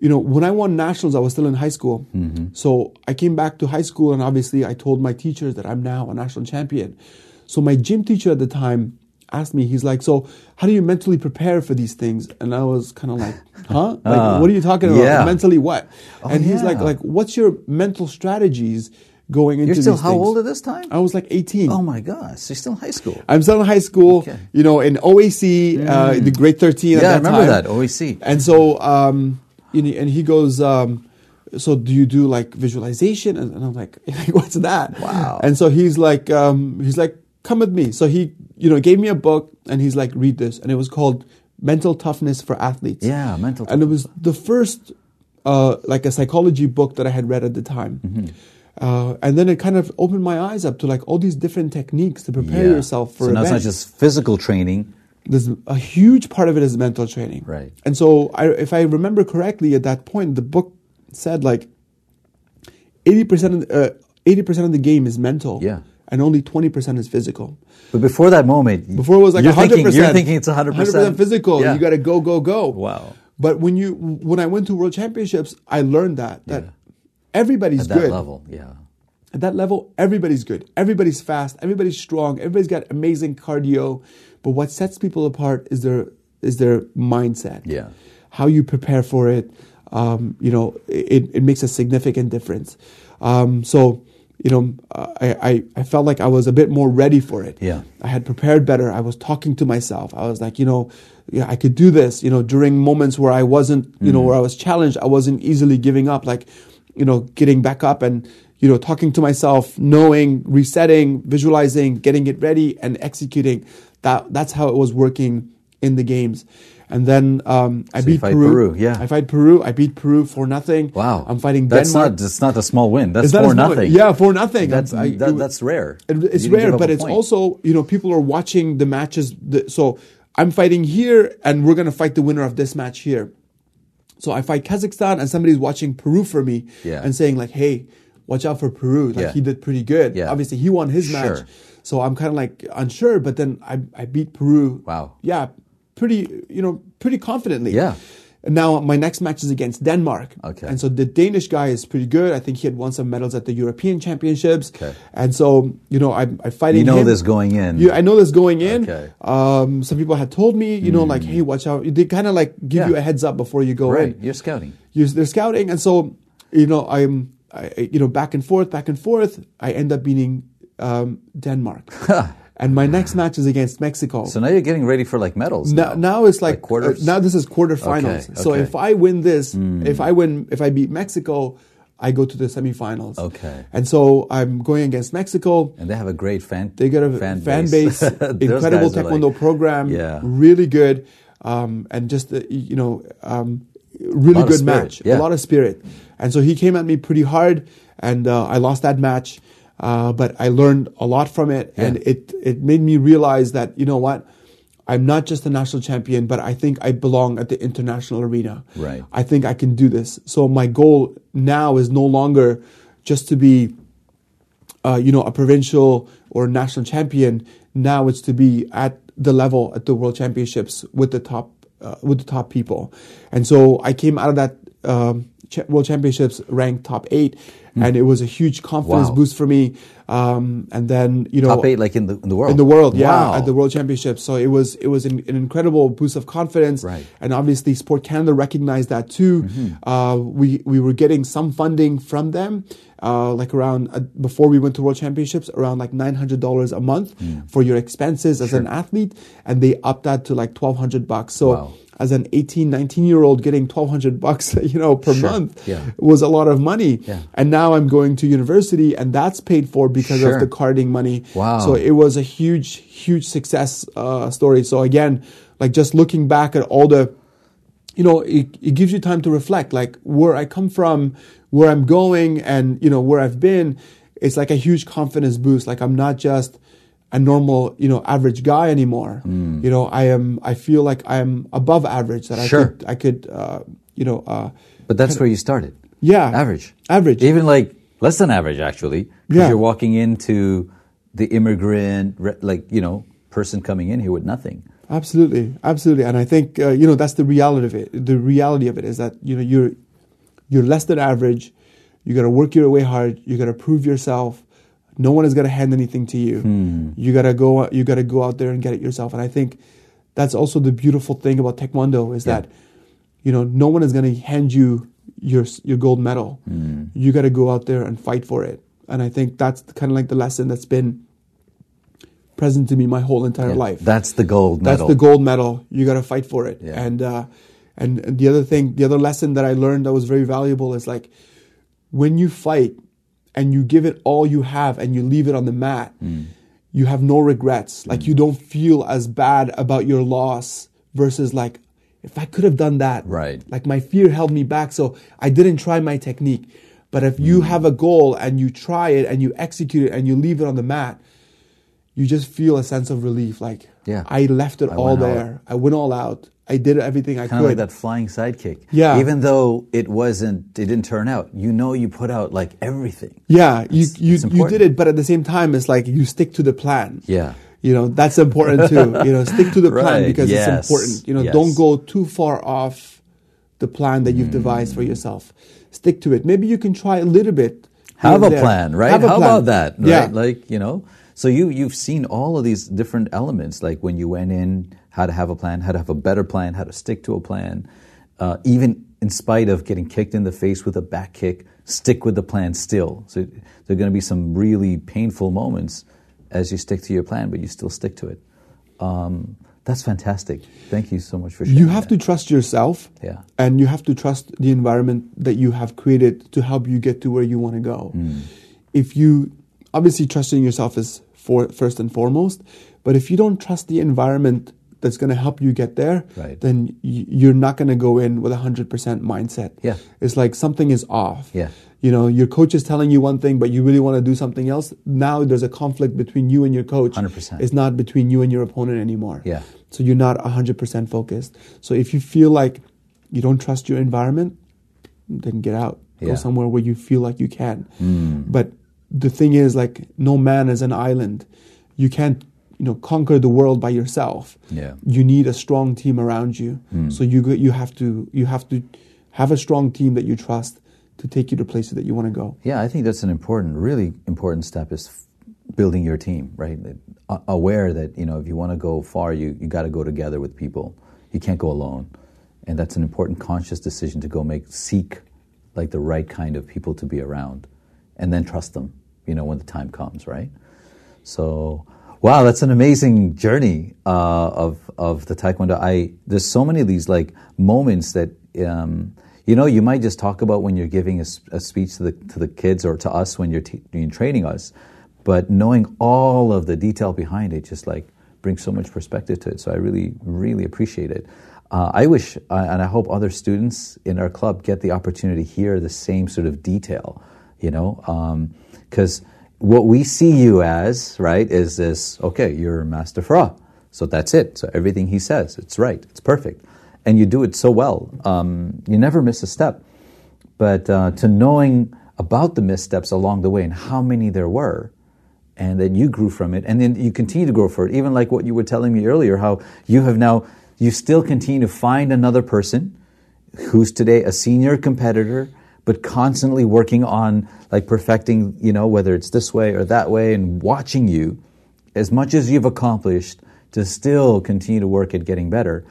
[SPEAKER 1] You know, when I won nationals, I was still in high school. So I came back to high school, and obviously, I told my teachers that I'm now a national champion. So my gym teacher at the time asked me, he's like, "So how do you mentally prepare for these things?" And I was kind of like, "Huh? Like, what are you talking about?
[SPEAKER 2] yeah.
[SPEAKER 1] Mentally what?" and he's like,
[SPEAKER 2] yeah.
[SPEAKER 1] "Like, what's your mental strategies going into
[SPEAKER 2] You're still how
[SPEAKER 1] things?"
[SPEAKER 2] old at this time?
[SPEAKER 1] I was like 18.
[SPEAKER 2] Oh my gosh, you're still in high school.
[SPEAKER 1] I'm still in high school,
[SPEAKER 2] Okay.
[SPEAKER 1] you know, in OAC, uh, the grade 13 at
[SPEAKER 2] Yeah, I remember
[SPEAKER 1] time.
[SPEAKER 2] that, OAC.
[SPEAKER 1] And so, um, you know, and he goes, um, so do you do like visualization? And, and I'm like, what's that?
[SPEAKER 2] Wow.
[SPEAKER 1] And so he's like, um, he's like, come with me. So he, you know, gave me a book and he's like, read this. And it was called Mental Toughness for Athletes.
[SPEAKER 2] Yeah, mental
[SPEAKER 1] And it was the first, uh, like a psychology book that I had read at the time.
[SPEAKER 2] Mm-hmm.
[SPEAKER 1] Uh, and then it kind of opened my eyes up to like all these different techniques to prepare
[SPEAKER 2] Yeah.
[SPEAKER 1] yourself for
[SPEAKER 2] So now it's
[SPEAKER 1] events
[SPEAKER 2] not just physical training.
[SPEAKER 1] There's a huge part of it is mental training.
[SPEAKER 2] Right.
[SPEAKER 1] And so, I, if I remember correctly, at that point, the book said like eighty percent of uh, eighty percent of the game is mental.
[SPEAKER 2] Yeah.
[SPEAKER 1] And only twenty percent is physical.
[SPEAKER 2] But before that moment,
[SPEAKER 1] Before it was like hundred
[SPEAKER 2] thinking,
[SPEAKER 1] percent.
[SPEAKER 2] you're thinking it's hundred percent
[SPEAKER 1] physical.
[SPEAKER 2] Yeah.
[SPEAKER 1] You got to go, go, go.
[SPEAKER 2] Wow.
[SPEAKER 1] But when you when I went to World Championships, I learned that that
[SPEAKER 2] Yeah.
[SPEAKER 1] everybody's
[SPEAKER 2] at that
[SPEAKER 1] good.
[SPEAKER 2] level. Yeah.
[SPEAKER 1] At that level, everybody's good. Everybody's fast. Everybody's strong. Everybody's got amazing cardio. But what sets people apart is their is their mindset.
[SPEAKER 2] Yeah.
[SPEAKER 1] How you prepare for it. Um, you know, it, it makes a significant difference. Um, so, you know, I, I, I felt like I was a bit more ready for it.
[SPEAKER 2] Yeah.
[SPEAKER 1] I had prepared better. I was talking to myself. I was like, you know, yeah, I could do this. You know, during moments where I wasn't, you know, where I was challenged, I wasn't easily giving up. Like, you know, getting back up and you know, talking to myself, knowing, resetting, visualizing, getting it ready, and executing. That that's how it was working in the games. And then um, I
[SPEAKER 2] So
[SPEAKER 1] beat Peru.
[SPEAKER 2] Peru, yeah.
[SPEAKER 1] I fight Peru. I beat Peru for nothing.
[SPEAKER 2] Wow.
[SPEAKER 1] I'm fighting
[SPEAKER 2] That's
[SPEAKER 1] Denmark.
[SPEAKER 2] not. That's not a small win. That's
[SPEAKER 1] that
[SPEAKER 2] for nothing.
[SPEAKER 1] Yeah, for nothing.
[SPEAKER 2] That's
[SPEAKER 1] I-
[SPEAKER 2] that, that's rare.
[SPEAKER 1] it- it's rare, but it's
[SPEAKER 2] point.
[SPEAKER 1] also you know people are watching the matches. The, so I'm fighting here, and we're gonna fight the winner of this match here. So I fight Kazakhstan, and somebody's watching Peru for me,
[SPEAKER 2] Yeah.
[SPEAKER 1] and saying like, "Hey, watch out for Peru. Like
[SPEAKER 2] Yeah.
[SPEAKER 1] he did pretty good.
[SPEAKER 2] Yeah.
[SPEAKER 1] Obviously, he won his match. So I'm kind of like unsure, but then I I beat Peru.
[SPEAKER 2] Wow.
[SPEAKER 1] Yeah, pretty you know pretty confidently.
[SPEAKER 2] Yeah.
[SPEAKER 1] And now my next match is against Denmark.
[SPEAKER 2] Okay.
[SPEAKER 1] And so the Danish guy is pretty good. I think he had won some medals at the European Championships.
[SPEAKER 2] Okay.
[SPEAKER 1] And so you know I'm, I'm fighting.
[SPEAKER 2] You know
[SPEAKER 1] him.
[SPEAKER 2] this going in.
[SPEAKER 1] Yeah, I know this going in.
[SPEAKER 2] Okay.
[SPEAKER 1] Um, some people had told me, you know, like, hey, watch out. They kind of like give
[SPEAKER 2] Yeah.
[SPEAKER 1] you a heads up before you go
[SPEAKER 2] right.
[SPEAKER 1] in.
[SPEAKER 2] You're scouting.
[SPEAKER 1] You- They're scouting, and so you know, I'm I, you know, back and forth, back and forth. I end up beating um, Denmark. and my next match is against Mexico.
[SPEAKER 2] So now you're getting ready for like medals.
[SPEAKER 1] Now, now it's like,
[SPEAKER 2] Like quarters?
[SPEAKER 1] uh, now this is quarterfinals.
[SPEAKER 2] Okay,
[SPEAKER 1] So
[SPEAKER 2] okay. Hmm.
[SPEAKER 1] if I win this, if I win, if I beat Mexico, I go to the semifinals.
[SPEAKER 2] Okay.
[SPEAKER 1] And so I'm going against Mexico.
[SPEAKER 2] and they have a great fan.
[SPEAKER 1] They got a
[SPEAKER 2] fan,
[SPEAKER 1] fan, base,
[SPEAKER 2] Those
[SPEAKER 1] incredible taekwondo
[SPEAKER 2] like-
[SPEAKER 1] program,
[SPEAKER 2] Yeah.
[SPEAKER 1] really good, um, and just uh, you know, um, really good
[SPEAKER 2] spirit,
[SPEAKER 1] match,
[SPEAKER 2] yeah.
[SPEAKER 1] a lot of spirit. And so he came at me pretty hard, and uh, I lost that match, uh, but I learned a lot from it, and it it made me realize that you know what. I'm not just a national champion, but I think I belong at the international arena.
[SPEAKER 2] Right.
[SPEAKER 1] I think I can do this. So my goal now is no longer just to be uh, you know, a provincial or national champion. Now it's to be at the level at the world championships with the top uh, with the top people. And so I came out of that um, world championships ranked top eight, and it was a huge confidence.
[SPEAKER 2] Wow.
[SPEAKER 1] boost for me. Um, and then you know,
[SPEAKER 2] Top eight, like in the in the world.
[SPEAKER 1] in the world, yeah, at the World Championships. So it was it was an, an incredible boost of confidence,
[SPEAKER 2] Right.
[SPEAKER 1] And obviously, Sport Canada recognized that too.
[SPEAKER 2] Mm-hmm.
[SPEAKER 1] Uh, we we were getting some funding from them, uh, like around uh, before we went to World Championships, around like nine hundred dollars a month
[SPEAKER 2] Mm.
[SPEAKER 1] for your expenses as an athlete, and they upped that to like twelve hundred bucks. So.
[SPEAKER 2] Wow.
[SPEAKER 1] As an 18, 19 year old getting 1200 bucks, you know, per
[SPEAKER 2] Sure.
[SPEAKER 1] month
[SPEAKER 2] Yeah.
[SPEAKER 1] was a lot of money.
[SPEAKER 2] Yeah.
[SPEAKER 1] And now I'm going to university and that's paid for because
[SPEAKER 2] Sure.
[SPEAKER 1] of the carding money.
[SPEAKER 2] Wow.
[SPEAKER 1] So it was a huge, huge success uh, story. So again, like just looking back at all the, you know, it, it gives you time to reflect, like where I come from, where I'm going, and you know where I've been. It's like a huge confidence boost. Like I'm not just a normal, you know, average guy anymore. You know, I am. I feel like I am above average. That.
[SPEAKER 2] Sure.
[SPEAKER 1] I could, I could, uh, you know, uh,
[SPEAKER 2] But that's where you started.
[SPEAKER 1] yeah,
[SPEAKER 2] Average.
[SPEAKER 1] average.
[SPEAKER 2] Even like less than average, actually. Because
[SPEAKER 1] Yeah.
[SPEAKER 2] you're walking into the immigrant, like, you know, person coming in here with nothing.
[SPEAKER 1] Absolutely, absolutely, and I think uh, you know that's the reality of it. The reality of it is that you know you're you're less than average. You got to work your way hard. You got to prove yourself. No one is going to hand anything to you. You got to go. You got to go out there and get it yourself. And I think that's also the beautiful thing about Taekwondo is
[SPEAKER 2] Yeah.
[SPEAKER 1] that you know no one is going to hand you your your gold medal. You got to go out there and fight for it. And I think that's kind of like the lesson that's been present to me my whole entire
[SPEAKER 2] Yeah.
[SPEAKER 1] life.
[SPEAKER 2] That's the gold
[SPEAKER 1] That's
[SPEAKER 2] medal.
[SPEAKER 1] the gold medal. You got to fight for it.
[SPEAKER 2] Yeah.
[SPEAKER 1] And uh, and the other thing, the other lesson that I learned that was very valuable is like when you fight and you give it all you have and you leave it on the mat,
[SPEAKER 2] Hmm.
[SPEAKER 1] you have no regrets. Like you don't feel as bad about your loss versus like if I could have done that.
[SPEAKER 2] Right.
[SPEAKER 1] Like my fear held me back, so I didn't try my technique. But if you have a goal and you try it and you execute it and you leave it on the mat, you just feel a sense of relief. Like
[SPEAKER 2] Yeah.
[SPEAKER 1] I left it
[SPEAKER 2] I
[SPEAKER 1] all there. I went all out. I did everything I
[SPEAKER 2] kind
[SPEAKER 1] could.
[SPEAKER 2] of like that flying sidekick.
[SPEAKER 1] Yeah.
[SPEAKER 2] Even though it wasn't, it didn't turn out. You know, you put out like everything.
[SPEAKER 1] Yeah, you
[SPEAKER 2] It's-
[SPEAKER 1] you
[SPEAKER 2] it's
[SPEAKER 1] you did it, but at the same time, it's like you stick to the plan.
[SPEAKER 2] Yeah.
[SPEAKER 1] You know that's important too. you know, stick to the plan
[SPEAKER 2] Right,
[SPEAKER 1] because
[SPEAKER 2] yes,
[SPEAKER 1] it's important. You know,
[SPEAKER 2] yes.
[SPEAKER 1] don't go too far off the plan that you've devised
[SPEAKER 2] Mm.
[SPEAKER 1] for yourself. Stick to it. Maybe you can try a little bit.
[SPEAKER 2] Have a
[SPEAKER 1] there.
[SPEAKER 2] plan, right?
[SPEAKER 1] Have a
[SPEAKER 2] How
[SPEAKER 1] plan.
[SPEAKER 2] about that? Right?
[SPEAKER 1] Yeah.
[SPEAKER 2] Like, you know, so you, you've seen all of these different elements, like when you went in, how to have a plan, how to have a better plan, how to stick to a plan. Uh, even in spite of getting kicked in the face with a back kick, stick with the plan still. So there are going to be some really painful moments as you stick to your plan, but you still stick to it. Um, that's fantastic. Thank you so much for sharing.
[SPEAKER 1] You have
[SPEAKER 2] that.
[SPEAKER 1] to trust yourself.
[SPEAKER 2] Yeah.
[SPEAKER 1] And you have to trust the environment that you have created to help you get to where you want to go.
[SPEAKER 2] Hmm.
[SPEAKER 1] If you obviously trusting yourself is for first and foremost, but if you don't trust the environment that's going to help you get there,
[SPEAKER 2] Right.
[SPEAKER 1] then you're not going to go in with a 100% mindset.
[SPEAKER 2] Yeah.
[SPEAKER 1] It's like something is off.
[SPEAKER 2] Yeah.
[SPEAKER 1] You know, your coach is telling you one thing, but you really want to do something else. Now there's a conflict between you and your coach.
[SPEAKER 2] 100%.
[SPEAKER 1] It's not between you and your opponent anymore.
[SPEAKER 2] Yeah.
[SPEAKER 1] So you're not 100% focused. So if you feel like you don't trust your environment, then get out.
[SPEAKER 2] Yeah.
[SPEAKER 1] Go somewhere where you feel like you can.
[SPEAKER 2] Mm.
[SPEAKER 1] But the thing is, like, no man is an island. You can't, you know, conquer the world by yourself.
[SPEAKER 2] Yeah.
[SPEAKER 1] You need a strong team around you.
[SPEAKER 2] Mm.
[SPEAKER 1] So you you have to you have to have a strong team that you trust to take you to places that you want to go.
[SPEAKER 2] Yeah, I think that's an important, really important step is f- building your team, right? A- aware that, you know, if you want to go far, you, you got to go together with people. You can't go alone. And that's an important conscious decision to go make, seek like the right kind of people to be around, and then trust them. You know when the time comes, right? So, wow, that's an amazing journey uh, of of the taekwondo. I there's so many of these like moments that. Um, you know, you might just talk about when you're giving a, a speech to the to the kids or to us when you're, you're training us, but knowing all of the detail behind it just like brings so much perspective to it. So I really, really appreciate it. Uh, I wish, uh, and I hope other students in our club get the opportunity to hear the same sort of detail, you know, because um, what we see you as, right, is this, okay, you're Master Farah. So that's it. So everything he says, it's right, it's perfect and you do it so well. Um, you never miss a step. But uh, to knowing about the missteps along the way and how many there were, and that you grew from it, and then you continue to grow for it, even like what you were telling me earlier, how you have now, you still continue to find another person who's today a senior competitor, but constantly working on like perfecting, you know, whether it's this way or that way, and watching you as much as you've accomplished to still continue to work at getting better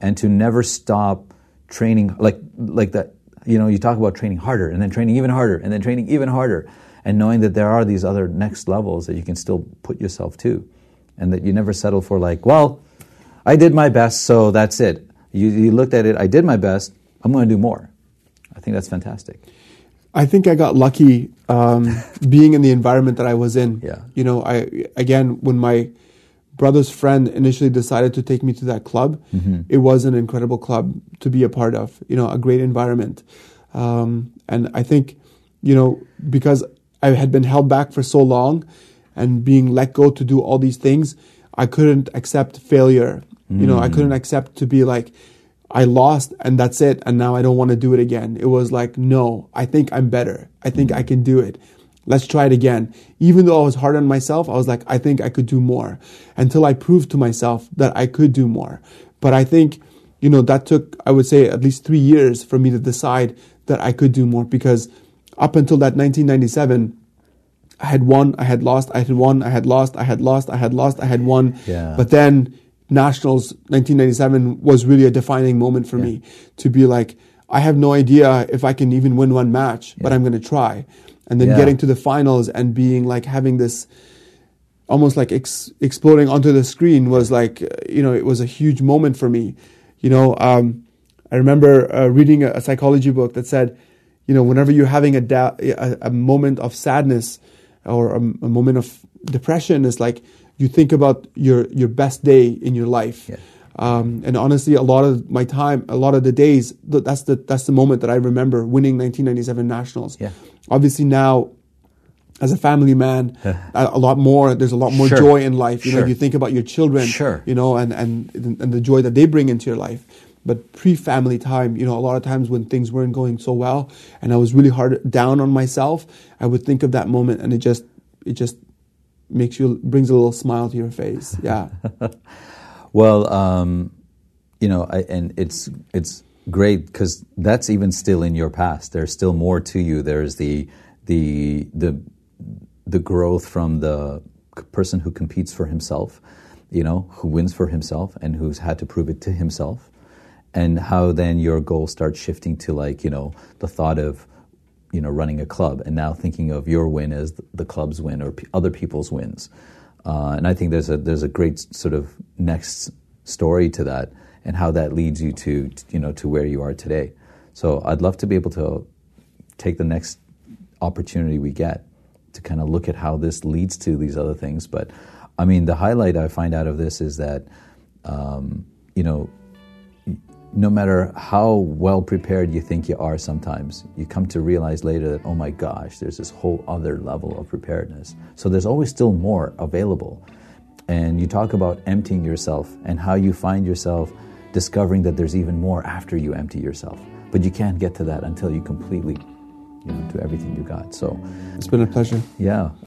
[SPEAKER 2] and to never stop training like like that you know you talk about training harder and then training even harder and then training even harder and knowing that there are these other next levels that you can still put yourself to and that you never settle for like well i did my best so that's it. You, you looked at it i did my best i'm going to do more think that's fantastic
[SPEAKER 1] I think I got lucky um, being in the environment that I was in.
[SPEAKER 2] Yeah.
[SPEAKER 1] You know, I again when my brother's friend initially decided to take me to that club, mm-hmm. it was an incredible club to be a part of. You know, a great environment, um, and I think, you know, because I had been held back for so long, and being let go to do all these things, I couldn't accept failure. Mm. You know, I couldn't mm. accept to be like. I lost and that's it. And now I don't want to do it again. It was like, no, I think I'm better. I think I can do it. Let's try it again. Even though I was hard on myself, I was like, I think I could do more until I proved to myself that I could do more. But I think, you know, that took, I would say, at least three years for me to decide that I could do more because up until that 1997, I had won, I had lost, I had won, I had lost, I had lost, I had lost, I had won.
[SPEAKER 2] Yeah.
[SPEAKER 1] But then Nationals 1997 was really a defining moment for yeah. me to be like, I have no idea if I can even win one match, yeah. but I'm going to try and then yeah. getting to the finals and being like having this almost like ex- exploding onto the screen was like you know it was a huge moment for me you know um, i remember uh, reading a, a, psychology book that said you know whenever you're having a, da- a, a, moment of sadness or a, a, moment of depression it's like you think about your your best day in your life
[SPEAKER 2] yeah.
[SPEAKER 1] um, and honestly a lot of my time a lot of the days that's the that's the moment that i remember winning 1997 nationals
[SPEAKER 2] yeah
[SPEAKER 1] obviously now as a family man, a, lot more. There's a lot more
[SPEAKER 2] sure.
[SPEAKER 1] joy in life. You
[SPEAKER 2] sure.
[SPEAKER 1] know, you think about your children.
[SPEAKER 2] Sure.
[SPEAKER 1] You know, and and and the joy that they bring into your life. But pre-family time, you know, a lot of times when things weren't going so well, and I was really hard down on myself, I would think of that moment, and it just it just makes you brings a little smile to your face. Yeah.
[SPEAKER 2] well, um, you know, I, and it's it's great because that's even still in your past. There's still more to you. There's the the the the growth from the person who competes for himself, you know, who wins for himself and who's had to prove it to himself, and how then your goal starts shifting to like you know the thought of you know running a club and now thinking of your win as the club's win or p- other people's wins. Uh, and I think there's a there's a great sort of next story to that and how that leads you to you know to where you are today. So I'd love to be able to take the next opportunity we get to kind of look at how this leads to these other things. But I mean, the highlight I find out of this is that um, you know no matter how well prepared you think you are sometimes, you come to realize later that, oh my gosh, there's this whole other level of preparedness. So there's always still more available. And you talk about emptying yourself and how you find yourself discovering that there's even more after you empty yourself. But you can't get to that until you completely, you know, do everything you got. So
[SPEAKER 1] it's been a pleasure.
[SPEAKER 2] Yeah.